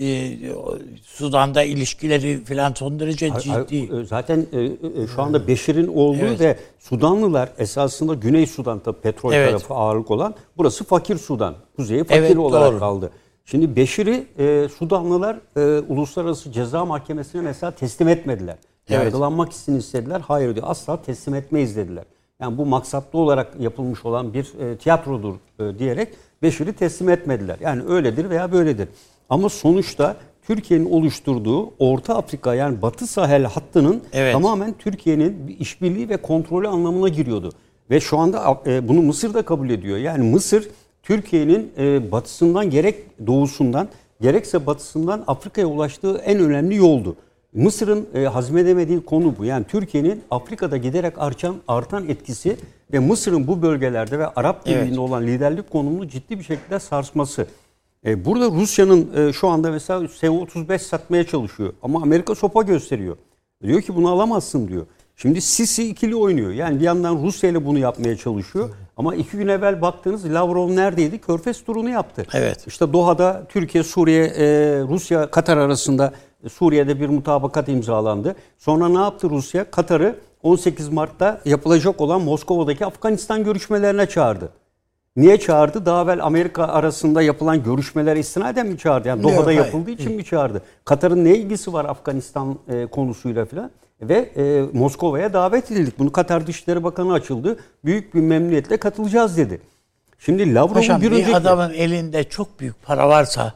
e, o Sudan'da ilişkileri falan son derece ciddi. ay- Zaten e, e, şu anda Beşir'in oğlu Evet. ve Sudanlılar esasında Güney Sudan tabii petrol Evet. tarafı ağırlık olan. Burası fakir Sudan. Kuzeyi fakir Evet, olarak doğru. kaldı. Şimdi Beşir'i e, Sudanlılar e, Uluslararası Ceza Mahkemesi'ne mesela teslim etmediler. Evet. Yargılanmak için istediler. Hayır diyor. Asla teslim etmeyiz dediler. Yani bu maksatlı olarak yapılmış olan bir e, tiyatrodur e, diyerek Beşir'i teslim etmediler. Yani öyledir veya böyledir. Ama sonuçta Türkiye'nin oluşturduğu Orta Afrika yani Batı Sahel hattının Evet. tamamen Türkiye'nin bir işbirliği ve kontrolü anlamına giriyordu. Ve şu anda e, bunu Mısır da kabul ediyor. Yani Mısır Türkiye'nin e, batısından gerek doğusundan gerekse batısından Afrika'ya ulaştığı en önemli yoldu. Mısır'ın e, hazmedemediği konu bu. Yani Türkiye'nin Afrika'da giderek artan artan etkisi ve Mısır'ın bu bölgelerde ve Arap Evet. Birliği'nde olan liderlik konumunu ciddi bir şekilde sarsması. E, burada Rusya'nın e, şu anda mesela S-35 satmaya çalışıyor ama Amerika sopa gösteriyor. Diyor ki bunu alamazsın diyor. Şimdi Sisi ikili oynuyor. Yani bir yandan Rusya ile bunu yapmaya çalışıyor. Ama iki gün evvel baktığınız Lavrov neredeydi? Körfez turunu yaptı. Evet. İşte Doha'da Türkiye, Suriye, e, Rusya, Katar arasında Suriye'de bir mutabakat imzalandı. Sonra ne yaptı Rusya? Katar'ı 18 Mart'ta yapılacak olan Moskova'daki Afganistan görüşmelerine çağırdı. Niye çağırdı? Daha evvel Amerika arasında yapılan görüşmelere istinaden mi çağırdı? Yani Yok, Doha'da hayır. yapıldığı için mi çağırdı? Katar'ın ne ilgisi var Afganistan e, konusuyla filan? Ve e, Moskova'ya davet edildik. Bunu Katar Dışişleri Bakanı açıldı. Büyük bir memnuniyetle katılacağız dedi. Şimdi Lavrov'un bir önceki... adamın elinde çok büyük para varsa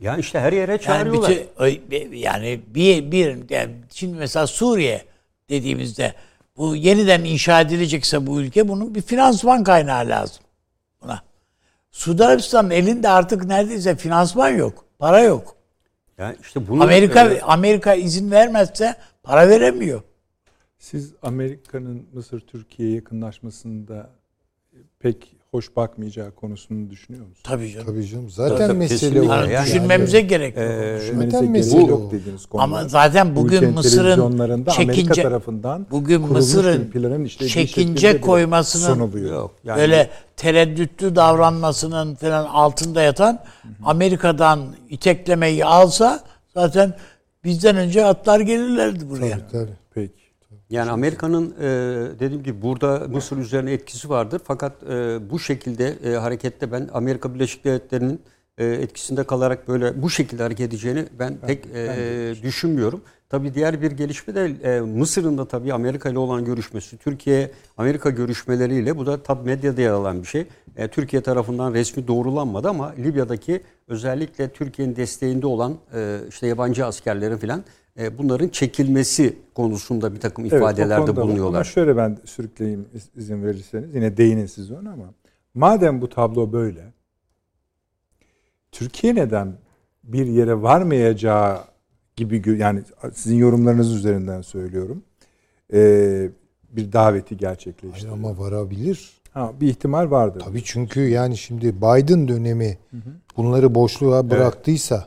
Ya işte her yere yani çağırıyorlar. bütün yani bir bir yani şimdi mesela Suriye dediğimizde bu yeniden inşa edilecekse bu ülke bunun bir finansman kaynağı lazım. Suudi Arabistan'ın elinde artık neredeyse finansman yok. Para yok. Yani işte bunu Amerika e, Amerika izin vermezse para veremiyor. Siz Amerika'nın Mısır-Türkiye yakınlaşmasında pek hoş bakmayacağı konusunu düşünüyor musunuz? Tabii canım. Tabii canım. Zaten Tabii, mesele kesinlikle. o. Yani Yani- düşünmemize gerek yok. Ee, Düşünmeden düşünmenize mesele gerek o. yok dediğiniz konular. Ama zaten Bu bugün Mısır'ın televizyonlarında Amerika çekince tarafından bugün Mısır'ın çekince koymasının sunuluyor. yok. Yani böyle tereddütlü davranmasının falan altında yatan Amerika'dan iteklemeyi alsa zaten bizden önce atlar gelirlerdi buraya. Tabii. Peki. Yani Amerika'nın e, dediğim gibi burada Mısır üzerine etkisi vardır. Fakat e, bu şekilde e, harekette ben Amerika Birleşik Devletleri'nin e, etkisinde kalarak böyle bu şekilde hareket edeceğini ben pek e, düşünmüyorum. Tabii diğer bir gelişme de e, Mısır'ın da tabii Amerika ile olan görüşmesi, Türkiye Amerika görüşmeleriyle bu da tabii medyada yer alan bir şey. E, Türkiye tarafından resmi doğrulanmadı ama Libya'daki özellikle Türkiye'nin desteğinde olan e, işte yabancı askerlerin filan bunların çekilmesi konusunda bir takım Evet, ifadelerde konuda var. Ama bulunuyorlar. şöyle ben sürükleyeyim iz- izin verirseniz. Yine değinin siz ona ama. Madem bu tablo böyle. Türkiye neden bir yere varmayacağı gibi yani sizin yorumlarınız üzerinden söylüyorum. Ee, bir daveti Hayır gerçekleştirdi. ama varabilir. Ha, bir ihtimal vardır. Tabii çünkü yani şimdi Biden dönemi bunları boşluğa bıraktıysa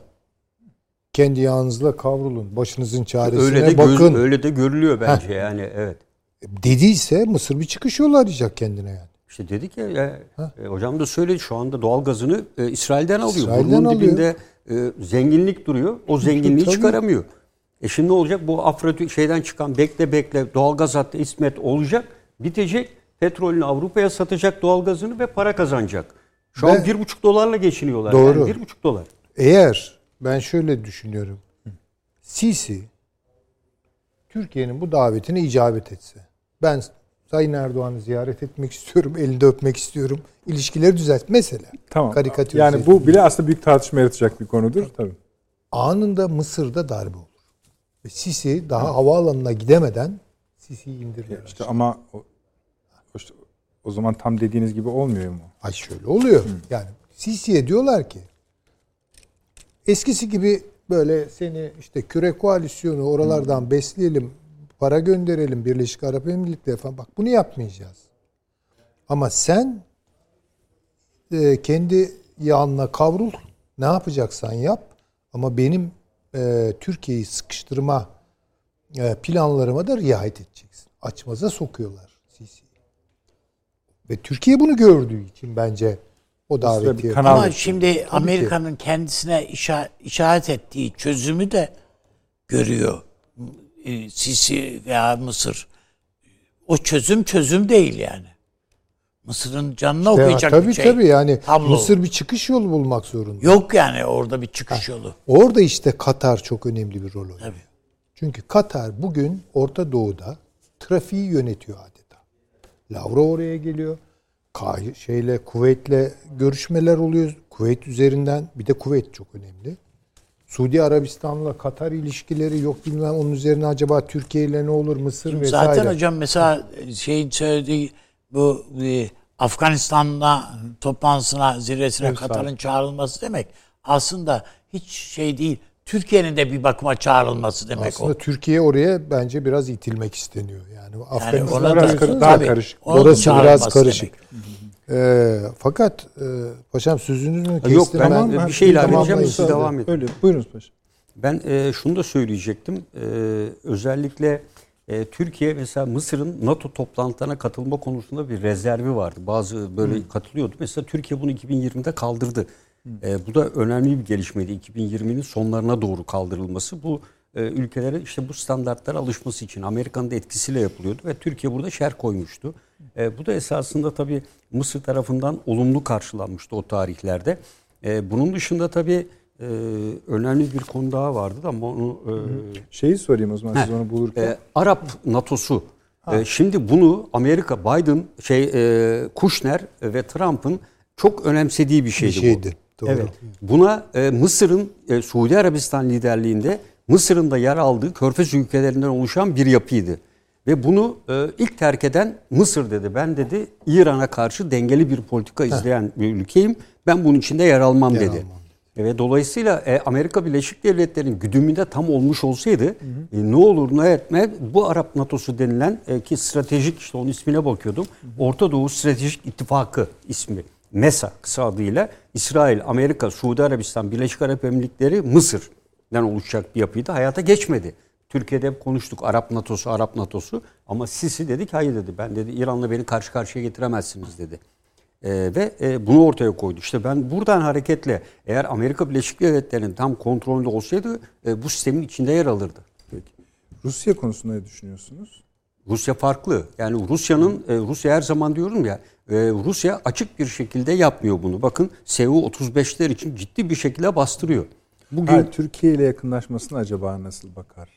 kendi yağınızla kavrulun. Başınızın çaresine Öyle de bakın. göz, öyle de görülüyor bence yani evet. Dediyse Mısır bir çıkış yolu arayacak kendine yani. İşte dedik ya, ya e, hocam da söyledi şu anda doğal gazını e, İsrail'den alıyor. İsrail'den Bunun alıyor. dibinde e, zenginlik duruyor. O zenginliği Tabii. çıkaramıyor. E şimdi ne olacak? Bu Afro şeyden çıkan bekle bekle doğalgaz hattı İsmet olacak. Bitecek. Petrolünü Avrupa'ya satacak doğalgazını ve para kazanacak. Şu Ve- an bir buçuk dolarla geçiniyorlar. Doğru. Yani bir buçuk dolar. Eğer ben şöyle düşünüyorum. Sisi Türkiye'nin bu davetine icabet etse. Ben Sayın Erdoğan'ı ziyaret etmek istiyorum, elinde öpmek istiyorum. İlişkileri düzelt. Mesela Tamam. karikatür yani bu bile aslında büyük tartışma yaratacak bir konudur. Tabii. anında Mısır'da darbe olur. Ve Sisi daha havaalanına gidemeden Sisi'yi indiriyor. İşte ama o, işte o zaman tam dediğiniz gibi olmuyor mu? Ay şöyle oluyor. Yani Sisi'ye diyorlar ki eskisi gibi böyle seni işte küre koalisyonu oralardan besleyelim, para gönderelim Birleşik Arap Emirlikleri falan. Bak bunu yapmayacağız. Ama sen e, kendi yağınla kavrul. Ne yapacaksan yap. Ama benim e, Türkiye'yi sıkıştırma e, planlarıma da riayet edeceksin. Açmaza sokuyorlar Sisi'yi. Ve Türkiye bunu gördüğü için bence o davetiye. kanal- Ama şimdi Amerika'nın kendisine işa- işaret ettiği çözümü de görüyor. E, Sisi veya Mısır. O çözüm çözüm değil yani. Mısır'ın canına Ya, okuyacak tabii bir şey. tabii yani Tablo. Mısır bir çıkış yolu bulmak zorunda. Yok yani orada bir çıkış yolu. Orada işte Katar çok önemli bir rol oynuyor. Tabii. Çünkü Katar bugün Orta Doğu'da trafiği yönetiyor adeta. Lavrov oraya geliyor. Ka- şeyle Kuveyt'le görüşmeler oluyor. Kuveyt üzerinden bir de Kuveyt çok önemli. Suudi Arabistan'la Katar ilişkileri yok bilmem onun üzerine acaba Türkiye ile ne olur Mısır vesaire. Zaten hocam mesela şeyin söylediği bu e, Afganistan'la toplantısına, zirvesine Ev Katar'ın çağrılması demek aslında hiç şey değil. Türkiye'nin de bir bakıma çağrılması demek Aslında o. Türkiye oraya bence biraz itilmek isteniyor. Yani Yani Afganistan ona biraz kar- daha tabii, karışık. Orası biraz karışık. demek. Ee, fakat e, paşam sözünüzü mü kestim? Yok, ben- Tamam, bir şey ilave edeceğim, siz devam edin. Öyle. Buyurunuz paşam. Ben e, şunu da söyleyecektim. E, özellikle e, Türkiye mesela Mısır'ın NATO toplantılarına katılma konusunda bir rezervi vardı. Bazı böyle katılıyordu. Mesela Türkiye bunu 2020'de kaldırdı. E, bu da önemli bir gelişmeydi. 2020'nin sonlarına doğru kaldırılması. Bu e, ülkelere işte bu standartlara alışması için Amerika'nın da etkisiyle yapılıyordu ve Türkiye burada şer koymuştu. E, bu da esasında tabii Mısır tarafından olumlu karşılanmıştı o tarihlerde. E, bunun dışında tabii e, önemli bir konu daha vardı da ama onu e, Şeyi sorayım o zaman siz Heh. onu bulurken. e, Arap NATO'su. E, şimdi bunu Amerika, Biden, şey e, Kushner ve Trump'ın çok önemsediği bir Bir şeydi, bu. Doğru. Evet. Buna e, Mısır'ın e, Suudi Arabistan liderliğinde Mısır'ın da yer aldığı Körfez ülkelerinden oluşan bir yapıydı. Ve bunu e, ilk terk eden Mısır dedi. Ben dedi İran'a karşı dengeli bir politika izleyen bir ülkeyim. Ben bunun içinde yer almam Yer dedi. almam. Ve dolayısıyla e, Amerika Birleşik Devletleri'nin güdümünde tam olmuş olsaydı e, ne olur ne etme bu Arap NATO'su denilen e, ki stratejik işte onun ismine bakıyordum. Orta Doğu Stratejik İttifakı ismi. MESA kısa adıyla İsrail, Amerika, Suudi Arabistan, Birleşik Arap Emirlikleri, Mısır'dan oluşacak bir yapıydı. Hayata geçmedi. Türkiye'de hep konuştuk Arap NATO'su, Arap NATO'su ama Sisi dedik hayır dedi. Ben dedi İran'la beni karşı karşıya getiremezsiniz dedi. Ee, ve e, bunu ortaya koydu. İşte ben buradan hareketle eğer Amerika Birleşik Devletleri'nin tam kontrolünde olsaydı e, bu sistemin içinde yer alırdı. Peki. Rusya konusunda ne düşünüyorsunuz? Rusya farklı. Yani Rusya'nın e, Rusya her zaman diyorum ya e, Rusya açık bir şekilde yapmıyor bunu. Bakın Su-35'ler için ciddi bir şekilde bastırıyor. Bugün Ha, Türkiye ile yakınlaşmasına acaba nasıl bakar?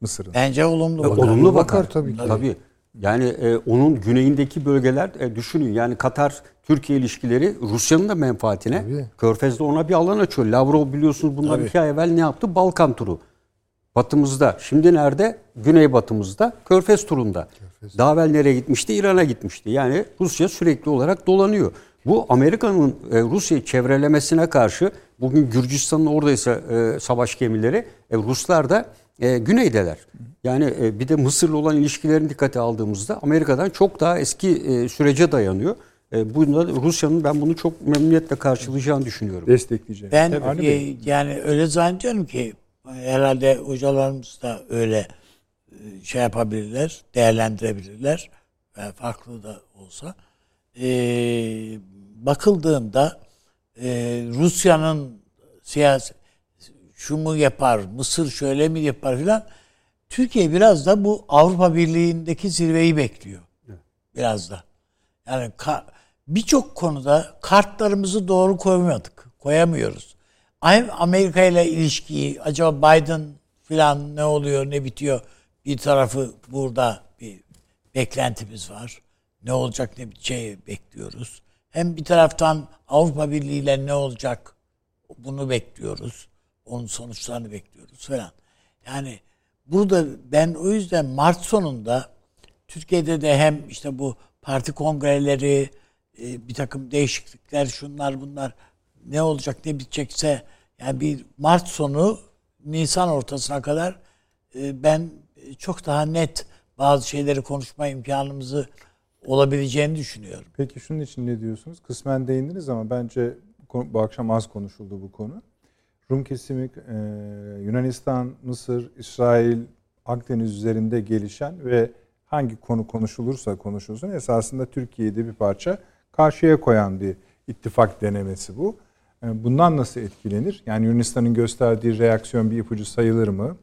Mısır'ın. Bence olumlu E, bakar. olumlu Bakar bakar, tabii ki. Tabii. Yani e, onun güneyindeki bölgeler e, düşünün yani Katar Türkiye ilişkileri Rusya'nın da menfaatine. Tabii. Körfez'de ona bir alan açıyor. Lavrov biliyorsunuz bundan Tabii. iki ay evvel ne yaptı? Balkan turu. Batımızda. Şimdi nerede? Güneybatımızda. Körfez turunda. Daha evvel nereye gitmişti? İran'a gitmişti. Yani Rusya sürekli olarak dolanıyor. Bu Amerika'nın e, Rusya'yı çevrelemesine karşı bugün Gürcistan'ın oradaysa e, savaş gemileri e, Ruslar da e, güneydeler. Yani e, bir de Mısır'la olan ilişkilerini dikkate aldığımızda Amerika'dan çok daha eski e, sürece dayanıyor. E, bunda Rusya'nın ben bunu çok memnuniyetle karşılayacağını düşünüyorum. Destekleyeceğim. Ben e, yani öyle zannediyorum ki herhalde hocalarımız da öyle e, şey yapabilirler, değerlendirebilirler. ve farklı da olsa. E, bakıldığında e, Rusya'nın siyasi şu mu yapar, Mısır şöyle mi yapar filan. Türkiye biraz da bu Avrupa Birliği'ndeki zirveyi bekliyor. Biraz da. Yani birçok konuda kartlarımızı doğru koymadık. Koyamıyoruz. Amerika ile ilişkiyi acaba Biden filan ne oluyor ne bitiyor bir tarafı burada bir beklentimiz var. Ne olacak ne biteceği bekliyoruz. Hem bir taraftan Avrupa Birliği ile ne olacak bunu bekliyoruz. Onun sonuçlarını bekliyoruz falan. Yani burada ben o yüzden Mart sonunda Türkiye'de de hem işte bu parti kongreleri, e, bir takım değişiklikler, şunlar bunlar ne olacak ne bitecekse yani bir Mart sonu Nisan ortasına kadar e, ben çok daha net bazı şeyleri konuşma imkanımızı olabileceğini düşünüyorum. Peki şunun için ne diyorsunuz? Kısmen değindiniz ama bence bu bu akşam az konuşuldu bu konu. Rum kesimi e, Yunanistan, Mısır, İsrail, Akdeniz üzerinde gelişen ve hangi konu konuşulursa konuşulsun esasında Türkiye'yi de bir parça karşıya koyan bir ittifak denemesi bu. E, Bundan nasıl etkilenir? Yani Yunanistan'ın gösterdiği reaksiyon bir ipucu sayılır mı?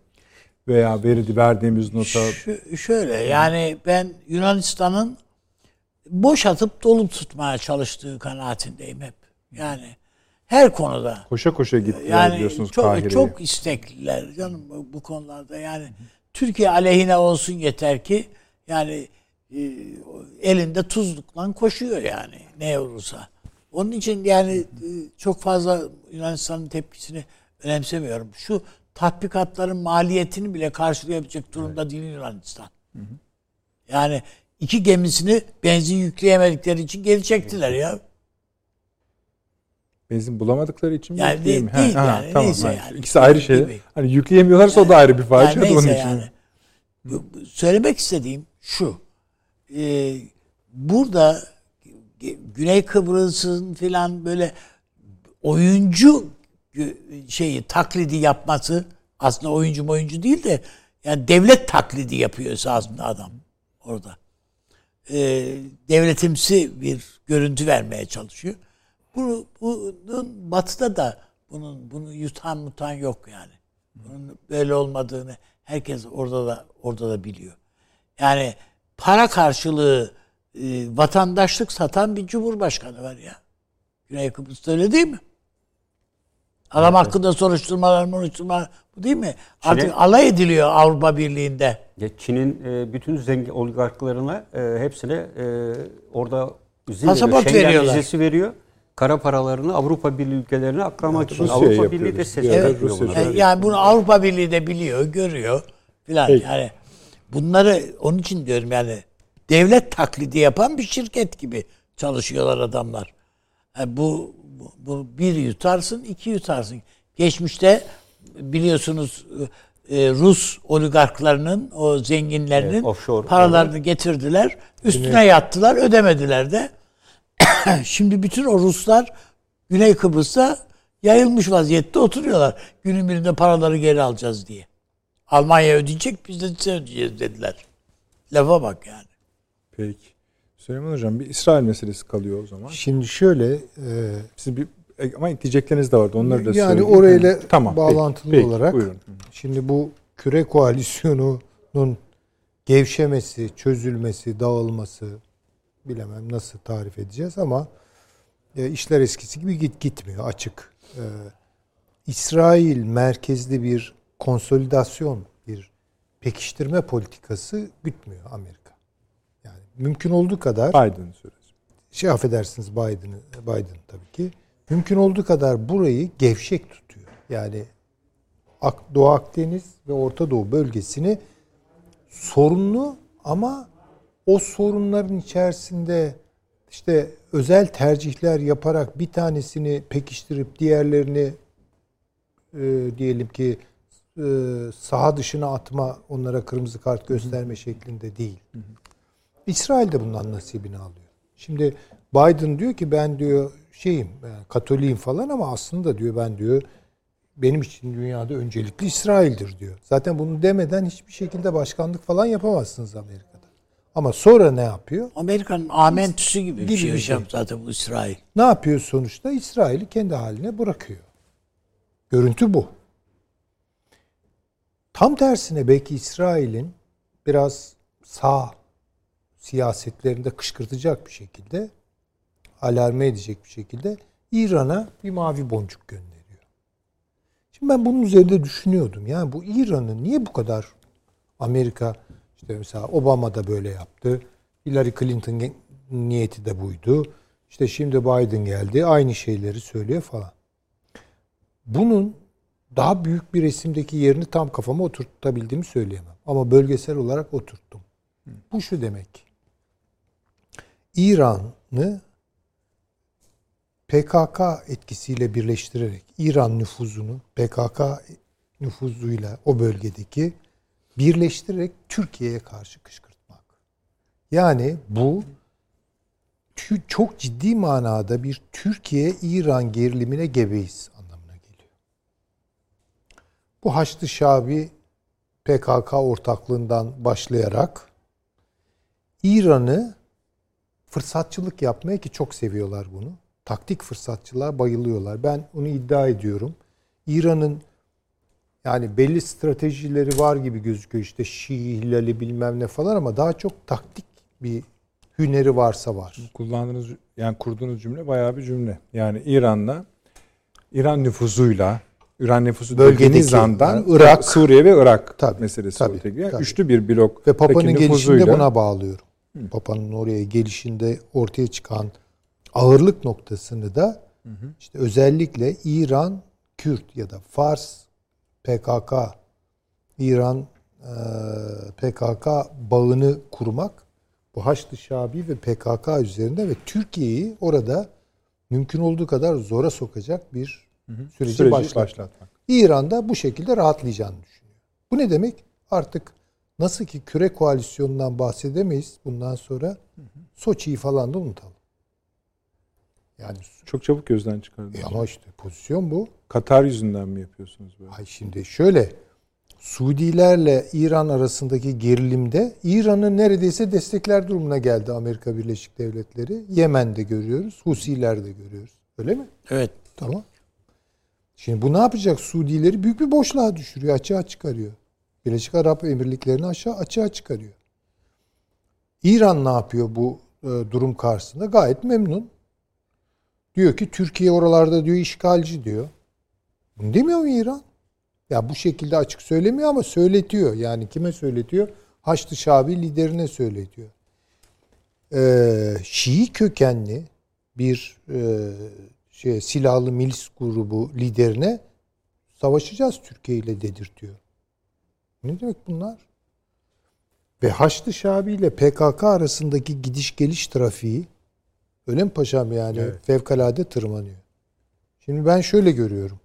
Veya verdi verdiğimiz nota Şu, şöyle yani ben Yunanistan'ın boş atıp dolu tutmaya çalıştığı kanaatindeyim hep. Yani her konuda. koşa koşa gittiler Yani diyorsunuz çok, Kahire'ye. çok istekliler canım bu- bu konularda. Yani Türkiye aleyhine olsun yeter ki yani e, elinde tuzlukla koşuyor yani ne olursa. Onun için yani e, çok fazla Yunanistan'ın tepkisini önemsemiyorum. Şu tatbikatların maliyetini bile karşılayabilecek durumda değil Yunanistan. Yani iki gemisini benzin yükleyemedikleri için geri çektiler ya. Benzin bulamadıkları için mi? Yani yükleyemiyor? değil Ha, ha, yani, tamam, neyse ha. yani. İkisi ayrı şey. Gibi. Hani yükleyemiyorlarsa o da ayrı bir facia Yani da onun neyse için. yani. Bu- Söylemek istediğim şu. Ee, burada Güney Kıbrıs'ın filan böyle oyuncu şeyi taklidi yapması aslında oyuncu oyuncu değil de yani devlet taklidi yapıyor esasında adam orada. Ee, devletimsi bir görüntü vermeye çalışıyor. Bu, bunun batıda da bunun bunu yutan mutan yok yani. Bunun böyle olmadığını herkes orada da orada da biliyor. Yani para karşılığı e, vatandaşlık satan bir cumhurbaşkanı var ya. Güney Kıbrıs'ta öyle değil mi? Adam hakkında soruşturmalar, soruşturmalar bu değil mi? Artık Çin'e- alay ediliyor Avrupa Birliği'nde. Ya Çin'in e, bütün zengin oligarklarına e, hepsine e, orada izin Pasaport veriyor. Schengen veriyorlar. vizesi veriyor. Kara paralarını Avrupa Birliği ülkelerine aklamak için. Rusya'ya Avrupa Birliği de ses Bir ara çıkartıyor Rusya buna. şöyle- E, Yani bunu Avrupa Birliği de biliyor, görüyor filan. Yani bunları onun için diyorum yani devlet taklidi yapan bir şirket gibi çalışıyorlar adamlar. Yani bu, bu, bu bir yutarsın, iki yutarsın. Geçmişte biliyorsunuz e, Rus oligarklarının, o zenginlerinin Evet, offshore, paralarını getirdiler. Üstüne yattılar, ödemediler de. Şimdi bütün o Ruslar Güney Kıbrıs'ta yayılmış vaziyette oturuyorlar. Günün birinde paraları geri alacağız diye. Almanya ödeyecek, biz de size ödeyeceğiz dediler. Lafa bak yani. Peki. Süleyman Hocam bir İsrail meselesi kalıyor o zaman. Şimdi şöyle e, Siz bir e, ama ekleyecekleriniz de vardı. Onları da Yani söyleyeyim. orayla Hı, tamam, peki, bağlantılı peki, olarak buyurun. şimdi bu küre koalisyonunun gevşemesi, çözülmesi, dağılması bilemem nasıl tarif edeceğiz ama e, işler eskisi gibi git gitmiyor açık. E, İsrail merkezli bir konsolidasyon, bir pekiştirme politikası gütmüyor Amerika. Mümkün olduğu kadar Biden süresi. şey affedersiniz Biden'ı Biden tabii ki mümkün olduğu kadar burayı gevşek tutuyor. Yani Doğu Akdeniz ve Orta Doğu bölgesini sorunlu ama o sorunların içerisinde işte özel tercihler yaparak bir tanesini pekiştirip diğerlerini e, diyelim ki e, saha dışına atma, onlara kırmızı kart gösterme şeklinde değil. İsrail de bundan nasibini alıyor. Şimdi Biden diyor ki ben diyor şeyim yani Katoliyim falan ama aslında diyor ben diyor benim için dünyada öncelikli İsrail'dir diyor. Zaten bunu demeden hiçbir şekilde başkanlık falan yapamazsınız Amerika'da. Ama sonra ne yapıyor? Amerika'nın amentüsü gibi, bir Gibi şey bir şey. zaten bu İsrail. Ne yapıyor sonuçta? İsrail'i kendi haline bırakıyor. Görüntü bu. Tam tersine belki İsrail'in biraz sağ siyasetlerinde kışkırtacak bir şekilde, alarme edecek bir şekilde İran'a bir mavi boncuk gönderiyor. Şimdi ben bunun üzerinde düşünüyordum. Yani bu İran'ı niye bu kadar Amerika işte mesela Obama da böyle yaptı. Hillary Clinton niyeti de buydu. İşte şimdi Biden geldi. Aynı şeyleri söylüyor falan. Bunun daha büyük bir resimdeki yerini tam kafama oturtabildiğimi söyleyemem. Ama bölgesel olarak oturttum. Bu şu demek. İran'ı PKK etkisiyle birleştirerek İran nüfuzunu PKK nüfuzuyla o bölgedeki birleştirerek Türkiye'ye karşı kışkırtmak. Yani bu çok ciddi manada bir Türkiye-İran gerilimine gebeyiz anlamına geliyor. Bu Haçlı Şabi PKK ortaklığından başlayarak İran'ı fırsatçılık yapmaya ki çok seviyorlar bunu. Taktik fırsatçılığa bayılıyorlar. Ben onu iddia ediyorum. İran'ın yani belli stratejileri var gibi gözüküyor. İşte Şii, Hilali bilmem ne falan ama daha çok taktik bir hüneri varsa var. Kullandığınız yani kurduğunuz cümle bayağı bir cümle. Yani İran'la İran nüfuzuyla İran nüfusu Bölgedeki, andan yani Irak- Suriye ve Irak Tabii, meselesi tabii, ortaya tabii. Üçlü bir blok Ve Papa'nın gelişinde buna bağlıyorum. Papa'nın oraya gelişinde ortaya çıkan ağırlık noktasını da işte özellikle İran, Kürt ya da Fars, PKK, İran e, PKK bağını kurmak bu Haçlı Şabi ve PKK üzerinde ve Türkiye'yi orada mümkün olduğu kadar zora sokacak bir süreci, Süreci başlat. başlatmak. İran da bu şekilde rahatlayacağını düşünüyor. Bu ne demek? Artık nasıl ki küre koalisyonundan bahsedemeyiz bundan sonra Soçi'yi falan da unutalım. Yani Çok çabuk gözden çıkardı. e ama işte pozisyon bu. Katar yüzünden mi yapıyorsunuz böyle? Ay şimdi şöyle Suudilerle İran arasındaki gerilimde İran'ı neredeyse destekler durumuna geldi Amerika Birleşik Devletleri. Yemen'de görüyoruz, Husiler'de görüyoruz. Öyle mi? Evet. Tamam. Şimdi bu ne yapacak? Suudileri büyük bir boşluğa düşürüyor, açığa çıkarıyor. Birleşik Arap Emirlikleri'ni aşağı açığa çıkarıyor. İran ne yapıyor bu e, durum karşısında? Gayet memnun. Diyor ki Türkiye oralarda diyor işgalci diyor. Bunu demiyor mu İran? Ya bu şekilde açık söylemiyor ama söyletiyor. Yani kime söyletiyor? Haçlı Şabi liderine söyletiyor. Ee, Şii kökenli bir e, şey silahlı milis grubu liderine savaşacağız Türkiye ile dedirtiyor. Ne demek bunlar? Ve Haçlı Şabi ile PKK arasındaki gidiş geliş trafiği öyle mi paşam yani Evet. fevkalade tırmanıyor. Şimdi ben şöyle görüyorum.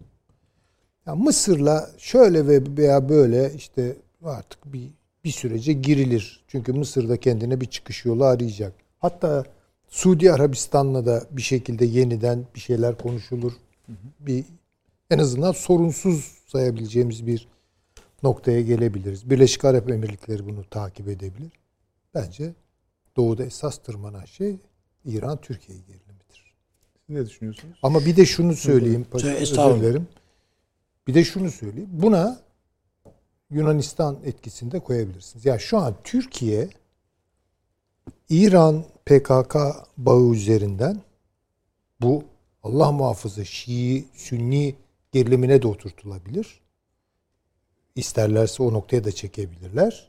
Ya Mısır'la şöyle ve veya böyle işte artık bir bir sürece girilir. Çünkü Mısır da kendine bir çıkış yolu arayacak. Hatta Suudi Arabistan'la da bir şekilde yeniden bir şeyler konuşulur. Bir en azından sorunsuz sayabileceğimiz bir noktaya gelebiliriz. Birleşik Arap Emirlikleri bunu takip edebilir. Bence doğuda esas tırmanan şey İran-Türkiye gerilimidir. Siz ne düşünüyorsunuz? Ama bir de şunu söyleyeyim. Söyle, özür dilerim. Bir de şunu söyleyeyim. Buna Yunanistan etkisinde koyabilirsiniz. Ya şu an Türkiye İran PKK bağı üzerinden bu Allah muhafaza Şii, Sünni gerilimine de oturtulabilir. İsterlerse o noktaya da çekebilirler.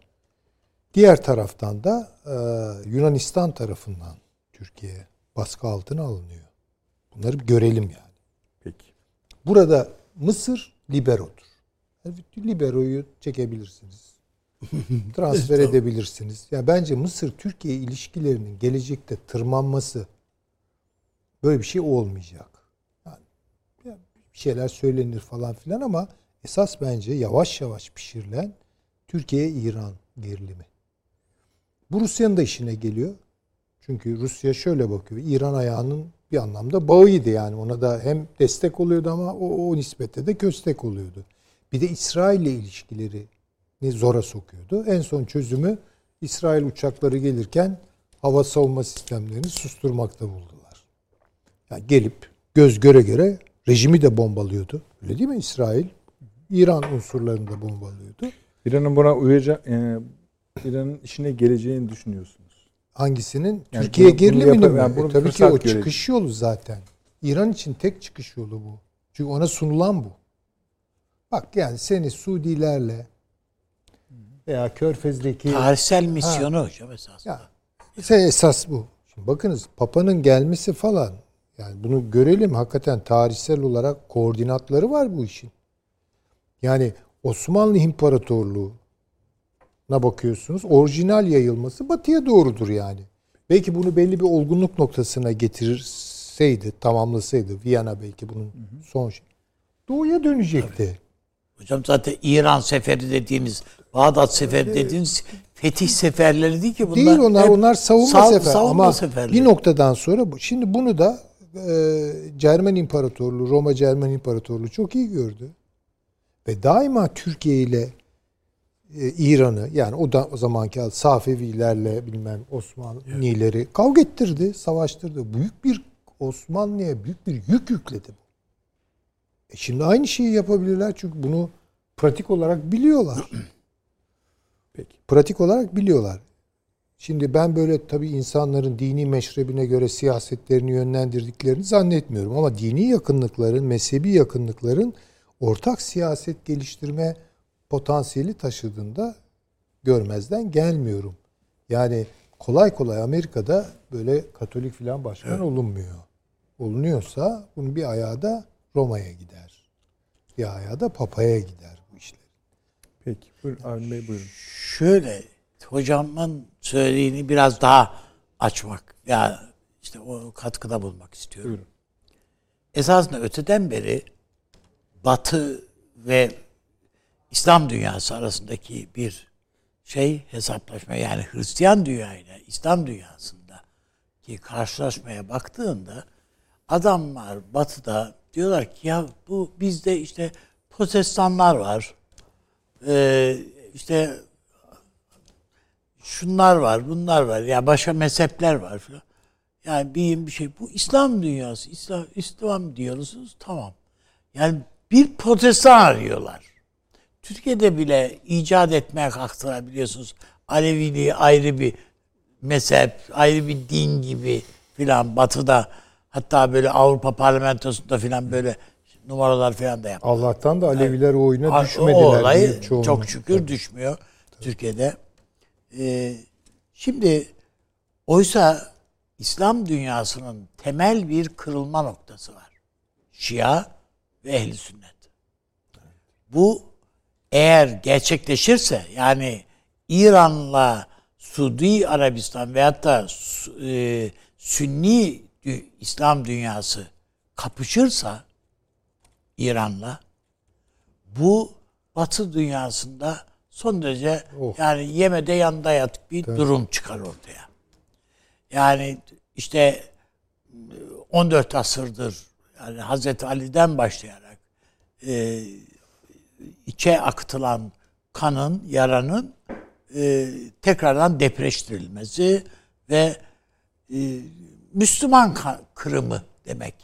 Diğer taraftan da e, Yunanistan tarafından Türkiye baskı altına alınıyor. Bunları bir görelim yani. Peki. Burada Mısır liberodur. Liberoyu çekebilirsiniz. Transfer edebilirsiniz. Ya bence Mısır-Türkiye ilişkilerinin gelecekte tırmanması böyle bir şey olmayacak. Yani ya bir şeyler söylenir falan filan ama esas bence yavaş yavaş pişirilen Türkiye-İran gerilimi. Bu Rusya'nın da işine geliyor. Çünkü Rusya şöyle bakıyor. İran ayağının bir anlamda bağıydı yani. Ona da hem destek oluyordu ama o, o nispette de köstek oluyordu. Bir de İsrail ile ilişkileri zora sokuyordu. En son çözümü İsrail uçakları gelirken hava savunma sistemlerini susturmakta buldular. Yani gelip göz göre göre rejimi de bombalıyordu. Öyle değil mi İsrail? İran unsurlarını da bombalıyordu. İran'ın buna uyacak, e, İran'ın işine geleceğini düşünüyorsunuz. Hangisinin? Yani Türkiye bunu- yapar- mi? yani E, tabii ki o görelim. çıkış yolu zaten. İran için tek çıkış yolu bu. Çünkü ona sunulan bu. Bak yani seni Suudilerle veya Körfez'deki Tarihsel misyonu hocam esas. ya ise esas bu. Şimdi bakınız Papa'nın gelmesi falan yani bunu görelim hakikaten tarihsel olarak koordinatları var bu işin. Yani Osmanlı İmparatorluğu na bakıyorsunuz. Orijinal yayılması batıya doğrudur yani. Belki bunu belli bir olgunluk noktasına getirseydi, tamamlasaydı Viyana belki bunun son şey. Doğuya dönecekti. Hocam zaten İran seferi dediğiniz, Bağdat seferi dediğiniz fetih seferleri değil ki bunlar. Değil onlar onlar savunma sav- sefer savunma ama seferleri. bir noktadan sonra şimdi bunu da e, Cermen İmparatorluğu, Roma Cermen İmparatorluğu çok iyi gördü. Ve daima Türkiye ile e, İran'ı yani o da o zamanki Safevilerle bilmem Osmanlıları kavga ettirdi, savaştırdı. Büyük bir Osmanlı'ya büyük bir yük yükledi bu. E şimdi aynı şeyi yapabilirler çünkü bunu pratik olarak biliyorlar. Peki. Pratik olarak biliyorlar. Şimdi ben böyle tabii insanların dini meşrebine göre siyasetlerini yönlendirdiklerini zannetmiyorum. Ama dini yakınlıkların, mezhebi yakınlıkların ortak siyaset geliştirme potansiyeli taşıdığında görmezden gelmiyorum. Yani kolay kolay Amerika'da böyle Katolik filan başkan olunmuyor. Olunuyorsa bunun bir ayağı da Roma'ya gider. Bir ayağı da Papa'ya gider bu işler. Peki. Buyurun Avni Bey buyurun. Şöyle hocamın söylediğini biraz daha açmak. Ya işte o katkıda bulmak istiyorum. Buyurun. esasında öteden beri Batı ve İslam dünyası arasındaki bir şey hesaplaşma yani Hristiyan dünyayla İslam dünyasında ki karşılaşmaya baktığında adamlar batıda diyorlar ki ya bu bizde işte protestanlar var. Ee, işte şunlar var, bunlar var. Ya başka mezhepler var falan. Yani bir bir şey. Bu İslam dünyası. İslam, İslam diyorsunuz. Tamam. Yani bir protestan arıyorlar. Türkiye'de bile icat etmeye kalktılar biliyorsunuz. Aleviliği ayrı bir mezhep, ayrı bir din gibi filan batıda hatta böyle Avrupa parlamentosunda filan böyle numaralar filan da yaptılar. Allah'tan da Aleviler o oyuna düşmediler. O olay büyük çoğunluğu. çok şükür düşmüyor Türkiye'de. Ee, şimdi oysa İslam dünyasının temel bir kırılma noktası var. Şia ve ehli sünnet. Bu eğer gerçekleşirse yani İran'la Suudi Arabistan veyahut da e, Sünni dü- İslam dünyası kapışırsa İran'la bu Batı dünyasında son derece Oh. yani yemede yanda yatık bir durum çıkar ortaya. Yani işte 14 asırdır yani Hazreti Ali'den başlayarak e, içe akıtılan kanın, yaranın e, tekrardan depreştirilmesi ve e, Müslüman kırımı demek.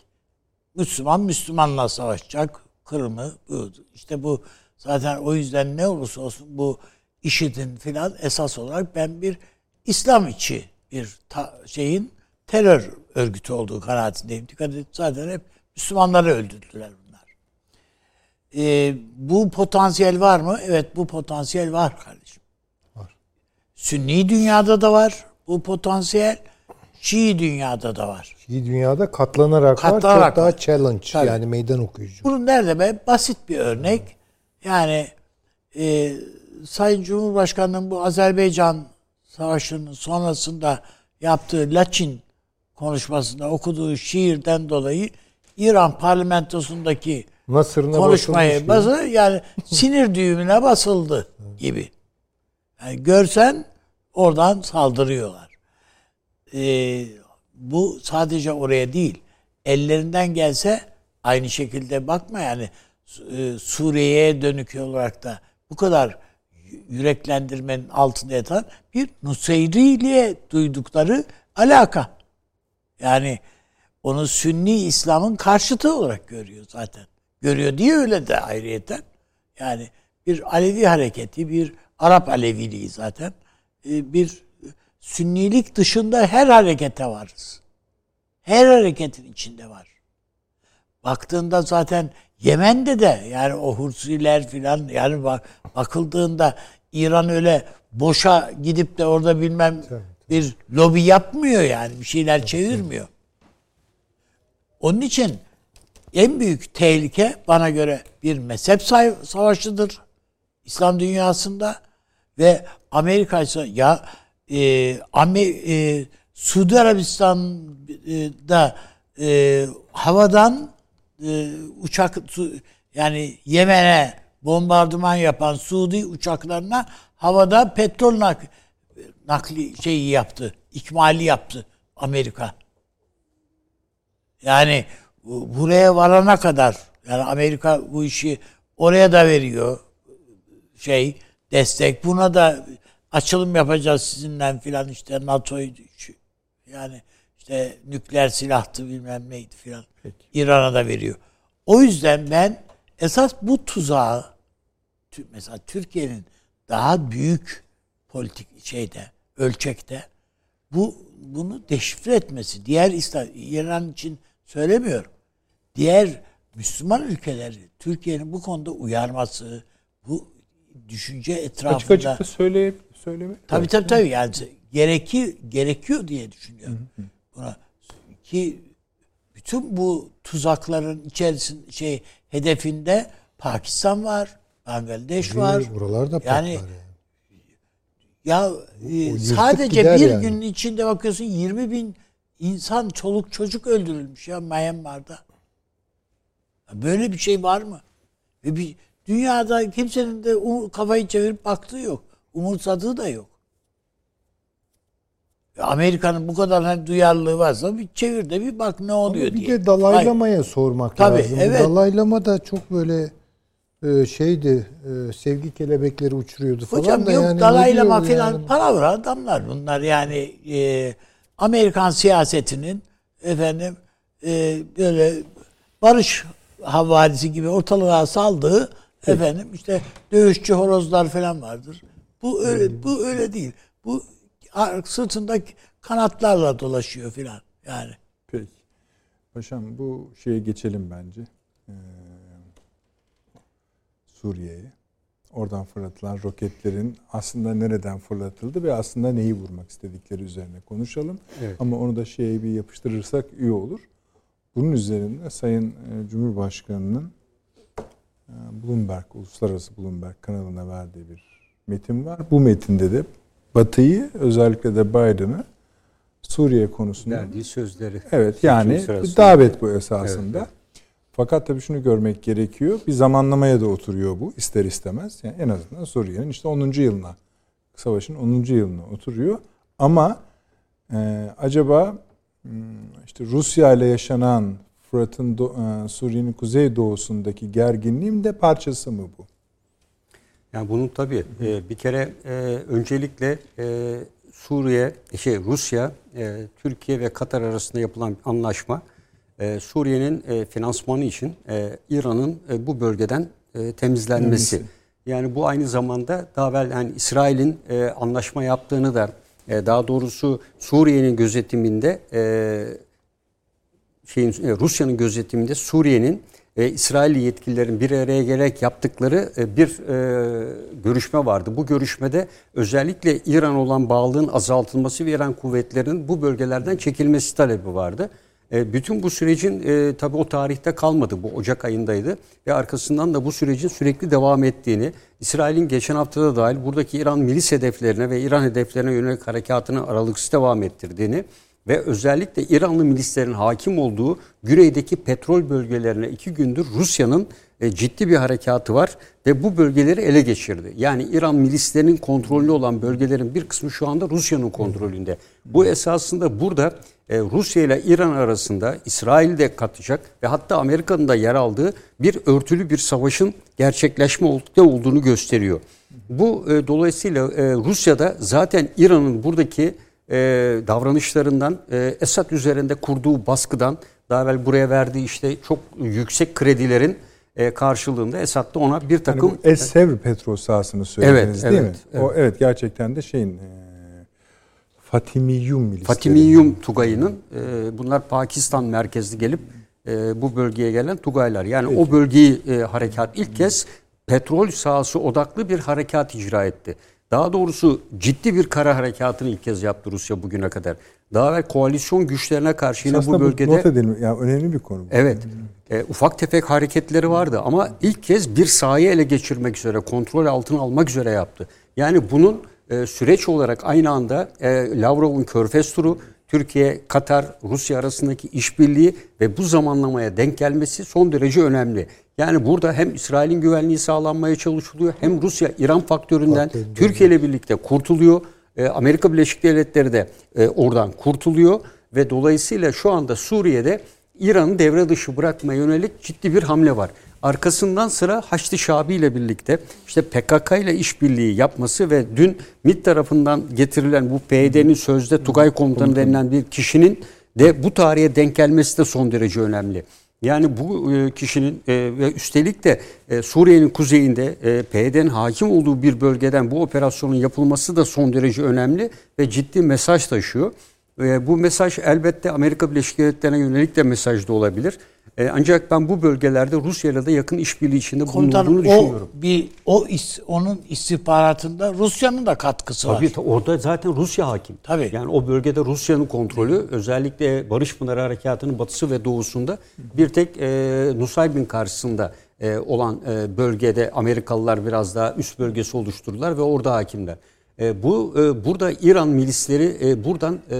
Müslüman Müslümanla savaşacak kırımı bu. İşte bu zaten o yüzden ne olursa olsun bu IŞİD'in filan esas olarak ben bir İslam içi bir ta- şeyin terör örgütü olduğu kanaatindeyim. Dikkat et zaten hep Müslümanları öldürdüler bunlar. Ee, bu potansiyel var mı? Evet bu potansiyel var kardeşim. Var. Sünni dünyada da var bu potansiyel. Şii dünyada da var. İyi dünyada katlanarak, var. Katlanarak Çok daha var. challenge Tabii. yani meydan okuyucu. Bunun nerede be? Basit bir örnek. Yani e, Sayın Cumhurbaşkanı'nın bu Azerbaycan Savaşı'nın sonrasında yaptığı Laçin konuşmasında okuduğu şiirden dolayı İran parlamentosundaki Nasırına konuşmayı basılmış bası yani sinir düğümüne basıldı gibi. Yani görsen oradan saldırıyorlar. Ee, bu sadece oraya değil. Ellerinden gelse aynı şekilde bakma yani e, Suriye'ye dönük olarak da bu kadar yüreklendirmenin altında yatan bir Nuseyriliğe duydukları alaka. Yani onu Sünni İslam'ın karşıtı olarak görüyor zaten. Görüyor diye öyle de ayrıyeten. Yani bir Alevi hareketi, bir Arap Aleviliği zaten. Ee, Bir Sünnilik dışında her harekete varız. Her hareketin içinde var. Baktığında zaten Yemen'de de yani o Hursiler filan yani bak, bakıldığında İran öyle boşa gidip de orada bilmem bir lobi yapmıyor yani bir şeyler çevirmiyor. Onun için en büyük tehlike bana göre bir mezhep savaşıdır İslam dünyasında ve Amerika ise ya e, Amer- e, Suudi Arabistan'da e, havadan e, uçak yani Yemen'e bombardıman yapan Suudi uçaklarına havada petrol nak nakli şeyi yaptı, ikmali yaptı Amerika. Yani bu- buraya varana kadar yani Amerika bu işi oraya da veriyor şey destek. Buna da açılım yapacağız sizinle filan işte NATO'yu yani işte nükleer silahtı bilmem neydi filan. İran'a da veriyor. O yüzden ben esas bu tuzağı mesela Türkiye'nin daha büyük politik şeyde ölçekte bu bunu deşifre etmesi diğer İran için söylemiyorum. Diğer Müslüman ülkeleri Türkiye'nin bu konuda uyarması, bu düşünce etrafında Açık açık da söyle, söylemek Tabii tabii tabii yani gereki gerekiyor diye düşünüyorum. Buna ki bütün bu tuzakların içerisinde şey hedefinde Pakistan var, Bangladeş var. Buralarda patlar Yani yani. ya e, yırtıp sadece gider bir yani. günün içinde bakıyorsun 20 bin insan çoluk çocuk öldürülmüş ya Myanmar'da. Böyle bir şey var mı? Ve bir dünyada kimsenin de um- kafayı çevirip baktığı yok. Umursadığı da yok. Amerika'nın bu kadar hani duyarlılığı varsa bir çevir de bir bak ne oluyor Ama bir diye. de Dalai Lama'ya sormak Tabii, lazım. evet. Dalai Lama da çok böyle e, şeydi e, sevgi kelebekleri uçuruyordu falan Hocam da yok yani Dalai Lama falan yani? palavra adamlar bunlar yani e, Amerikan siyasetinin efendim e, böyle barış havalisi gibi ortalığa saldığı efendim işte dövüşçü horozlar falan vardır. Bu öyle bu öyle değil. Bu sırtında kanatlarla dolaşıyor filan yani. Peki. Paşam bu şeye geçelim bence. Ee, Suriye'ye. Oradan fırlatılan roketlerin aslında nereden fırlatıldı ve aslında neyi vurmak istedikleri üzerine konuşalım. Evet. Ama onu da şeye bir yapıştırırsak iyi olur. Bunun üzerinde Sayın e, Cumhurbaşkanı'nın e, Bloomberg, Uluslararası Bloomberg kanalına verdiği bir metin var. Bu metinde de Batı'yı özellikle de Biden'ı Suriye konusunda Verdiği sözleri. Evet yani davet bu esasında. Evet, Fakat tabii şunu görmek gerekiyor. Bir zamanlamaya da oturuyor bu ister istemez. Yani en azından Suriye'nin işte 10. yılına, savaşın 10. yılına oturuyor. Ama e, acaba hmm, işte Rusya ile yaşanan Fırat'ın e, Suriye'nin kuzey doğusundaki gerginliğin de parçası mı bu? Yani bunun tabii e, bir kere e, öncelikle e, Suriye, şey Rusya, e, Türkiye ve Katar arasında yapılan anlaşma e, Suriye'nin e, finansmanı için e, İran'ın e, bu bölgeden e, temizlenmesi. Temizlenmesi. Yani bu aynı zamanda daha evvel yani İsrail'in e, anlaşma yaptığını da e, daha doğrusu Suriye'nin gözetiminde e, şeyin e, Rusya'nın gözetiminde Suriye'nin ve İsrailli yetkililerin bir araya gelerek yaptıkları e, bir e, görüşme vardı. Bu görüşmede özellikle İran olan bağlılığın azaltılması ve İran kuvvetlerinin bu bölgelerden çekilmesi talebi vardı. E, bütün bu sürecin e, tabi o tarihte kalmadı. Bu Ocak ayındaydı ve arkasından da bu sürecin sürekli devam ettiğini, İsrail'in geçen haftada dahil buradaki İran milis hedeflerine ve İran hedeflerine yönelik harekatını aralıksız devam ettirdiğini ve özellikle İranlı milislerin hakim olduğu güneydeki petrol bölgelerine iki gündür Rusya'nın e, ciddi bir harekatı var ve bu bölgeleri ele geçirdi. Yani İran milislerinin kontrollü olan bölgelerin bir kısmı şu anda Rusya'nın kontrolünde. Bu esasında burada e, Rusya ile İran arasında İsrail de katacak ve hatta Amerika'nın da yer aldığı bir örtülü bir savaşın gerçekleşme olduğunu gösteriyor. Bu e, dolayısıyla Rusya'da zaten İran'ın buradaki davranışlarından, e, Esad üzerinde kurduğu baskıdan, daha evvel buraya verdiği işte çok yüksek kredilerin e, karşılığında Esad da ona bir Yani takım... bu Es-Sevr petrol sahasını söylediniz Evet, değil evet, mi? evet. O evet gerçekten de şeyin e, Fatimiyyum milisleri. Fatimiyyum Tugayı'nın e, bunlar Pakistan merkezli gelip e, bu bölgeye gelen Tugaylar. Yani o bölgeyi e, harekat ilk kez petrol sahası odaklı bir harekat icra etti. Daha doğrusu ciddi bir kara harekatını ilk kez yaptı Rusya bugüne kadar. Daha evvel koalisyon güçlerine karşı yine Aslında bu bölgede... not edelim. Yani önemli bir konu. bu. Evet. E, ufak tefek hareketleri vardı ama ilk kez bir sahayı ele geçirmek üzere, kontrol altına almak üzere yaptı. Yani bunun e, süreç olarak aynı anda e, Lavrov'un Körfez turu, Türkiye, Katar, Rusya arasındaki işbirliği ve bu zamanlamaya denk gelmesi son derece önemli. Yani burada hem İsrail'in güvenliği sağlanmaya çalışılıyor hem Rusya İran faktöründen Faktöründen. Türkiye ile birlikte kurtuluyor. E, Amerika Birleşik Devletleri de e, oradan kurtuluyor ve dolayısıyla şu anda Suriye'de İran'ı devre dışı bırakmaya yönelik ciddi bir hamle var. Arkasından sıra Haçlı Şabi ile birlikte işte PKK ile işbirliği yapması ve dün MİT tarafından getirilen bu PYD'nin sözde Tugay komutanı denilen bir kişinin de bu tarihe denk gelmesi de son derece önemli. Yani bu e, kişinin e, ve üstelik de e, Suriye'nin kuzeyinde PYD'nin hakim olduğu bir bölgeden bu operasyonun yapılması da son derece önemli ve ciddi mesaj taşıyor. Bu mesaj elbette Amerika Birleşik Devletleri'ne yönelik de mesaj da olabilir. E, ancak ben bu bölgelerde Rusya ile de yakın işbirliği içinde Komutanım bulunduğunu o düşünüyorum. bir o is, onun istihbaratında Rusya'nın da katkısı var. Tabii ta- orada zaten Rusya hakim. Tabii. Yani o bölgede Rusya'nın kontrolü özellikle Barış Pınarı Harekatı'nın batısı ve doğusunda bir tek e, Nusaybin karşısında e, olan e, bölgede Amerikalılar biraz daha üst bölgesi oluşturdular ve orada hakimler. E, bu e, burada İran milisleri e, buradan e,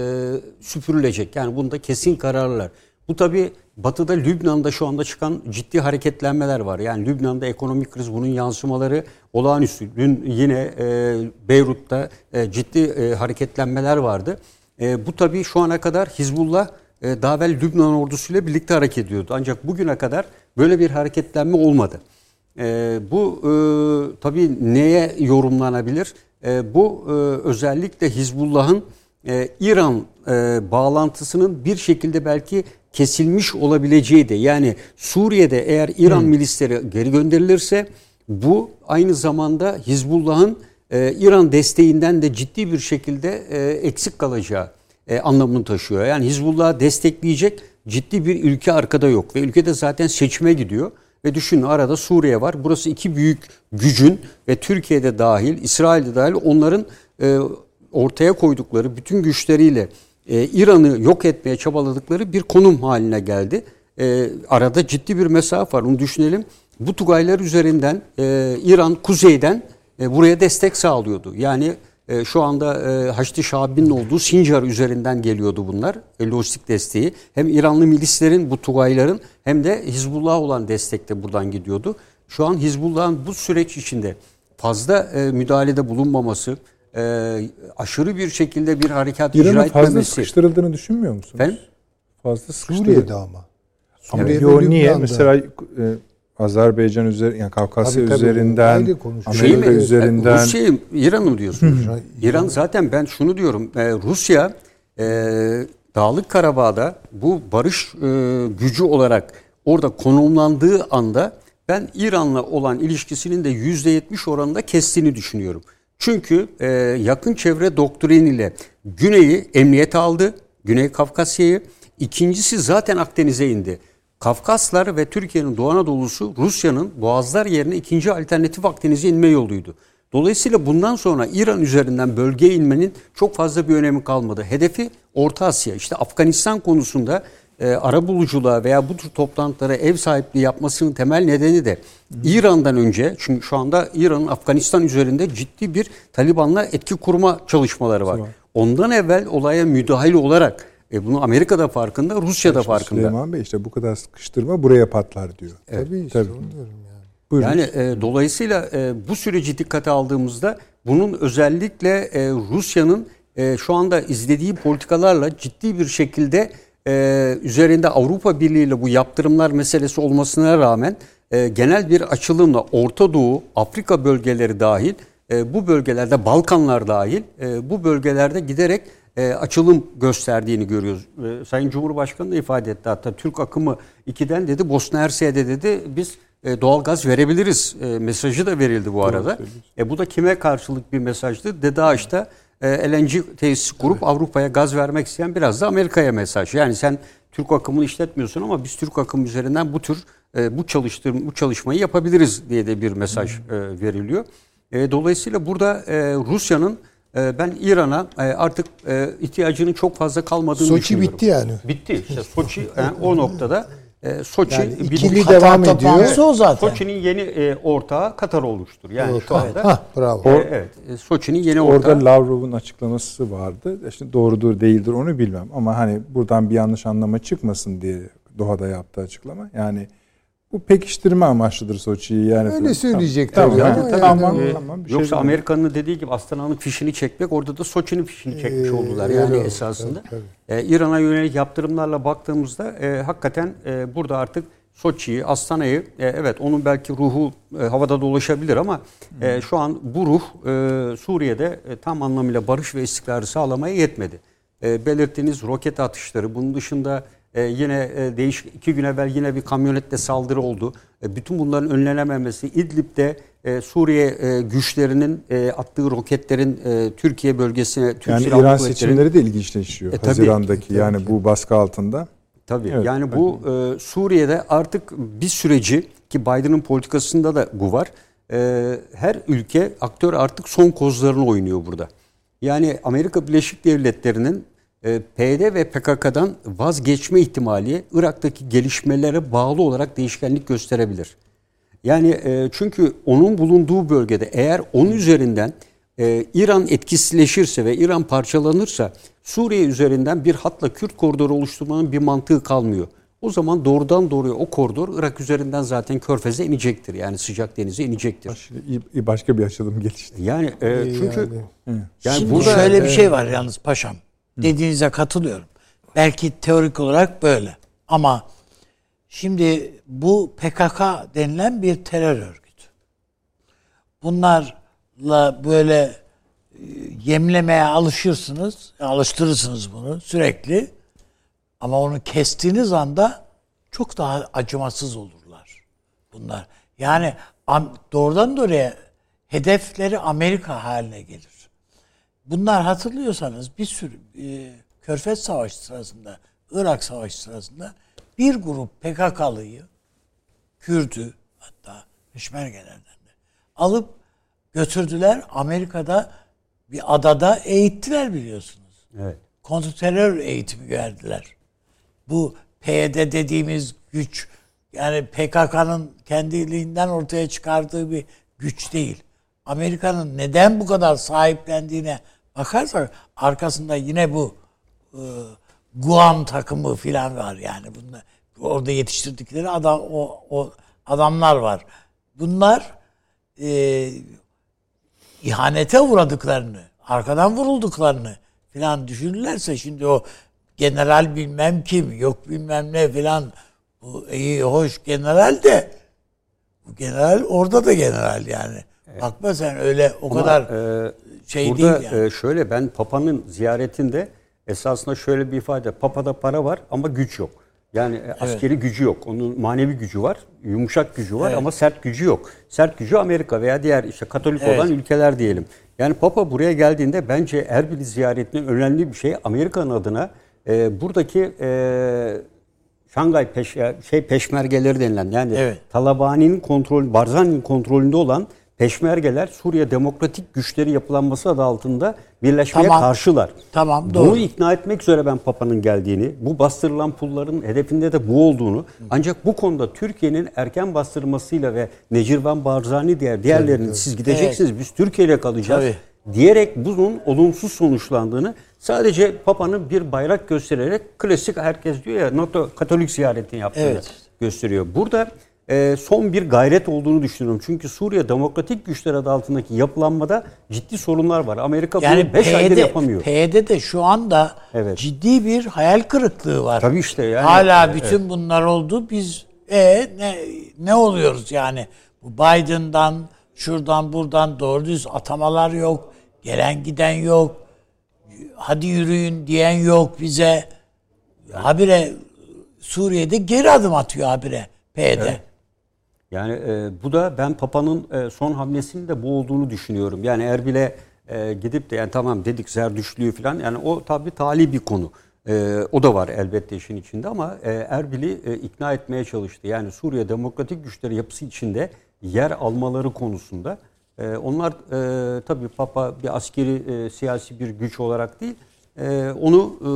süpürülecek. Yani bunda kesin kararlar. Bu tabi batıda Lübnan'da şu anda çıkan ciddi hareketlenmeler var. Yani Lübnan'da ekonomik kriz bunun yansımaları olağanüstü. Dün yine e, Beyrut'ta e, ciddi e, hareketlenmeler vardı. E, bu tabi şu ana kadar Hizbullah e, daha evvel Lübnan ordusuyla birlikte hareket ediyordu. Ancak bugüne kadar böyle bir hareketlenme olmadı. E, bu e, tabii neye yorumlanabilir? E, bu e, özellikle Hizbullah'ın e, İran e, bağlantısının bir şekilde belki kesilmiş olabileceği de yani Suriye'de eğer İran hmm. milisleri geri gönderilirse bu aynı zamanda Hizbullah'ın e, İran desteğinden de ciddi bir şekilde e, eksik kalacağı e, anlamını taşıyor. Yani Hizbullah'ı destekleyecek ciddi bir ülke arkada yok ve ülkede zaten seçime gidiyor. Ve düşünün arada Suriye var. Burası iki büyük gücün ve Türkiye'de dahil, İsrail'de dahil onların e, ortaya koydukları bütün güçleriyle e, İran'ı yok etmeye çabaladıkları bir konum haline geldi. E, arada ciddi bir mesafe var. Onu düşünelim. Bu Tugaylar üzerinden e, İran kuzeyden e, buraya destek sağlıyordu. Yani e, şu anda e, Haçlı Şabi'nin olduğu Sincar üzerinden geliyordu bunlar. E, lojistik desteği. Hem İranlı milislerin, bu Tugayların hem de Hizbullah olan destek de buradan gidiyordu. Şu an Hizbullah'ın bu süreç içinde fazla e, müdahalede bulunmaması, e, aşırı bir şekilde bir harekat İran'ın icra etmemesi. fazla sıkıştırıldığını düşünmüyor musunuz? Efendim? Fazla Suriye'de ama. Ama yo, niye? Mesela e, Azerbaycan üzerinden, yani Kafkasya tabii, tabii, üzerinden, Amerika şey mi? üzerinden. Rusya, İran mı diyorsunuz? İran zaten ben şunu diyorum. E, Rusya e, Dağlık Karabağ'da bu barış e, gücü olarak orada konumlandığı anda ben İran'la olan ilişkisinin de %70 oranında kestiğini düşünüyorum. Çünkü e, yakın çevre doktriniyle Güney'i emniyete aldı. Güney Kafkasya'yı. İkincisi zaten Akdeniz'e indi. Kafkaslar ve Türkiye'nin Doğu Anadolu'su Rusya'nın boğazlar yerine ikinci alternatif Akdeniz'e inme yoluydu. Dolayısıyla bundan sonra İran üzerinden bölgeye inmenin çok fazla bir önemi kalmadı. Hedefi Orta Asya. İşte Afganistan konusunda e, ara buluculuğa veya bu tür toplantılara ev sahipliği yapmasının temel nedeni de İran'dan önce çünkü şu anda İran'ın Afganistan üzerinde ciddi bir Taliban'la etki kurma çalışmaları var. Ondan evvel olaya müdahil olarak e bunu Amerika da farkında, Rusya da farkında. Süleyman Bey işte bu kadar sıkıştırma buraya patlar diyor. Evet. Tabii işte Tabii. yani. Buyurun. Yani e, dolayısıyla e, bu süreci dikkate aldığımızda bunun özellikle e, Rusya'nın e, şu anda izlediği politikalarla ciddi bir şekilde e, üzerinde Avrupa Birliği ile bu yaptırımlar meselesi olmasına rağmen e, genel bir açılımla Orta Doğu, Afrika bölgeleri dahil e, bu bölgelerde Balkanlar dahil e, bu bölgelerde giderek e, açılım gösterdiğini görüyoruz. E, Sayın Cumhurbaşkanı da ifade etti hatta Türk akımı 2'den dedi Bosna Hersek'e dedi biz e, doğal gaz verebiliriz e, mesajı da verildi bu arada. E, bu da kime karşılık bir mesajdı? DEDAŞ'ta e, LNG tesisi kurup evet. Avrupa'ya gaz vermek isteyen biraz da Amerika'ya mesaj. Yani sen Türk akımını işletmiyorsun ama biz Türk akımı üzerinden bu tür e, bu çalıştırma bu çalışmayı yapabiliriz diye de bir mesaj e, veriliyor. E, dolayısıyla burada Rusya'nın ben İran'a artık e, ihtiyacının çok fazla kalmadığını Soçi düşünüyorum. bitti yani. Bitti. İşte Soçi yani o noktada e, Soçi yani ikili devam ediyor. O zaten. Soçi'nin yeni e, ortağı Katar oluştur. Yani Doğru. şu anda ha, bravo. E, evet. E, Soçi'nin yeni ortağı. Orada Lavrov'un açıklaması vardı. İşte doğrudur değildir onu bilmem ama hani buradan bir yanlış anlama çıkmasın diye Doha'da yaptığı açıklama. Yani bu pekiştirme amaçlıdır Soçi'yi yani. Öyle söyleyecek tamam. tabii. Tamam, yani, tamam, yani, tamam, bir Yoksa şey Amerika'nın dediği gibi Astana'nın fişini çekmek orada da Soçi'nin fişini çekmiş ee, oldular. Yani öyle esasında. Tabii, tabii. Ee, İran'a yönelik yaptırımlarla baktığımızda e, hakikaten e, burada artık Soçi'yi, Astana'yı e, evet onun belki ruhu e, havada dolaşabilir ama e, şu an bu ruh e, Suriye'de e, tam anlamıyla barış ve istikrarı sağlamaya yetmedi. E, belirttiğiniz roket atışları bunun dışında e, yine e, değişik iki gün evvel yine bir kamyonette saldırı oldu. E, bütün bunların önlenememesi İdlib'de e, Suriye e, güçlerinin e, attığı roketlerin e, Türkiye bölgesine Türk yani İran seçimleri de ilginçleşiyor. E, tabii, Haziran'daki tabii, yani bu baskı altında. Tabii. Evet, yani bu e, Suriye'de artık bir süreci ki Biden'ın politikasında da bu var. E, her ülke aktör artık son kozlarını oynuyor burada. Yani Amerika Birleşik Devletleri'nin PYD ve PKK'dan vazgeçme ihtimali Irak'taki gelişmelere bağlı olarak değişkenlik gösterebilir. Yani e, çünkü onun bulunduğu bölgede eğer onun üzerinden e, İran etkisizleşirse ve İran parçalanırsa Suriye üzerinden bir hatla Kürt koridoru oluşturmanın bir mantığı kalmıyor. O zaman doğrudan doğruya o koridor Irak üzerinden zaten Körfez'e inecektir. Yani sıcak denize inecektir. Baş- başka bir açılım gelişti. Yani e, çünkü Yani. yani, Şimdi burada şöyle bir şey var yalnız paşam. Dediğinize katılıyorum. Belki teorik olarak böyle. Ama şimdi bu PKK denilen bir terör örgütü. Bunlarla böyle e, yemlemeye alışırsınız, alıştırırsınız bunu sürekli. Ama onu kestiğiniz anda çok daha acımasız olurlar bunlar. Yani doğrudan doğruya hedefleri Amerika haline gelir. Bunlar hatırlıyorsanız bir sürü e, Körfez Savaşı sırasında, Irak Savaşı sırasında bir grup PKK'lıyı, Kürt'ü hatta Peşmergelerden de alıp götürdüler Amerika'da bir adada eğittiler biliyorsunuz. evet. Kontrterör eğitimi verdiler. Bu PYD dediğimiz güç yani PKK'nın kendiliğinden ortaya çıkardığı bir güç değil. Amerika'nın neden bu kadar sahiplendiğine bakarsak arkasında yine bu e, Guam takımı filan var yani bunlar orada yetiştirdikleri adam o, o adamlar var. Bunlar e, ihanete uğradıklarını, arkadan vurulduklarını filan düşünürlerse şimdi o general bilmem kim, yok bilmem ne filan bu iyi hoş general de bu general orada da general yani. Bakma sen öyle o Ama, kadar e, şey burada değil yani. e, şöyle ben Papa'nın ziyaretinde esasında şöyle bir ifade. Papa'da para var ama güç yok. Yani e, askeri gücü yok. Onun manevi gücü var, yumuşak gücü var Evet. ama sert gücü yok. Sert gücü Amerika veya diğer işte Katolik Evet. olan ülkeler diyelim. Yani Papa buraya geldiğinde bence Erbil ziyaretinin önemli bir şey Amerika'nın adına e, buradaki e, Şangay peş, şey peşmergeleri denilen yani Evet. Talabani'nin kontrol, Barzani'nin kontrolünde olan peşmergeler Suriye demokratik güçleri yapılanması adı altında birleşmeye Tamam. karşılar. Tamam, doğru. Bunu ikna etmek üzere ben Papa'nın geldiğini, bu bastırılan pulların hedefinde de bu olduğunu ancak bu konuda Türkiye'nin erken bastırmasıyla ve Necirvan Barzani diğer diğerlerinin siz gideceksiniz biz Türkiye ile kalacağız Tabii. diyerek bunun olumsuz sonuçlandığını sadece Papa'nın bir bayrak göstererek klasik herkes diyor ya NATO Katolik ziyaretini yaptığını Evet. gösteriyor. Burada e, son bir gayret olduğunu düşünüyorum. Çünkü Suriye demokratik güçler adı altındaki yapılanmada ciddi sorunlar var. Amerika Yani bunu 5 aydır PYD, yapamıyor. PYD'de şu anda Evet. ciddi bir hayal kırıklığı var. Tabii işte yani- Hala Evet. bütün bunlar oldu. Biz e ne ne oluyoruz yani? Bu Biden'dan şuradan buradan doğru düz atamalar yok. Gelen giden yok. Hadi yürüyün diyen yok bize. Habire Suriye'de geri adım atıyor habire PYD. Yani e, bu da ben Papa'nın e, son hamlesinin de bu olduğunu düşünüyorum. Yani Erbil'e e, gidip de yani tamam dedik Zerdüştlüğü falan yani o tabii tali bir konu. E, o da var elbette işin içinde ama e, Erbil'i e, ikna etmeye çalıştı. Yani Suriye Demokratik Güçleri yapısı içinde yer almaları konusunda. E, onlar e, tabii Papa bir askeri e, siyasi bir güç olarak değil e, onu e,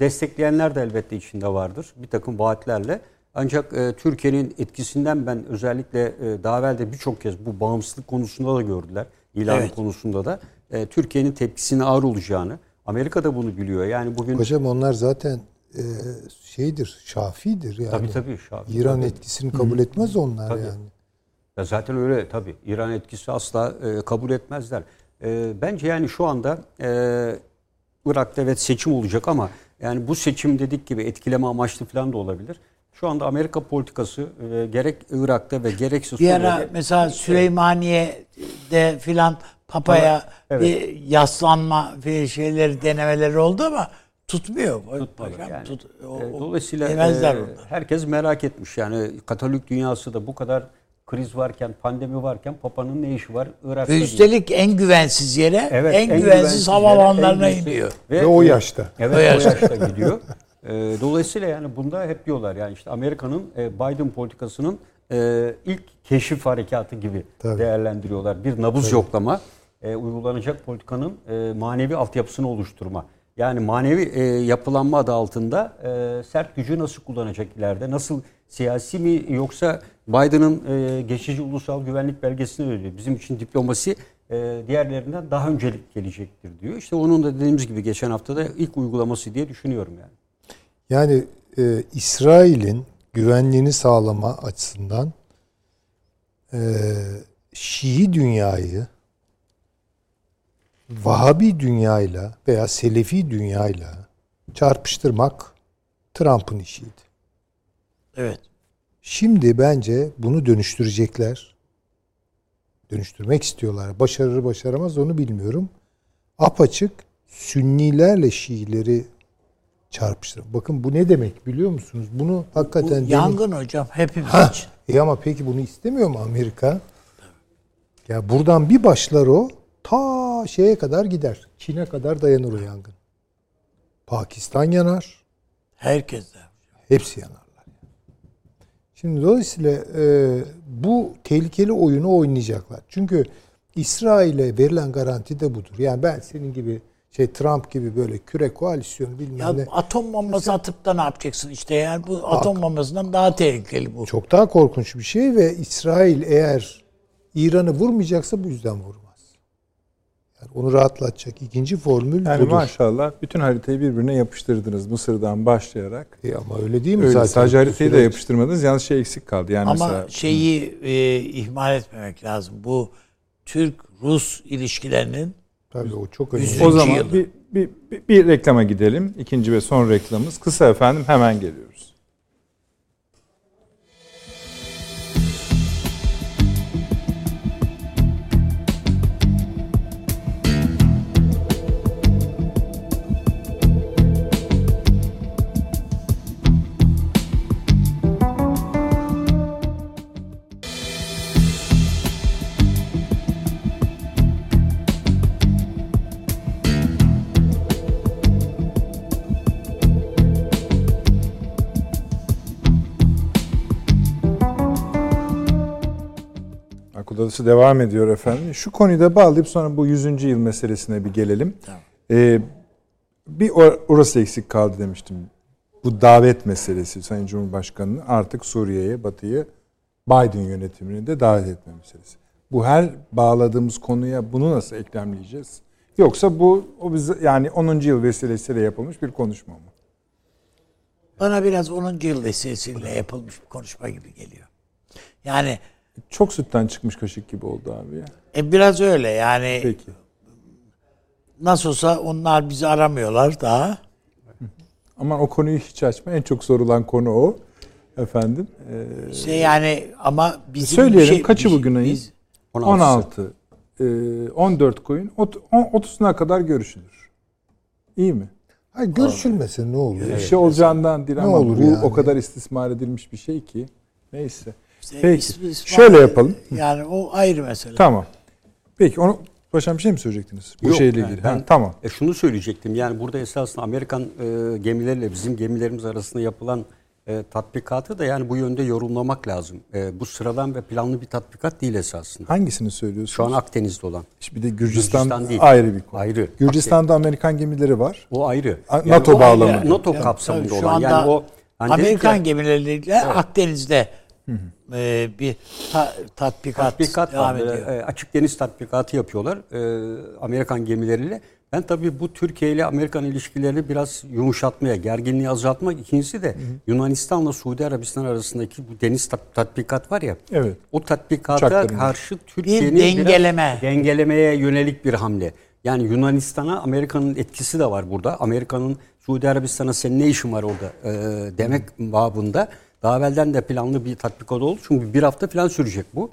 destekleyenler de elbette içinde vardır. Bir takım vaatlerle. Ancak e, Türkiye'nin etkisinden ben özellikle e, daha evvel de birçok kez bu bağımsızlık konusunda da gördüler. İlan Evet. konusunda da e, Türkiye'nin tepkisinin ağır olacağını. Amerika da bunu biliyor. Yani bugün Hocam onlar zaten e, şeydir, şafidir yani. tabii tabii Şafi, İran tabii. etkisini kabul etmez onlar Tabii. yani. Ya zaten öyle tabii. İran etkisi asla e, kabul etmezler. E, bence yani şu anda e, Irak'ta evet seçim olacak ama yani bu seçim dedik gibi etkileme amaçlı falan da olabilir. Şu anda Amerika politikası e, gerek Irak'ta ve gerekse Bir ara Suriye'de mesela Süleymaniye'de filan Papa'ya Evet. bir yaslanma bir şeyleri denemeleri oldu ama tutmuyor. Tutmadı. Paşam, Yani, tut- o- e, dolayısıyla e, herkes merak etmiş. Yani Katolik dünyası da bu kadar kriz varken, pandemi varken Papa'nın ne işi var Irak'ta? Ve üstelik en güvensiz yere, Evet, en, güvensiz en güvensiz- iniyor. Ve o yaşta. Evet O yaşta, gidiyor. Ee, dolayısıyla yani bunda hep diyorlar yani işte Amerika'nın e, Biden politikasının e, ilk keşif harekatı gibi Tabii. değerlendiriyorlar. Bir nabız yoklama, e, uygulanacak politikanın e, manevi altyapısını oluşturma. Yani manevi e, yapılanma adı altında e, sert gücü nasıl kullanacak ileride? Nasıl siyasi mi yoksa Biden'ın e, geçici ulusal güvenlik belgesini veriyor. Bizim için diplomasi e, diğerlerinden daha öncelik gelecektir diyor. İşte onun da dediğimiz gibi geçen haftada ilk uygulaması diye düşünüyorum yani. Yani e, İsrail'in güvenliğini sağlama açısından e, Şii dünyayı Vahabi dünyayla veya Selefi dünyayla çarpıştırmak Trump'ın işiydi. Evet. Şimdi bence bunu dönüştürecekler. Dönüştürmek istiyorlar. Başarır başaramaz onu bilmiyorum. Apaçık Sünnilerle Şiileri çarpıştır. Bakın bu ne demek biliyor musunuz? Bunu Bu hakikaten demin- yangın hocam hepimiz Ha, için. e ama peki bunu istemiyor mu Amerika? Ya buradan bir başlar o ta şeye kadar gider. Çin'e kadar dayanır o yangın. Pakistan yanar. Herkes de. Hepsi yanarlar. Şimdi dolayısıyla e, bu tehlikeli oyunu oynayacaklar. Çünkü İsrail'e verilen garanti de budur. Yani ben senin gibi şey Trump gibi böyle küre koalisyonu bilmem Ya ne. atom bombası atıp da ne yapacaksın işte yani bu atom bombasından daha tehlikeli bu. Çok daha korkunç bir şey ve İsrail eğer İran'ı vurmayacaksa bu yüzden vurmaz. Yani onu rahatlatacak ikinci formül Yani budur. maşallah bütün haritayı birbirine yapıştırdınız Mısır'dan başlayarak. E ama öyle değil mi Öyle zaten? sadece haritayı da yapıştırmadınız. Yalnız şey eksik kaldı. Yani Ama mesela şeyi e, ihmal etmemek lazım. Bu Türk-Rus ilişkilerinin Tabii o çok önemli. O zaman bir, bir, bir, bir reklama gidelim. İkinci ve son reklamımız. Kısa efendim hemen geliyoruz. Odası devam ediyor efendim. Şu konuyu da bağlayıp sonra bu 100. yıl meselesine bir gelelim. Tamam. Ee, bir or- orası eksik kaldı demiştim. Bu davet meselesi Sayın Cumhurbaşkanı'nın artık Suriye'ye, Batı'yı Biden yönetimini de davet etme meselesi. Bu her bağladığımız konuya bunu nasıl eklemleyeceğiz? Yoksa bu o bize yani 10. yıl vesilesiyle yapılmış bir konuşma mı? bana biraz 10. yıl vesilesiyle yapılmış bir konuşma gibi geliyor. Yani Çok sütten çıkmış kaşık gibi oldu abi ya. e, biraz öyle yani Peki. nasıl olsa onlar bizi aramıyorlar daha. Ama o konuyu hiç açma. En çok sorulan konu o. Efendim. Ee, Şey yani ama bizim Söyleyelim, şey- kaçı biz- bugün ayın? biz- 16. ee, 14 koyun. Ot- on- 30'una kadar görüşülür. İyi mi? Hayır, görüşülmese ne olur? Bir şey olacağından değil Ne ama olur bu yani? o kadar istismar edilmiş bir şey ki. Neyse. İşte Peki. İsm- İsmail- Şöyle yapalım. Yani o ayrı mesele. Tamam. Peki onu Paşam bir şey mi söyleyecektiniz? Bu Yok, şeyle yani ilgili. ben- Ha, tamam. E şunu söyleyecektim. Yani burada esasında Amerikan e, gemileriyle bizim gemilerimiz arasında yapılan e, tatbikatı da yani bu yönde yorumlamak lazım. E, bu sıradan ve planlı bir tatbikat değil esasında. Hangisini söylüyorsunuz? Şu an Akdeniz'de olan. bir de Gürcistan, Gürcistan değil. ayrı bir konu. Ayrı. Gürcistan'da Amerikan gemileri var. O ayrı. Yani NATO o bağlamında. ayrı, NATO Yani kapsamında şu olan. anda Yani o hani Amerikan ya, gemileriyle Akdeniz'de e, bir ta- tatbikat, tatbikat devam var. ediyor. E, açık deniz tatbikatı yapıyorlar e, Amerikan gemileriyle. Ben tabii bu Türkiye ile Amerikan ilişkilerini biraz yumuşatmaya, gerginliği azaltmak. İkincisi de Yunanistan'la Suudi Arabistan arasındaki bu deniz tat- tatbikat var ya. Evet. O tatbikata Uçakların. karşı Türkiye'nin Bir dengeleme. biraz dengelemeye yönelik bir hamle. Yani Yunanistan'a Amerika'nın etkisi de var burada. Amerika'nın Suudi Arabistan'a senin ne işin var orada e, demek babında. Daha evvelden de planlı bir tatbikat oldu. Çünkü bir hafta falan sürecek bu.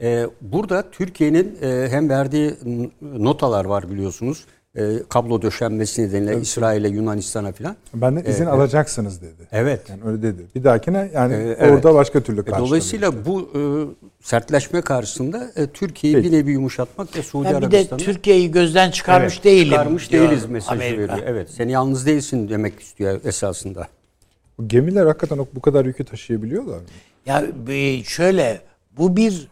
E, burada Türkiye'nin e, hem verdiği notalar var biliyorsunuz. E, kablo döşenmesi nedeniyle İsrail'e, Yunanistan'a falan. Benden izin alacaksınız dedi. Evet. Yani öyle dedi. Bir dahakine yani Ee, evet. orada başka türlü E, karşılanıyor. Dolayısıyla bu e, sertleşme karşısında e, Türkiye'yi Peki. bir nevi yumuşatmak ve Suudi Yani bir de Arabistan'ı Türkiye'yi gözden çıkarmış Evet, değilim. Çıkarmış diyor değiliz mesajı Amerika. veriyor. Evet. Sen yalnız değilsin demek istiyor esasında. Gemiler hakikaten bu kadar yükü taşıyabiliyorlar mı? Ya bir şöyle bu bir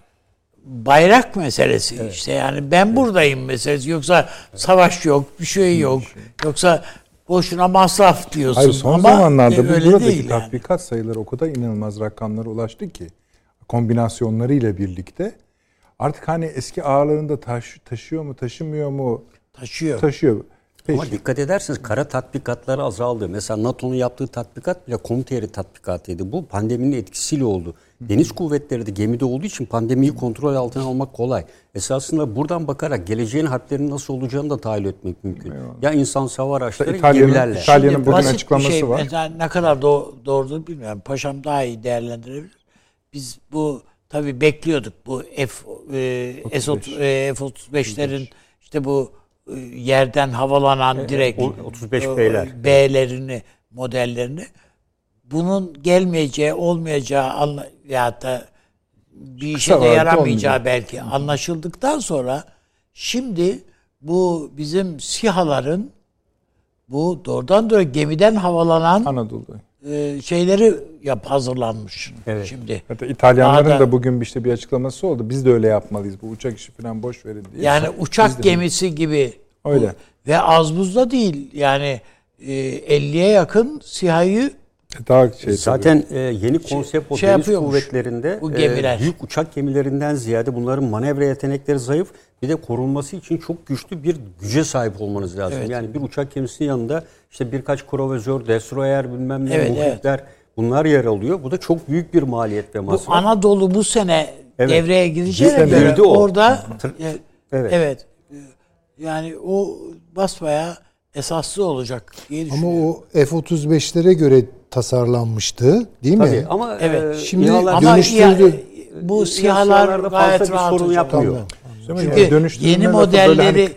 bayrak meselesi işte yani ben buradayım meselesi yoksa savaş yok bir şey yok yoksa boşuna masraf diyorsun Hayır son ama zamanlarda bu buradaki yani. tatbikat sayıları o kadar inanılmaz rakamlara ulaştı ki kombinasyonları ile birlikte artık hani eski ağlarında taş, taşıyor mu taşımıyor mu taşıyor. taşıyor. Ama dikkat ederseniz kara tatbikatları azaldı. Mesela NATO'nun yaptığı tatbikat bile komuta yeri tatbikatıydı. Bu pandeminin etkisiyle oldu. Deniz kuvvetleri de gemide olduğu için pandemiyi kontrol altına almak kolay. Esasında buradan bakarak geleceğin harplerinin nasıl olacağını da tahayyül etmek mümkün. Ya insan hava araçları İtalya'nın- gemilerle. İtalya'nın bugün basit bir açıklaması şey, var. Mesela ne kadar do- doğrudur bilmiyorum. Paşam daha iyi değerlendirebilir. Biz bu tabii bekliyorduk bu F e, S e, F-35'lerin işte bu yerden havalanan direkt o- 35 e, B'ler. B'lerini modellerini bunun gelmeyeceği olmayacağı anla, ya da bir işe de yaramayacağı olmayacak. belki anlaşıldıktan sonra şimdi bu bizim SİHA'ların bu doğrudan doğru gemiden havalanan Anadolu'da. e, şeyleri yap hazırlanmış Evet. şimdi. Hatta İtalyanların da- da bugün işte bir açıklaması oldu. Biz de öyle yapmalıyız. Bu uçak işi falan boş verin diye. Yani Biz uçak de- gemisi gibi. Öyle. Bu- Ve az buzda değil. Yani e, 50'ye yakın SİHA'yı Daha şey Zaten e, yeni konsept o şey deniz kuvvetlerinde bu e, büyük uçak gemilerinden ziyade bunların manevra yetenekleri zayıf bir de korunması için çok güçlü bir güce sahip olmanız lazım. Evet. Yani bir uçak gemisinin yanında işte birkaç kruvazör, destroyer bilmem ne, Evet, muhitler bunlar yer alıyor. Bu da çok büyük bir maliyet ve bu masraf. Anadolu bu sene Evet. devreye gireceğine Girdi göre o. orada e, Evet. evet. Yani o basbaya esaslı olacak diye Ama o F-35'lere göre tasarlanmıştı değil mi? Tabii ama Evet. e, Şimdi ya- bu SİHA'larda gayet fazla bir rahat sorun yapmıyor. Tamam. Çünkü Dönüştürme yeni böyle modelleri hani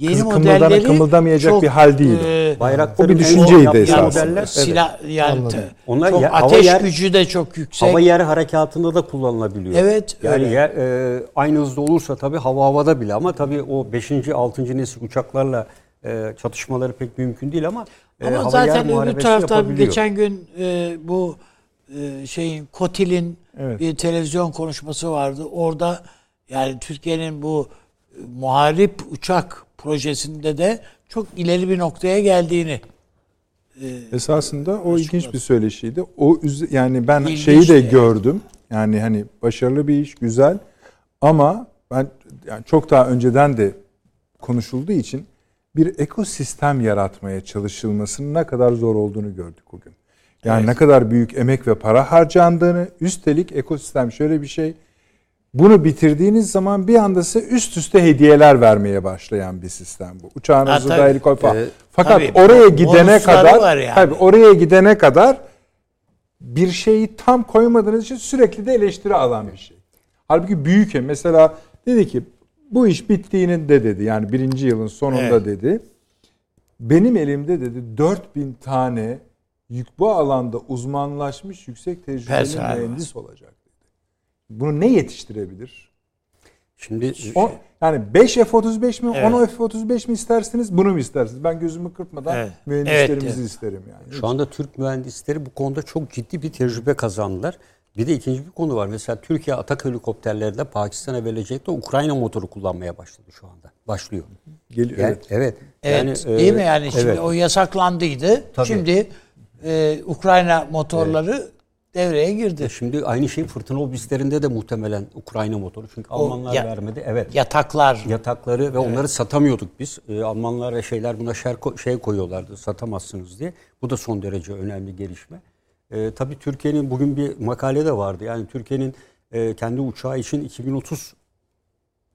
yeni kız- modelleri kımıldamayacak çok, bir hal değil e, Bayrakların O bir düşünceydi esasında. modeller- silah yani te- Onlar çok ya- ateş yer- gücü de çok yüksek. Hava yer harekatında da kullanılabiliyor. Evet, Yani öyle. yer, e, aynı hızda olursa tabii hava havada bile ama tabii o 5. 6. nesil uçaklarla e, çatışmaları pek mümkün değil ama, e, Ama hava zaten yer öbür taraftan geçen gün e, bu e, şeyin Kotil'in Evet. bir televizyon konuşması vardı. Orada yani Türkiye'nin bu muharip uçak projesinde de çok ileri bir noktaya geldiğini Esasında o ilginç bir söyleşiydi. O yani ben İlginç şeyi de yani. gördüm. Yani hani başarılı bir iş, güzel. Ama ben yani çok daha önceden de konuşulduğu için bir ekosistem yaratmaya çalışılmasının ne kadar zor olduğunu gördük bugün. Yani ne kadar büyük emek ve para harcandığını, üstelik ekosistem şöyle bir şey. Bunu bitirdiğiniz zaman bir anda size üst üste hediyeler vermeye başlayan bir sistem bu. Uçağınızı Ha, da tabii. helikopter. Ee, Fakat tabii, oraya gidene kadar yani. tabii oraya gidene kadar bir şeyi tam koymadığınız için sürekli de eleştiri alan bir şey. Halbuki büyük. Mesela dedi ki bu iş bittiğinin de dedi. Yani birinci yılın sonunda Evet. dedi. Benim elimde dedi 4000 tane yük bu alanda uzmanlaşmış yüksek tecrübeli mühendis olacak. Bunu ne yetiştirebilir? Şimdi O, yani 5 F-35 mi, Evet. 10 F-35 mi istersiniz, bunu mu istersiniz? Ben gözümü kırpmadan Evet. mühendislerimizi Evet, evet. isterim yani. Şu anda Türk mühendisleri bu konuda çok ciddi bir tecrübe kazandılar. Bir de ikinci bir konu var. Mesela Türkiye atak helikopterlerinde Pakistan'a verecekti. Ukrayna motoru kullanmaya başladı şu anda. Başlıyor. Geliyor, Yani, evet. evet. Evet Yani, değil e, mi yani şimdi evet. o yasaklandıydı. Tabii. Şimdi e, Ukrayna motorları devreye girdi. Şimdi aynı şey fırtına obüslerinde de muhtemelen Ukrayna motoru. Çünkü Almanlar ya- vermedi. Evet. Yataklar. Yatakları ve onları satamıyorduk biz. Ee, Almanlar ve şeyler buna şer şey koyuyorlardı satamazsınız diye. Bu da son derece önemli gelişme. Ee, tabii Türkiye'nin bugün bir makale de vardı. Yani Türkiye'nin e, kendi uçağı için 2030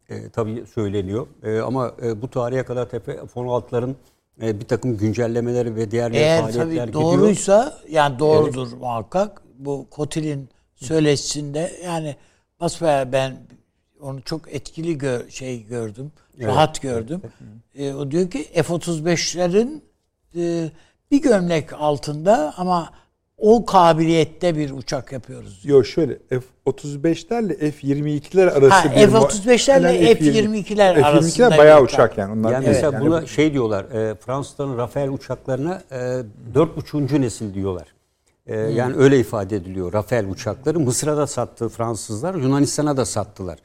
e, tabii söyleniyor. E, ama e, bu tarihe kadar tepe F-16'ların e, bir takım güncellemeleri ve diğer Eğer faaliyetler tabii gidiyor. doğruysa yani doğrudur muhakkak. Bu Kotil'in söyleşisinde yani basbaya ben onu çok etkili gör, şey gördüm. Rahat gördüm. E, o diyor ki F-35'lerin e, bir gömlek altında ama o kabiliyette bir uçak yapıyoruz. Yok şöyle F-35'lerle F-22'ler arası Ha, bir... F-35'lerle Yani F-22'ler arasında F-22'ler bir bayağı uçak. uçak yani. Onlar Yani mesela Yani buna şey diyorlar, e, Fransa'nın Rafael uçaklarına e, 4,5. nesil diyorlar. E, Yani öyle ifade ediliyor Rafael uçakları. Mısır'a da sattı Fransızlar, Yunanistan'a da sattılar.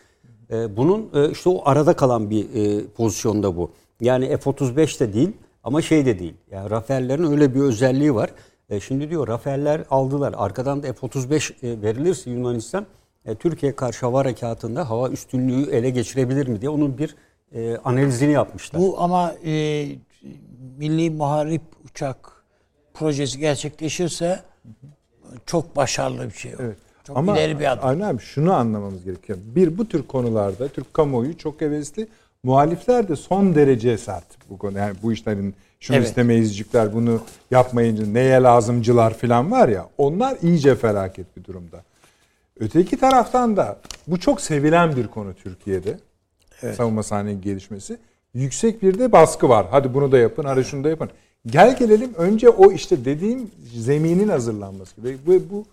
E, bunun e, işte o arada kalan bir e, pozisyonda bu. Yani F-35 de değil ama şey de değil. Yani Rafael'lerin öyle bir özelliği var. E, şimdi diyor Rafael'ler aldılar. Arkadan da F-35 e, verilirse Yunanistan e, Türkiye karşı hava harekatında hava üstünlüğü ele geçirebilir mi diye onun bir e, analizini yapmışlar. Bu ama e, milli muharip uçak projesi gerçekleşirse çok başarılı bir şey. Evet. Çok Ama ileri bir adım. Avni abi şunu anlamamız gerekiyor. Bir bu tür konularda Türk kamuoyu çok hevesli. Muhalifler de son derece sert bu konu. Yani bu işlerin şunu Evet. istemeyizcikler, bunu yapmayınca neye lazımcılar falan var ya. Onlar iyice felaket bir durumda. Öteki taraftan da bu çok sevilen bir konu Türkiye'de. Evet. Savunma sahnenin gelişmesi. Yüksek bir de baskı var. Hadi bunu da yapın, hadi şunu da yapın. Gel gelelim önce o işte dediğim zeminin hazırlanması. Ve bu, bu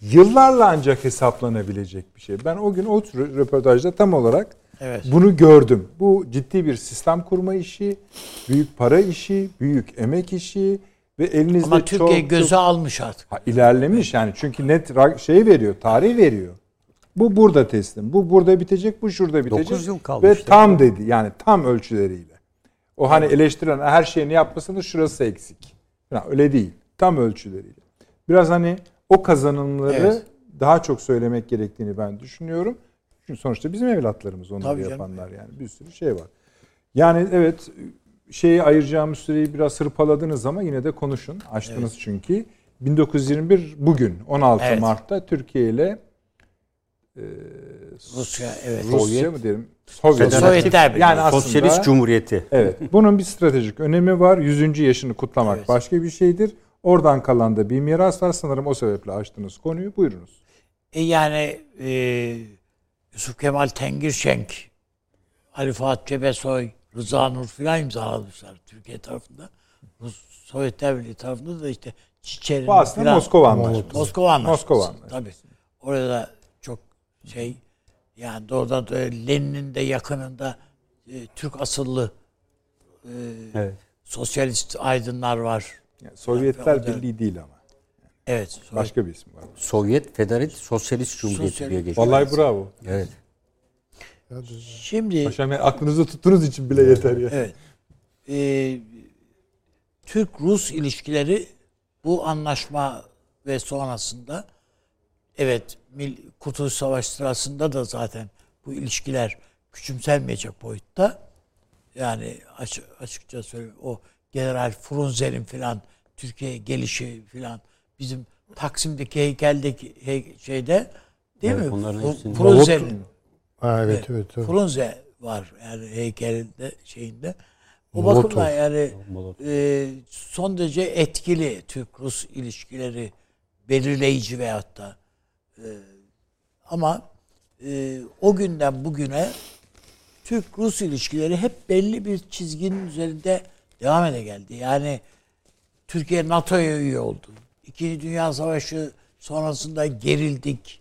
yıllarla ancak hesaplanabilecek bir şey. Ben o gün o röportajda tam olarak Evet. bunu gördüm. Bu ciddi bir sistem kurma işi, büyük para işi, büyük emek işi ve elinizde Ama Türkiye çok, göze çok- almış artık. Ha, ilerlemiş yani çünkü net şey veriyor, tarih veriyor. Bu burada teslim, bu burada bitecek, bu şurada bitecek. Dokuz yıl kaldı Ve tam dedi yani tam ölçüleriyle. O hani eleştiren her şeyini yapmasının şurası eksik. Yani öyle değil. Tam ölçüleriyle. Biraz hani o kazanımları Evet. daha çok söylemek gerektiğini ben düşünüyorum. Çünkü sonuçta bizim evlatlarımız onları Tabii canım. yapanlar yani. Bir sürü şey var. Yani evet şeyi ayıracağımız süreyi biraz hırpaladınız ama yine de konuşun. Açtınız çünkü. 1921 bugün 16 Evet. Mart'ta Türkiye ile Rusya evet. Rusya Sovyet- mı diyelim? Sovyet. Sovyetler Birliği. Yani aslında Sosyalist Cumhuriyeti. Evet. Bunun bir stratejik önemi var. 100. yaşını kutlamak Evet. başka bir şeydir. Oradan kalan da bir miras var. Sanırım o sebeple açtınız konuyu. Buyurunuz. E yani e, Yusuf Kemal Tengirşenk, Ali Fuat Cebesoy, Rıza Nur filan imzalamışlar Türkiye tarafında. Rus Sovyetler Birliği tarafında da işte Çiçer'in Bu aslında Moskova Anlaşması. Moskova Anlaşması. Moskova Anlaşması. Tabii. Orada çok şey yani doğrudan Lenin'in de yakınında e, Türk asıllı e, Evet. sosyalist aydınlar var. Yani Sovyetler Yani Birliği değil ama. Evet. Sovyet- Başka bir isim var. Sovyet Federalist Sosyalist Cumhuriyeti Sosyalist- diye geçiyor. Vallahi bravo. Evet. Şimdi Paşam yani aklınızda tuttuğunuz için bile yeter ya. Evet. Ee, Türk-Rus ilişkileri bu anlaşma ve sonrasında evet Kurtuluş Savaşı sırasında da zaten bu ilişkiler küçümsenmeyecek boyutta. Yani açık, açıkça söyleyeyim o General Frunze'nin filan Türkiye'ye gelişi filan bizim Taksim'deki heykeldeki hey- şeyde değil Evet, mi? bunların Frunze'nin evet evet. evet. Frunze var yani heykelinde şeyinde. O Molotov. bakımdan yani Molotov. e, son derece etkili Türk-Rus ilişkileri belirleyici veyahut da e, ama e, o günden bugüne Türk-Rus ilişkileri hep belli bir çizginin üzerinde devam ede geldi. Yani Türkiye NATO'ya üye oldu. İkinci Dünya Savaşı sonrasında gerildik.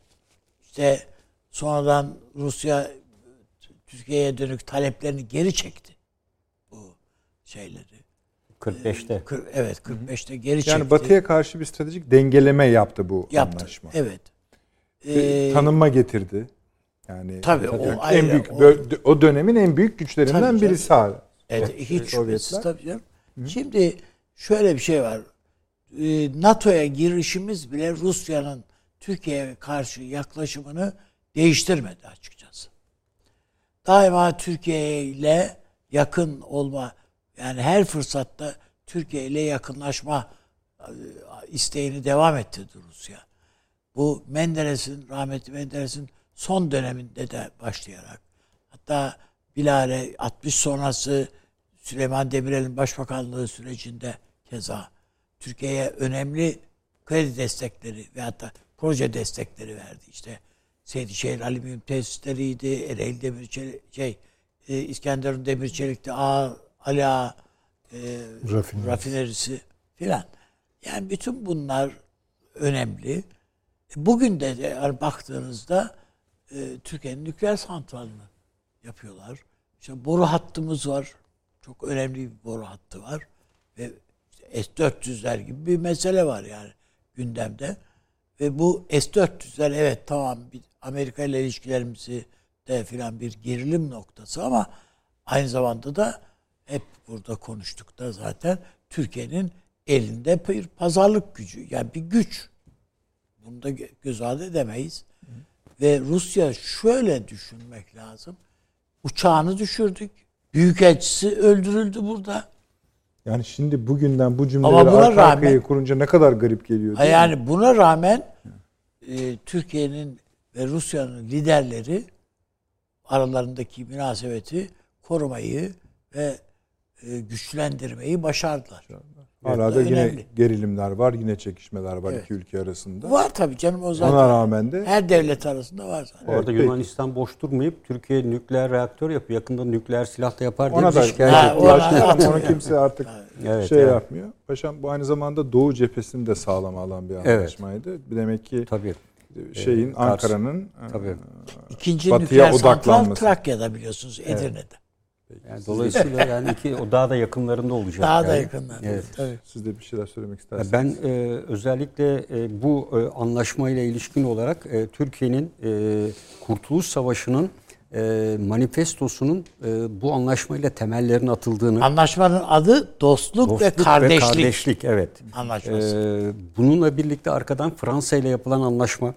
İşte sonradan Rusya Türkiye'ye dönük taleplerini geri çekti. Bu şeyleri. 45'te. Kır- evet 45'te geri çekti. Yani Batı'ya karşı bir stratejik dengeleme yaptı bu yaptı. anlaşma. Evet. Ee, tanınma getirdi. Yani Tabii, o yani ayrı, en büyük o- o dönemin en büyük güçlerinden Tabii birisi hala. Evet, Evet, hiç şüphesiz tabii canım. Şimdi şöyle bir şey var. Ee, NATO'ya girişimiz bile Rusya'nın Türkiye'ye karşı yaklaşımını değiştirmedi açıkçası. Daima Türkiye ile yakın olma yani her fırsatta Türkiye ile yakınlaşma e, isteğini devam ettirdi Rusya. Bu Menderes'in, rahmetli Menderes'in son döneminde de başlayarak hatta bilare 60 sonrası Süleyman Demirel'in başbakanlığı sürecinde keza Türkiye'ye önemli kredi destekleri ve hatta proje destekleri verdi. İşte Seydişehir Alüminyum Tesisleriydi, Ereğli Demir Çelik, şey, e, İskenderun Demir Çelik'ti, A, Ali Ağa, e, Rafinerisi. rafinerisi filan. Yani bütün bunlar önemli. Bugün de eğer baktığınızda e, Türkiye'nin nükleer santralını yapıyorlar. İşte boru hattımız var. Çok önemli bir boru hattı var. Ve işte S-400'ler gibi bir mesele var yani gündemde. Ve bu S-400'ler evet tamam Amerika ile ilişkilerimizi de filan bir gerilim noktası ama aynı zamanda da hep burada konuştuk da zaten Türkiye'nin elinde bir pazarlık gücü yani bir güç. Bunu da gö- göz ardı edemeyiz. Ve Rusya şöyle düşünmek lazım. Uçağını düşürdük. Büyükelçisi öldürüldü burada. Yani şimdi bugünden bu cümleleri Ama buna arka rağmen- kurunca ne kadar garip geliyor. Değil mi? yani buna rağmen e, Türkiye'nin ve Rusya'nın liderleri aralarındaki münasebeti korumayı ve e, güçlendirmeyi başardılar. Hala da yine önemli. gerilimler var, yine çekişmeler var Evet. iki ülke arasında. Var tabii canım o zaten. Ona rağmen de Her devlet arasında var zaten. Orada Evet, Yunanistan boş durmayıp Türkiye nükleer reaktör yapıyor. Yakında nükleer silah da yapar diye ona da şikayet Ha, ona- kimse artık Evet, şey evet. yapmıyor. Paşam bu aynı zamanda Doğu cephesini de sağlam alan bir Evet. anlaşmaydı. Demek ki Tabii. şeyin Kars. Ankara'nın Tabii. e, İkinci Batıya nükleer santral odaklanması. Trakya'da biliyorsunuz Edirne'de. Yani dolayısıyla yani iki o daha da yakınlarında olacak. Daha da yani. yakınlar. Evet. Tabii. siz de bir şeyler söylemek istersiniz. Ben e, özellikle e, bu e, anlaşmayla ilişkin olarak e, Türkiye'nin e, Kurtuluş Savaşı'nın e, manifestosunun e, bu anlaşmayla temellerin atıldığını Anlaşmanın adı dostluk, ve kardeşlik, kardeşlik, evet. anlaşması. Ee, bununla birlikte arkadan Fransa ile yapılan anlaşma,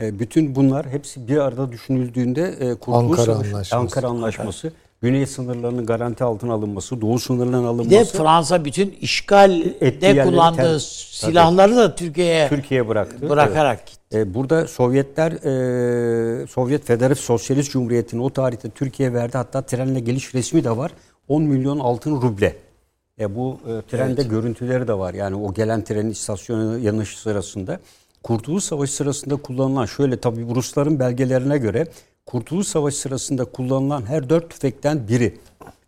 e, bütün bunlar hepsi bir arada düşünüldüğünde e, Kurtuluş Ankara Savaşı- Anlaşması. Ankara Anlaşması, Güney sınırlarının garanti altına alınması, Doğu sınırlarının Bir alınması de Fransa bütün işgalde kullandığı ter- silahları da Türkiye'ye Türkiye'ye bıraktı. bırakarak gitti. E, burada Sovyetler, e, Sovyet Federatif Sosyalist Cumhuriyeti'nin o tarihte Türkiye'ye verdi. Hatta trenle geliş resmi de var. 10 milyon altın ruble. E, bu e, trende görüntüleri de var. Yani o gelen trenin istasyona yanışı sırasında. Kurtuluş Savaşı sırasında kullanılan, şöyle tabii bu Rusların belgelerine göre Kurtuluş Savaşı sırasında kullanılan her dört tüfekten biri,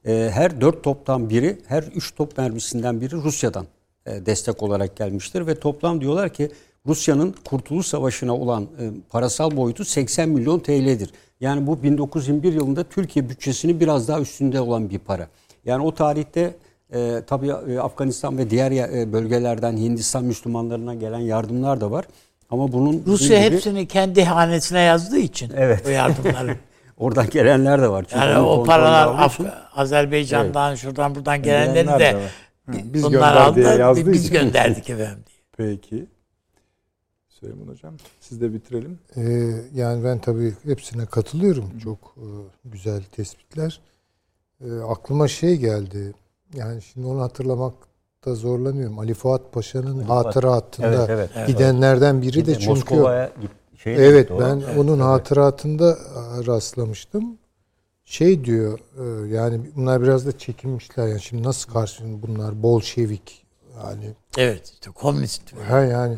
e, her dört toptan biri, her üç top mermisinden biri Rusya'dan e, destek olarak gelmiştir. Ve toplam diyorlar ki Rusya'nın Kurtuluş Savaşı'na olan e, parasal boyutu 80 milyon TL'dir. Yani bu 1921 yılında Türkiye bütçesinin biraz daha üstünde olan bir para. Yani o tarihte e, tabii Afganistan ve diğer bölgelerden Hindistan Müslümanlarına gelen yardımlar da var. Ama bunun Rusya gibi- hepsini kendi hanesine yazdığı için Evet. o yardımları. oradan gelenler de var. Çünkü Yani o paralar Af- Azerbaycan'dan şuradan buradan gelenleri Gelenler de de var. Biz bunlar aldı biz için. gönderdik efendim diye. Peki. Süleyman Hocam siz de bitirelim. Ee, yani ben tabii hepsine katılıyorum. Çok e, güzel tespitler. Ee, aklıma şey geldi. Yani şimdi onu hatırlamakta zorlanıyorum. Ali Fuat Paşa'nın hatıratında Evet, evet. gidenlerden biri de çünkü Moskova'ya de Evet gitti ben onun hatıratında e, rastlamıştım. Şey diyor e, yani bunlar biraz da çekinmişler yani şimdi nasıl karşı bunlar Bolşevik yani Evet işte komünist. ha yani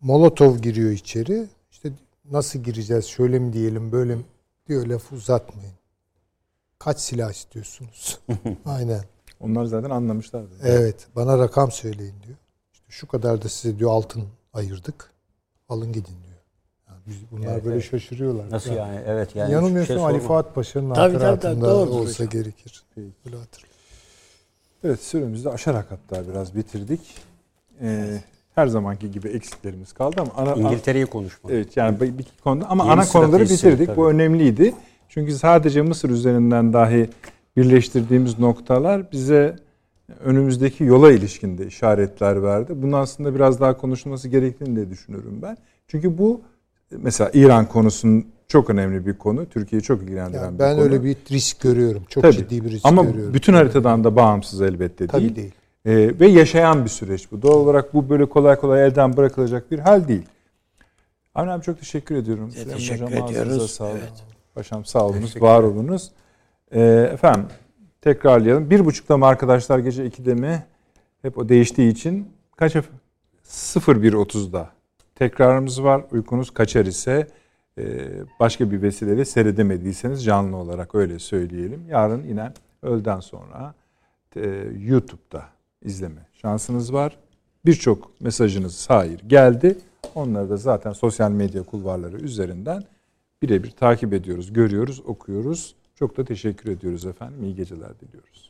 Molotov giriyor içeri işte nasıl gireceğiz şöyle mi diyelim böyle mi diyor laf uzatmayın. Kaç silah istiyorsunuz? Aynen. Onlar zaten anlamışlardı. Evet bana rakam söyleyin diyor. İşte şu kadar da size diyor altın ayırdık. Alın gidin diyor. Yani biz, bunlar Evet, böyle evet. şaşırıyorlar. Nasıl Yani yani? Evet yani. Yanılmıyorsam şey Ali. Fuat Paşa'nın hatıratında olsa hocam. gerekir. Böyle hatırlıyorum. Evet süremizi de aşarak hatta biraz bitirdik. Ee, her zamanki gibi eksiklerimiz kaldı ama ana, İngiltere'yi konuşmak. Evet yani bir konuda ama Yeni ana konuları bitirdik. tabii. Bu önemliydi. Çünkü sadece Mısır üzerinden dahi birleştirdiğimiz noktalar bize önümüzdeki yola ilişkinde işaretler verdi. Bunun aslında biraz daha konuşulması gerektiğini de düşünüyorum ben. Çünkü bu mesela İran konusunun çok önemli bir konu. Türkiye'yi çok ilgilendiren Yani bir ben konu. öyle bir risk görüyorum. Çok Tabii. ciddi bir risk Ama görüyorum. bütün haritadan da bağımsız elbette Tabii değil. değil. Ee, ve yaşayan bir süreç bu. Doğal olarak bu böyle kolay kolay elden bırakılacak bir hal değil. Avni abi çok teşekkür ediyorum. Süleyman teşekkür Hocam, ediyoruz. Sağlık. Evet. Paşam sağ olunuz, var olunuz. Ee, efendim tekrarlayalım. Bir buçukta mı arkadaşlar gece 2'de mi? Hep o değiştiği için kaç ef- 01.30'da tekrarımız var. Uykunuz kaçar ise e, başka bir vesileyle seyredemediyseniz canlı olarak öyle söyleyelim. Yarın yine öğleden sonra e, YouTube'da izleme şansınız var. Birçok mesajınız hayır geldi. Onları da zaten sosyal medya kulvarları üzerinden birebir takip ediyoruz, görüyoruz, okuyoruz. Çok da teşekkür ediyoruz efendim. İyi geceler diliyoruz.